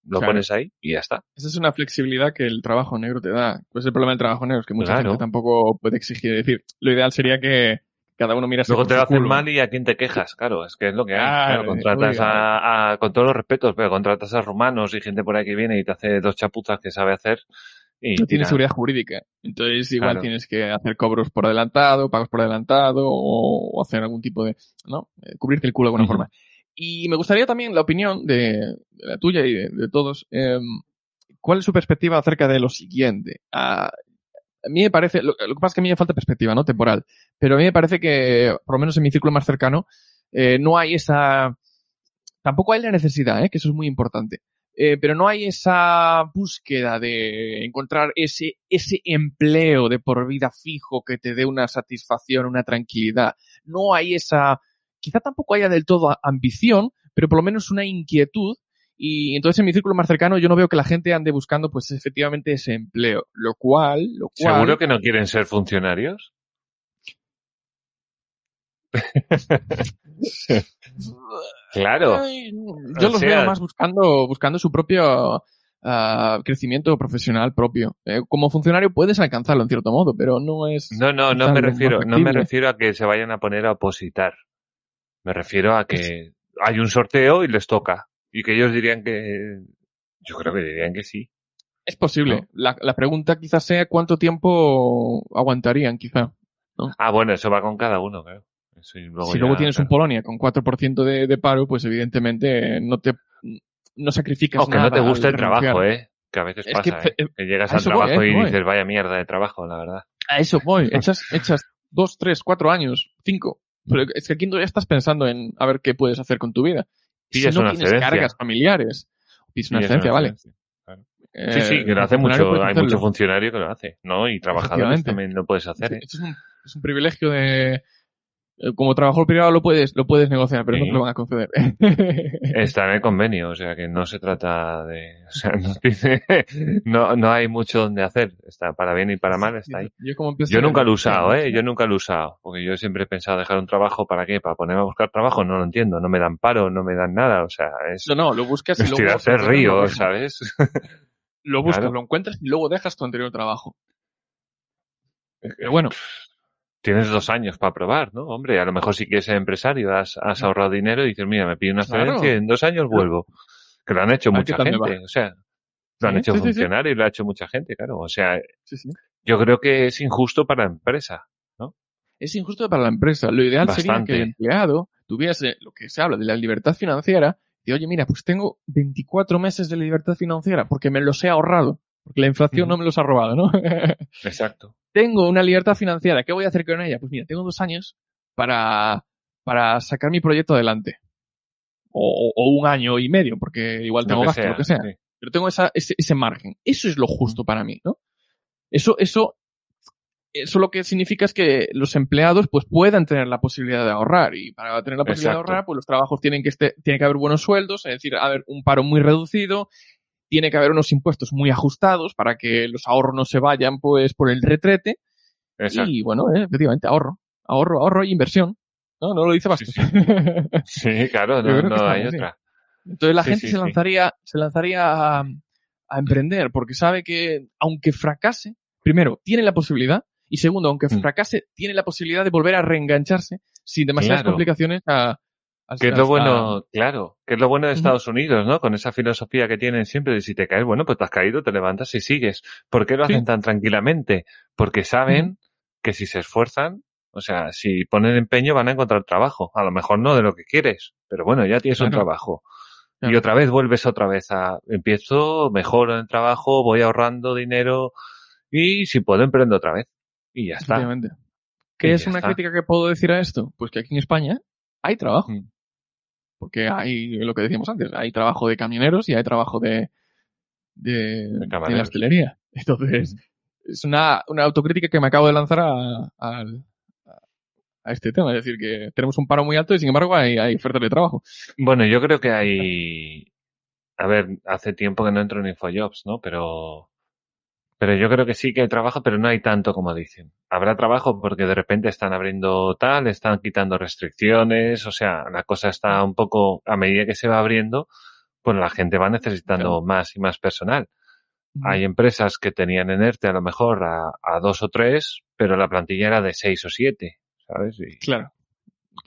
lo Claro. pones ahí y ya está. Esa es una flexibilidad que el trabajo negro te da. Pues el problema del trabajo negro es que mucha Claro. gente tampoco puede exigir. Es decir, lo ideal sería que cada uno mirase Luego te lo hacen mal y a quién te quejas, claro, es que es lo que hay. Claro, contratas a, a- con todos los respetos, pero contratas a rumanos y gente por ahí que viene y te hace dos chapuzas que sabe hacer y no tienes tira. seguridad jurídica. Entonces igual Claro. tienes que hacer cobros por adelantado, pagos por adelantado o, hacer algún tipo de, ¿no? Eh, Cubrirte el culo de alguna Ujú. forma. Y me gustaría también la opinión de, la tuya y de, todos. eh, ¿Cuál es su perspectiva acerca de lo siguiente? Ah, a mí me parece, lo, lo que pasa es que a mí me falta perspectiva, ¿no? Temporal. Pero a mí me parece que, por lo menos en mi círculo más cercano, eh, no hay esa, tampoco hay la necesidad, ¿eh? Que eso es muy importante. Eh, pero no hay esa búsqueda de encontrar ese, ese empleo de por vida fijo que te dé una satisfacción, una tranquilidad. No hay esa, quizá tampoco haya del todo ambición, pero por lo menos una inquietud. Y entonces en mi círculo más cercano yo no veo que la gente ande buscando pues efectivamente ese empleo. Lo cual, lo cual. ¿Seguro que no quieren ser funcionarios? claro. Ay, Yo O los sea- veo más buscando, buscando su propio ah, crecimiento profesional propio. Eh, como funcionario puedes alcanzarlo en cierto modo, pero no es. No, no, no me refiero, no me refiero a que se vayan a poner a opositar. Me refiero a que hay un sorteo y les toca. Y que ellos dirían que, yo creo que dirían que sí. Es posible. No. La, la pregunta quizás sea cuánto tiempo aguantarían, quizá. Ah, bueno, eso va con cada uno, claro. Eso luego si luego tienes un. Polonia con 4% de, de paro, pues evidentemente no te no sacrificas O que nada. no te guste al el trabajo, eh. Que a veces Es pasa, que, eh. eh, Que llegas al voy, trabajo eso y voy. dices, vaya mierda de trabajo, la verdad. A eso voy. Echas, echas dos, tres, cuatro años, cinco. Pero es que aquí ya estás pensando en a ver qué puedes hacer con tu vida. Si no tienes excedencia. cargas familiares, pides una excedencia, vale. excedencia. Sí, Eh, sí, que lo hace mucho. Hay mucho funcionario que lo hace, ¿no? Y trabajadores también lo puedes hacer, Sí, ¿eh? esto es un, es un privilegio de eh, como trabajador privado lo puedes lo puedes negociar, pero no te lo van a conceder. Está en el convenio, o sea que no se trata de, o sea, no, tiene- no, no hay mucho donde hacer. Está para bien y para mal, está ahí. Yo, como empecé- Yo nunca lo he usado, ¿eh? Yo nunca lo he usado. Porque yo siempre he pensado dejar un trabajo, ¿para qué? ¿Para ponerme a buscar trabajo? No lo entiendo. No me dan paro, no me dan nada. O sea, es No, no, lo buscas y luego lo río. ¿sabes? Lo buscas, Claro. lo encuentras y luego dejas tu anterior trabajo. Pero bueno, Tienes dos años para probar, ¿no? Hombre, a lo mejor si quieres ser empresario, has, has ahorrado dinero y dices, mira, me pido una Claro. excedencia y en dos años vuelvo. Que lo han hecho mucha gente. O sea, lo han Sí, hecho sí, sí, sí. lo ha hecho mucha gente, claro. O sea, yo creo que es injusto para la empresa. es injusto para la empresa. Lo ideal sería que el empleado tuviese lo que se habla de la libertad financiera y oye, mira, pues tengo 24 meses de libertad financiera porque me los he ahorrado. Porque la inflación no me los ha robado, ¿no? Exacto. Tengo una libertad financiera. ¿Qué voy a hacer con ella? Pues mira, tengo dos años para, para sacar mi proyecto adelante. O, o- un año y medio, porque igual Lo tengo que gasto, sea, lo que sea. sí. Pero tengo esa, ese, ese margen. Eso es lo justo para mí, ¿no? Eso, eso, eso lo que significa es que los empleados pues puedan tener la posibilidad de ahorrar. Y para tener la posibilidad Exacto. de ahorrar, pues los trabajos tienen que este, tiene que haber buenos sueldos, es decir, haber un paro muy reducido, tiene que haber unos impuestos muy ajustados para que los ahorros no se vayan pues por el retrete. Exacto. Y bueno, eh, efectivamente, ahorro. Ahorro, ahorro e inversión. No, no lo dice Bastos. Sí, claro, no, hay bien, otra. Entonces la Sí, gente se lanzaría, se lanzaría a, a emprender porque sabe que aunque fracase, primero, tiene la posibilidad y segundo, aunque Mm. fracase, tiene la posibilidad de volver a reengancharse sin demasiadas Claro. complicaciones a- Que es lo bueno, claro, que es lo bueno de. Estados Unidos, ¿no? Con esa filosofía que tienen siempre de si te caes, bueno, pues te has caído, te levantas y sigues. ¿Por qué lo Sí. hacen tan tranquilamente? Porque saben que si se esfuerzan, o sea, si ponen empeño van a encontrar trabajo. A lo mejor no de lo que quieres, pero bueno, ya tienes un Claro. trabajo. Y otra vez vuelves otra vez a, empiezo, mejoro en el trabajo, voy ahorrando dinero y si puedo emprendo otra vez. Y ya está. ¿Qué Y es una está. crítica que puedo decir a esto? Pues que aquí en España hay trabajo. Mm. Porque hay lo que decíamos antes, hay trabajo de camioneros y hay trabajo de, de, de la hostelería. Entonces, es una, una autocrítica que me acabo de lanzar a, al- a este tema. Es decir, que tenemos un paro muy alto y sin embargo hay, hay ofertas de trabajo. Bueno, yo creo que hay. A ver, hace tiempo que no entro en Infojobs, ¿no? Pero. Pero yo creo que sí que hay trabajo, pero no hay tanto como dicen. Habrá trabajo porque de repente están abriendo tal, están quitando restricciones, o sea, la cosa está un poco, a medida que se va abriendo, pues la gente va necesitando Claro. más y más personal. Hay empresas que tenían en ERTE a lo mejor a, a dos o tres, pero la plantilla era de seis o siete, ¿sabes? Y, Claro.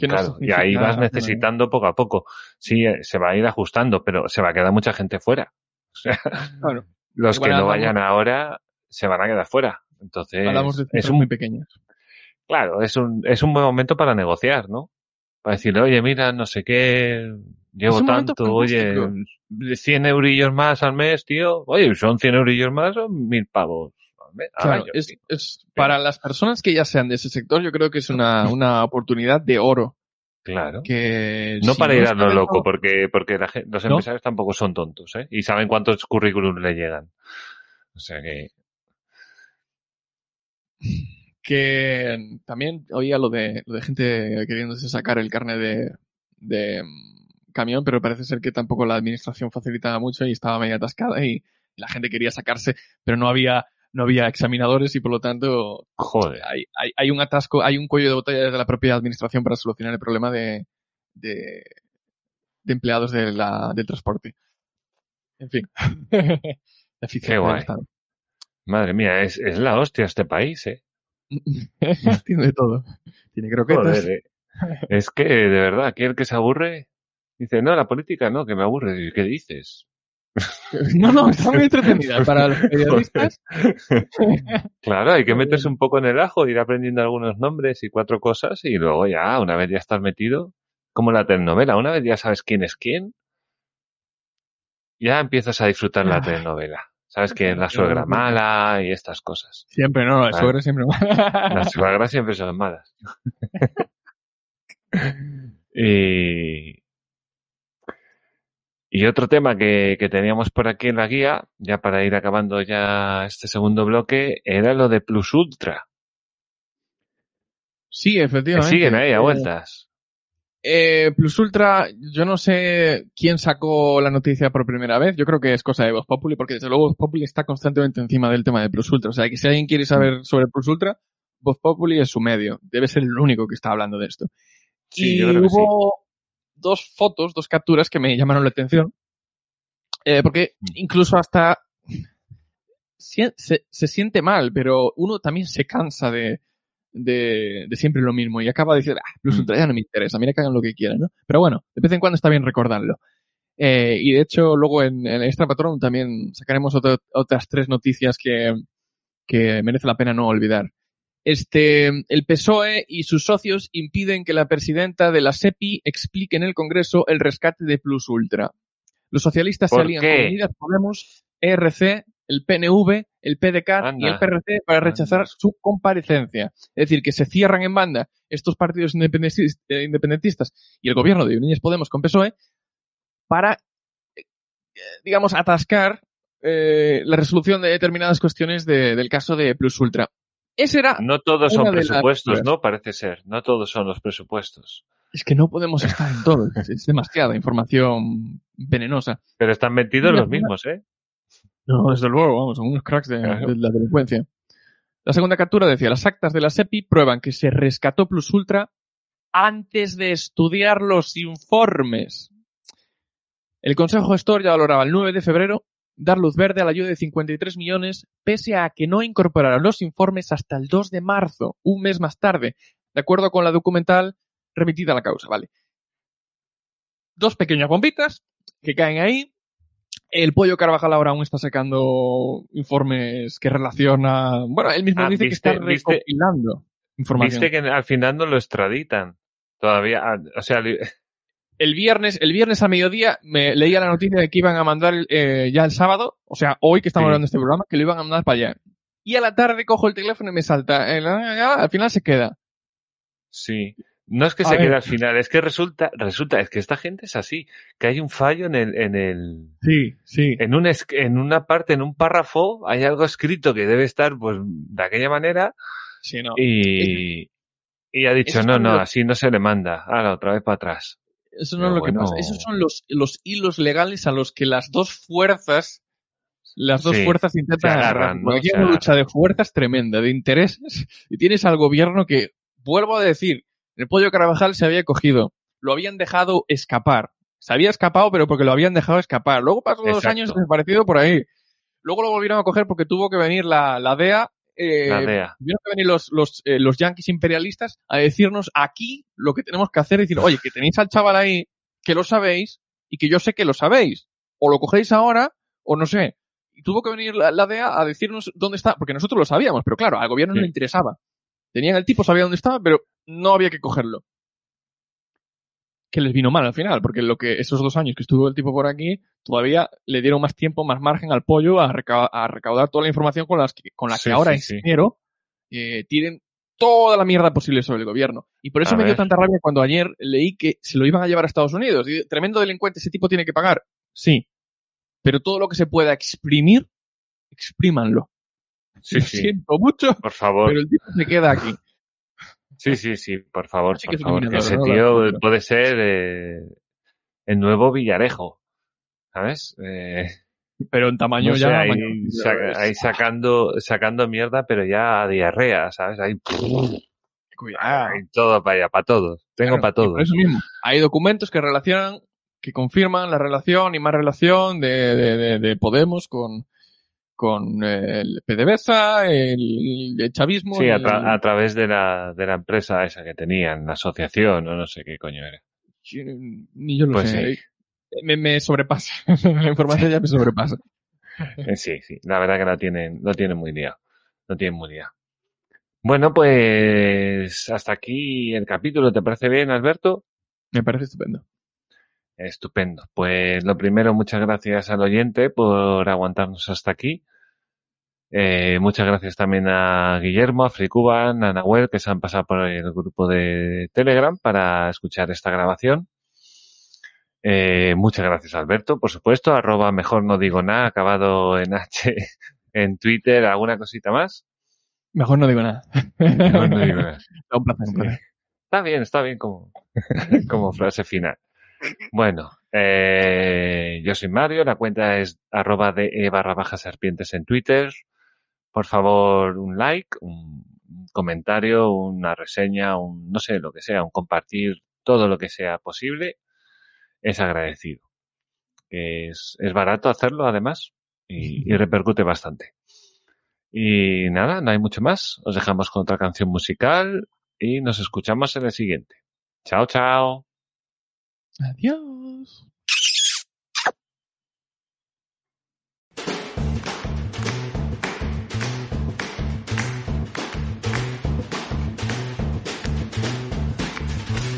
No Claro, y ahí vas necesitando poco a poco. Sí, eh, se va a ir ajustando, pero se va a quedar mucha gente fuera. O sea, Claro. los Igual que no vayan ahora se van a quedar fuera. Entonces, Hablamos de es un, muy pequeñas. claro, es un, es un buen momento para negociar, ¿no? Para decirle, oye, mira, no sé qué, llevo tanto, oye, fantástico. 100 eurillos más al mes, tío. Oye, son 100 eurillos más, son mil pavos al Claro, año, es, es- para las personas que ya sean de ese sector, yo creo que es una, una oportunidad de oro. Claro. Que No si para ir a lo loco, porque, porque la los ¿No? empresarios tampoco son tontos, ¿eh? Y saben cuántos currículums le llegan. O sea que, que también oía lo de, lo de gente queriéndose sacar el carnet de, de mm, camión, pero parece ser que tampoco la administración facilitaba mucho y estaba medio atascada y la gente quería sacarse, pero no había, no había examinadores y por lo tanto joder. hay, hay, hay un atasco, hay un cuello de botella desde la propia administración para solucionar el problema de, de, de empleados de la, del transporte. En fin. Qué guay. Madre mía, es, es la hostia este país, ¿eh? Tiene de todo. Tiene croquetas. Joder, ¿eh? Es que, de verdad, aquí el que se aburre dice, no, la política no, que me aburre. ¿Y ¿Qué dices? No, no, está muy entretenida. Para los periodistas, Claro, hay que meterse un poco en el ajo, ir aprendiendo algunos nombres y cuatro cosas y luego ya, una vez ya estás metido, como la telenovela, una vez ya sabes quién es quién, ya empiezas a disfrutar la Ay. telenovela. Sabes que la suegra mala y estas cosas. siempre, no, la Vale. suegra siempre. Las suegras siempre son malas. y, y otro tema que, que teníamos por aquí en la guía, ya para ir acabando ya este segundo bloque, era lo de Plus Ultra. Sí, Que efectivamente. siguen ahí a Eh, vueltas. Eh, Plus Ultra, yo no sé quién sacó la noticia por primera vez. Yo creo que es cosa de Voz Populi, porque desde luego Voz Populi está constantemente encima del tema de Plus Ultra. O sea, que si alguien quiere saber sobre Plus Ultra, Voz Populi es su medio. Debe ser el único que está hablando de esto. Sí, y yo creo que sí. hubo dos fotos, dos capturas que me llamaron la atención. Eh, porque Mm. incluso hasta se siente mal, pero uno también se cansa de, de, de siempre lo mismo y acaba de decir, ah, Plus. Ultra ya no me interesa, mira que hagan lo que quieran, ¿no? Pero bueno, de vez en cuando está bien recordarlo. Eh, y de hecho, luego en, en Extra Patron también sacaremos otro- otras tres noticias que, que merece la pena no olvidar. Este, el PSOE y sus socios impiden que la presidenta de la SEPI explique en el Congreso el rescate de Plus Ultra. Los socialistas se ¿Por alían con Unidas Podemos, ERC, el PNV, el PDCAT y el Anda. PRC para rechazar Anda. su comparecencia. Es decir, que se cierran en banda estos partidos eh, independentistas y el gobierno de Unidas Podemos con PSOE para, eh, digamos, atascar eh, la resolución de determinadas cuestiones de- del caso de Plus Ultra. Ese era, No todos son las presupuestos. ¿no? Parece ser. No todos son los presupuestos. es que no podemos estar en todo, es, demasiada información venenosa. Pero están metidos los mismos, ¿eh? No, desde luego, vamos, son unos cracks de, Claro. de la delincuencia. La segunda captura decía, las actas de la SEPI prueban que se rescató Plus Ultra antes de estudiar los informes. El Consejo Gestor ya valoraba el 9 de febrero dar luz verde a la ayuda de 53 millones, pese a que no incorporaron los informes hasta el 2 de marzo, un mes más tarde, de acuerdo con la documental remitida a la causa, ¿vale? Dos pequeñas bombitas que caen ahí, el pollo Carvajal ahora aún está sacando informes que relaciona. Bueno, él mismo Ah, dice que viste- está viste- recopilando información. Viste que al final no lo extraditan. Todavía, ah, o sea, El viernes, el viernes a mediodía me leía la noticia de que iban a mandar eh, ya el sábado, o sea, hoy que estamos Sí. hablando de este programa, que lo iban a mandar para allá. Y a la tarde cojo el teléfono y me salta. eh, al final se queda. sí. No es que A se ver. quede al final, es que resulta, resulta, es que esta gente es así, que hay un fallo en el, en el, Sí, sí. en un en una parte, en un párrafo, hay algo escrito que debe estar, pues, de aquella manera, Sí, no. y, y ha dicho, no, no, así no se le manda, ahora otra vez para atrás. Eso no Pero es lo que pasa. Esos son los, los hilos legales a los que las dos fuerzas, las dos Sí, fuerzas intentan agarrar. ¿no? Aquí hay una lucha de fuerzas tremenda, de intereses, y tienes al gobierno que, vuelvo a decir, el pollo Carabajal se había cogido, lo habían dejado escapar. Se había escapado, pero porque lo habían dejado escapar. Luego pasó dos años desaparecido por ahí. Luego lo volvieron a coger porque tuvo que venir la, la DEA eh, La DEA. tuvieron que venir los, los, eh, los yanquis imperialistas a decirnos aquí lo que tenemos que hacer, decir, oye, que tenéis al chaval ahí, que lo sabéis, y que yo sé que lo sabéis. O lo cogéis ahora, o no sé. Y tuvo que venir la, la DEA a decirnos dónde está, porque nosotros lo sabíamos, pero claro, al gobierno no le interesaba. Tenían el tipo, sabía dónde estaba, pero no había que cogerlo. Que les vino mal al final, porque lo que esos dos años que estuvo el tipo por aquí, todavía le dieron más tiempo, más margen al pollo a, reca- a recaudar toda la información con, las que, con la que Sí, ahora sí, sí. eh, tienen toda la mierda posible sobre el gobierno. Y por eso A me dio tanta rabia cuando ayer leí que se lo iban a llevar a Estados Unidos. Y, tremendo delincuente, ese tipo tiene que pagar. Sí. Pero todo lo que se pueda exprimir, exprímanlo. Sí, Lo sí, siento mucho, por favor. pero el tipo se queda aquí. Sí, sí, sí, por favor, que por favor, que ese tío puede ser eh, el nuevo Villarejo, ¿sabes? Eh, Pero en tamaño no sé, ya. ahí, sacando, sacando mierda, pero ya a diarrea, ¿sabes? Ahí, Cuidado. ahí todo para allá, para todos. Tengo Claro, para Por todos. eso mismo, hay documentos que relacionan, que confirman la relación y más relación de, de, de, de Podemos con, con eh, el PDVSA, el, el chavismo. Sí, a, través de la, de la empresa esa que tenían, la asociación, o no sé qué coño era. Ni yo lo Pues sé. sí. Me, me sobrepasa. la información ya me sobrepasa. Eh, Sí, sí, la verdad que la tienen, lo tienen muy liado. Lo tienen muy liado. Bueno, pues hasta aquí el capítulo. ¿Te parece bien, Alberto? Me parece estupendo. Estupendo. Pues lo primero, muchas gracias al oyente por aguantarnos hasta aquí. Eh, muchas gracias también a Guillermo, a Fricuban, a Nahuel, que se han pasado por el grupo de Telegram para escuchar esta grabación. Eh, muchas gracias, Alberto, por supuesto. Arroba mejor no digo nada, acabado en H en Twitter. ¿Alguna cosita más? Mejor no digo nada. Mejor no digo nada. un placer, un placer. Está bien, está bien como, como frase final. Bueno, eh, yo soy Mario, la cuenta es arroba de e barra baja serpientes en Twitter. Por favor, un like, un comentario, una reseña, un no sé, lo que sea, un compartir, todo lo que sea posible, es agradecido. Es, es barato hacerlo además y, y repercute bastante. Y nada, no hay mucho más. Os dejamos con otra canción musical y nos escuchamos en el siguiente. Chao, chao. Adiós.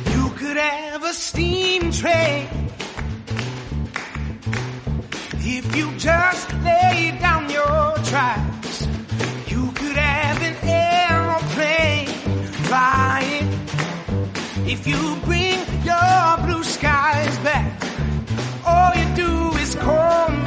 You could have a steam train if you just lay down your tracks. You could have an aeroplane flying if you bring your blue skies back. All you do is call me.